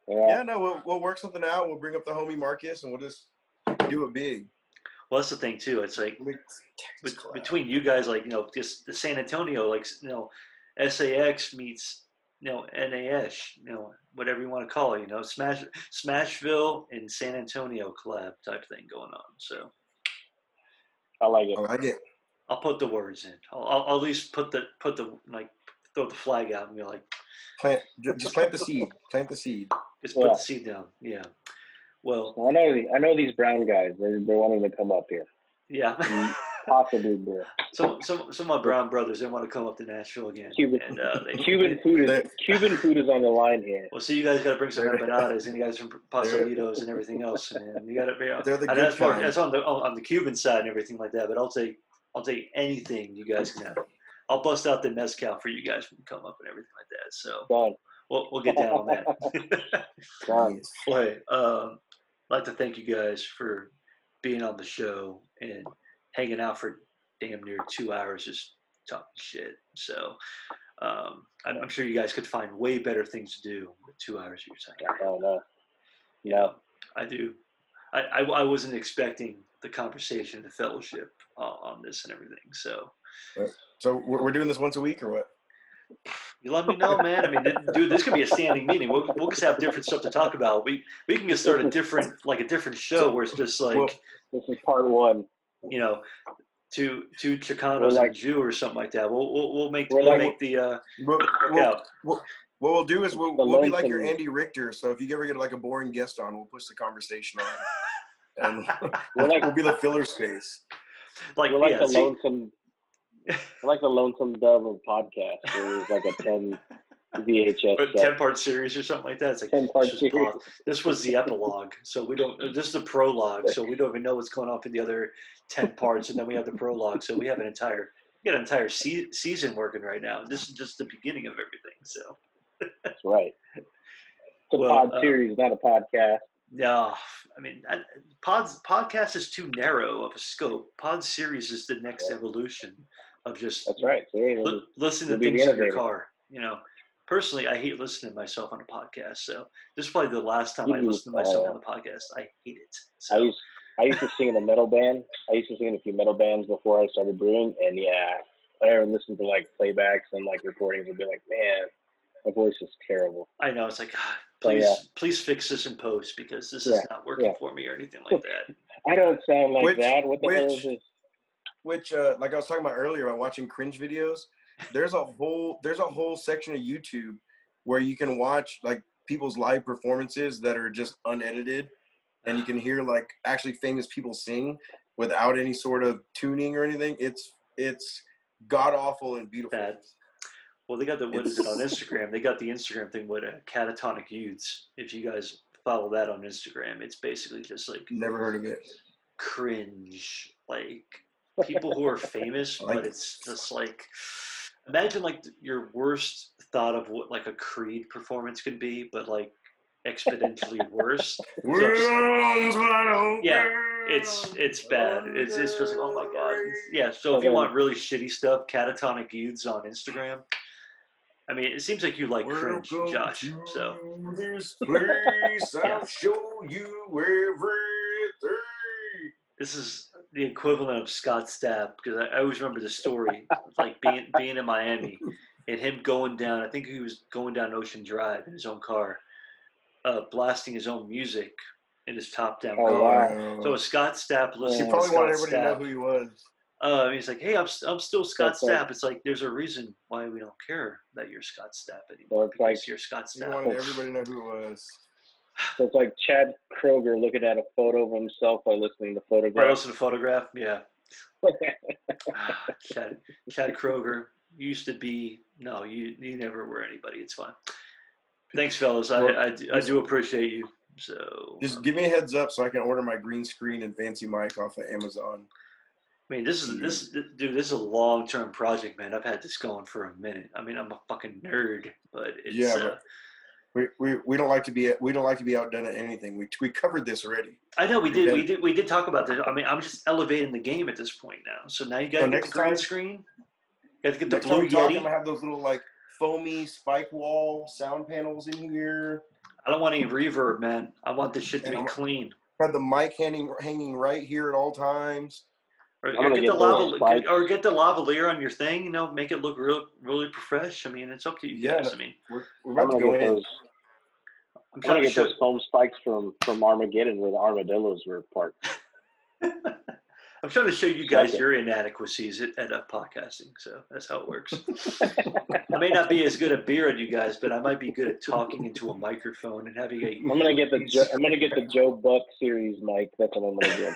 yeah. yeah, no, we'll we'll work something out. We'll bring up the homie Marcus, and we'll just do it big. Well, that's the thing too. It's like We'll make bet- Texas collab. between you guys, like you know, just the San Antonio, like you know, SAX meets you know NAS, you know, whatever you want to call it, you know, Smash Smashville and San Antonio collab type thing going on. So. I like it. Oh, I get I'll put the words in. I'll, I'll, I'll at least put the put the like throw the flag out and be like, plant. Just plant the seed. Plant the seed. Just put Yeah. the seed down. Yeah. Well, I know. I know these brown guys. They're, they're wanting to come up here. yeah. Mm. (laughs) Possibly beer. some some some of my brown brothers they want to come up to Nashville again. Cuban- And, uh, they, (laughs) Cuban food is Cuban food is on the line here. Well, see, you guys got to bring some They're- empanadas, and you guys from (laughs) Pastelitos and everything else, man. You got to be. They're the and good that's, for, that's on the on, on the Cuban side and everything like that. But I'll take I'll take anything you guys can have. I'll bust out the mezcal for you guys when you come up and everything like that. So Done. We'll we'll get down on that. Done. Well, hey, um, I'd like to thank you guys for being on the show and hanging out for damn near two hours just talking shit. So um, I'm, I'm sure you guys could find way better things to do with two hours of your time. Oh no. You No. know, I do. I, I, I wasn't expecting the conversation, the fellowship uh, on this and everything. So So we're, we're doing this once a week or what? You let me know, man. I mean, dude, this could be a standing meeting. We'll, we'll just have different stuff to talk about. We we can just start a different, like a different show where it's just like. Well- This is part one. you know, two two Chicanos We're and like- a Jew or something like that. We'll we'll, we'll make We're we'll like- make the uh, We'll, yeah. we'll, we'll, what we'll do is we'll, we'll be like your Andy Richter. So if you ever get like a boring guest on, we'll push the conversation on. (laughs) And We're like (laughs) we'll be the filler space. like we're like yeah, the see, lonesome we're like the lonesome dove of podcast. Where was like a ten (laughs) VHS a ten part series or something like that. It's like 10 part this, was series. Paul- this was the epilogue, so we don't. This is the prologue, so we don't even know what's going on in the other ten parts, and then we have the prologue. So we have an entire we got an entire se- season working right now. This is just the beginning of everything. So That's right. It's a Well, pod uh, series, not a podcast. no, I mean, I, pods podcast is too narrow of a scope. Pod series is the next evolution of just That's right. See, li- listen to We'll things in your car. You know, personally, I hate listening to myself on a podcast. So this is probably the last time You I do, listen to myself uh, on a podcast. I hate it. I used I used to sing in a metal band. I used to sing in a few metal bands before I started brewing, and yeah, I ever listen to like playbacks and like recordings and be like, man, my voice is terrible. I know it's like, God, So, please, yeah. please fix this in post because this Yeah, is not working yeah. for me or anything like that. I don't sound like Which- that. What the hell is this? Which, uh, like I was talking about earlier, about watching cringe videos. There's a whole there's a whole section of YouTube where you can watch like people's live performances that are just unedited, and you can hear like actually famous people sing without any sort of tuning or anything. It's it's god awful and beautiful. Bad. Well, they got the what is it on (laughs) Instagram? They got the Instagram thing with uh, catatonic youths. If you guys follow that on Instagram, it's basically just like Never heard of it. cringe, like people who are famous, Like- (laughs) but it's just like imagine like your worst thought of what like a Creed performance could be, but like exponentially worse. (laughs) Yeah, It's it's bad. It's it's just like oh my god. Yeah. So if you want really shitty stuff, catatonic youths on Instagram. I mean, it seems like you like cringe, Josh. So this (laughs) place, Yeah. I'll show you everything. this is the equivalent of Scott Stapp because I, I always remember the story, like being being in Miami and him going down. I think he was going down Ocean Drive in his own car, uh, blasting his own music in his top down Oh, car. wow. So Scott Stapp He listening probably to wanted Scott everybody to know who he was. Uh, he's like, hey, I'm, I'm still Scott That's like- Stapp. It's like there's a reason why we don't care that you're Scott Stapp Well, anymore. it's like- because you're Scott He Stapp. wanted everybody to know who it was. So it's like Chad Kroeger looking at a photo of himself while listening to Right, photographs. listen to photograph. Yeah. Ah, (laughs) Chad, Chad Kroeger used to be no, you you never were anybody. It's fine. Thanks, fellas. I I, do- I do appreciate you. So Just give me a heads up so I can order my green screen and fancy mic off of Amazon. I mean, this is this dude. This is a long term project, man. I've had this going for a minute. I mean, I'm a fucking nerd, but it's Yeah, uh, but- We, we, we don't like to be we don't like to be outdone at anything. We, we covered this already. I know we We did. We did. did. We did talk about this. I mean, I'm just elevating the game at this point now. So now you got So oh, to get next the green time- screen. Got to get the Blue we talk, I'm gonna have those little like foamy spike wall sound panels in here. I don't want any reverb, man. I want this shit to And be I'm- clean. Have the mic hanging hanging right here at all times. Or, or get, get the those lava, spikes. or get the lavalier on your thing. You know, make it look real, really profesh. I mean, it's up to you Yeah, guys. I mean, We're, we're about to go in. those. I'm trying gonna get those foam spikes from from Armageddon where the armadillos were parked. (laughs) I'm trying to show you guys your inadequacies at, at uh, podcasting. So that's how it works. (laughs) I may not be as good at beer at you guys, but I might be good at talking into a microphone and having a. I'm gonna get the Jo- I'm gonna get the Joe Buck series mic. That's what I'm gonna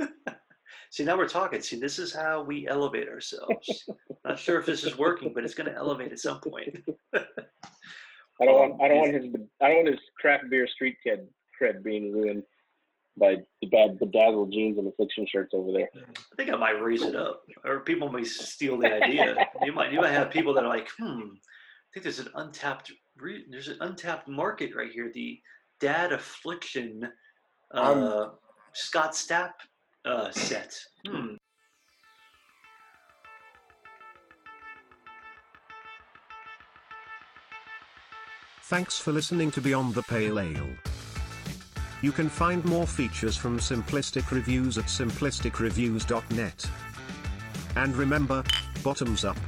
get. (laughs) See, now we're talking. See, this is how we elevate ourselves. Not sure if this is working, but it's going to elevate at some point. I don't want I don't want his I don't want his craft beer street kid cred being ruined by the bad bedazzled jeans and affliction shirts over there. I think I might raise it up, or people may steal the idea. (laughs) You might, you might have people that are like, hmm, I think there's an untapped, re- there's an untapped market right here. The Dad Affliction, uh, Scott Stapp uh, set. Hmm. Thanks for listening to Beyond the Pale Ale. You can find more features from Simplistic Reviews at simplisticreviews.net. And remember, bottoms up.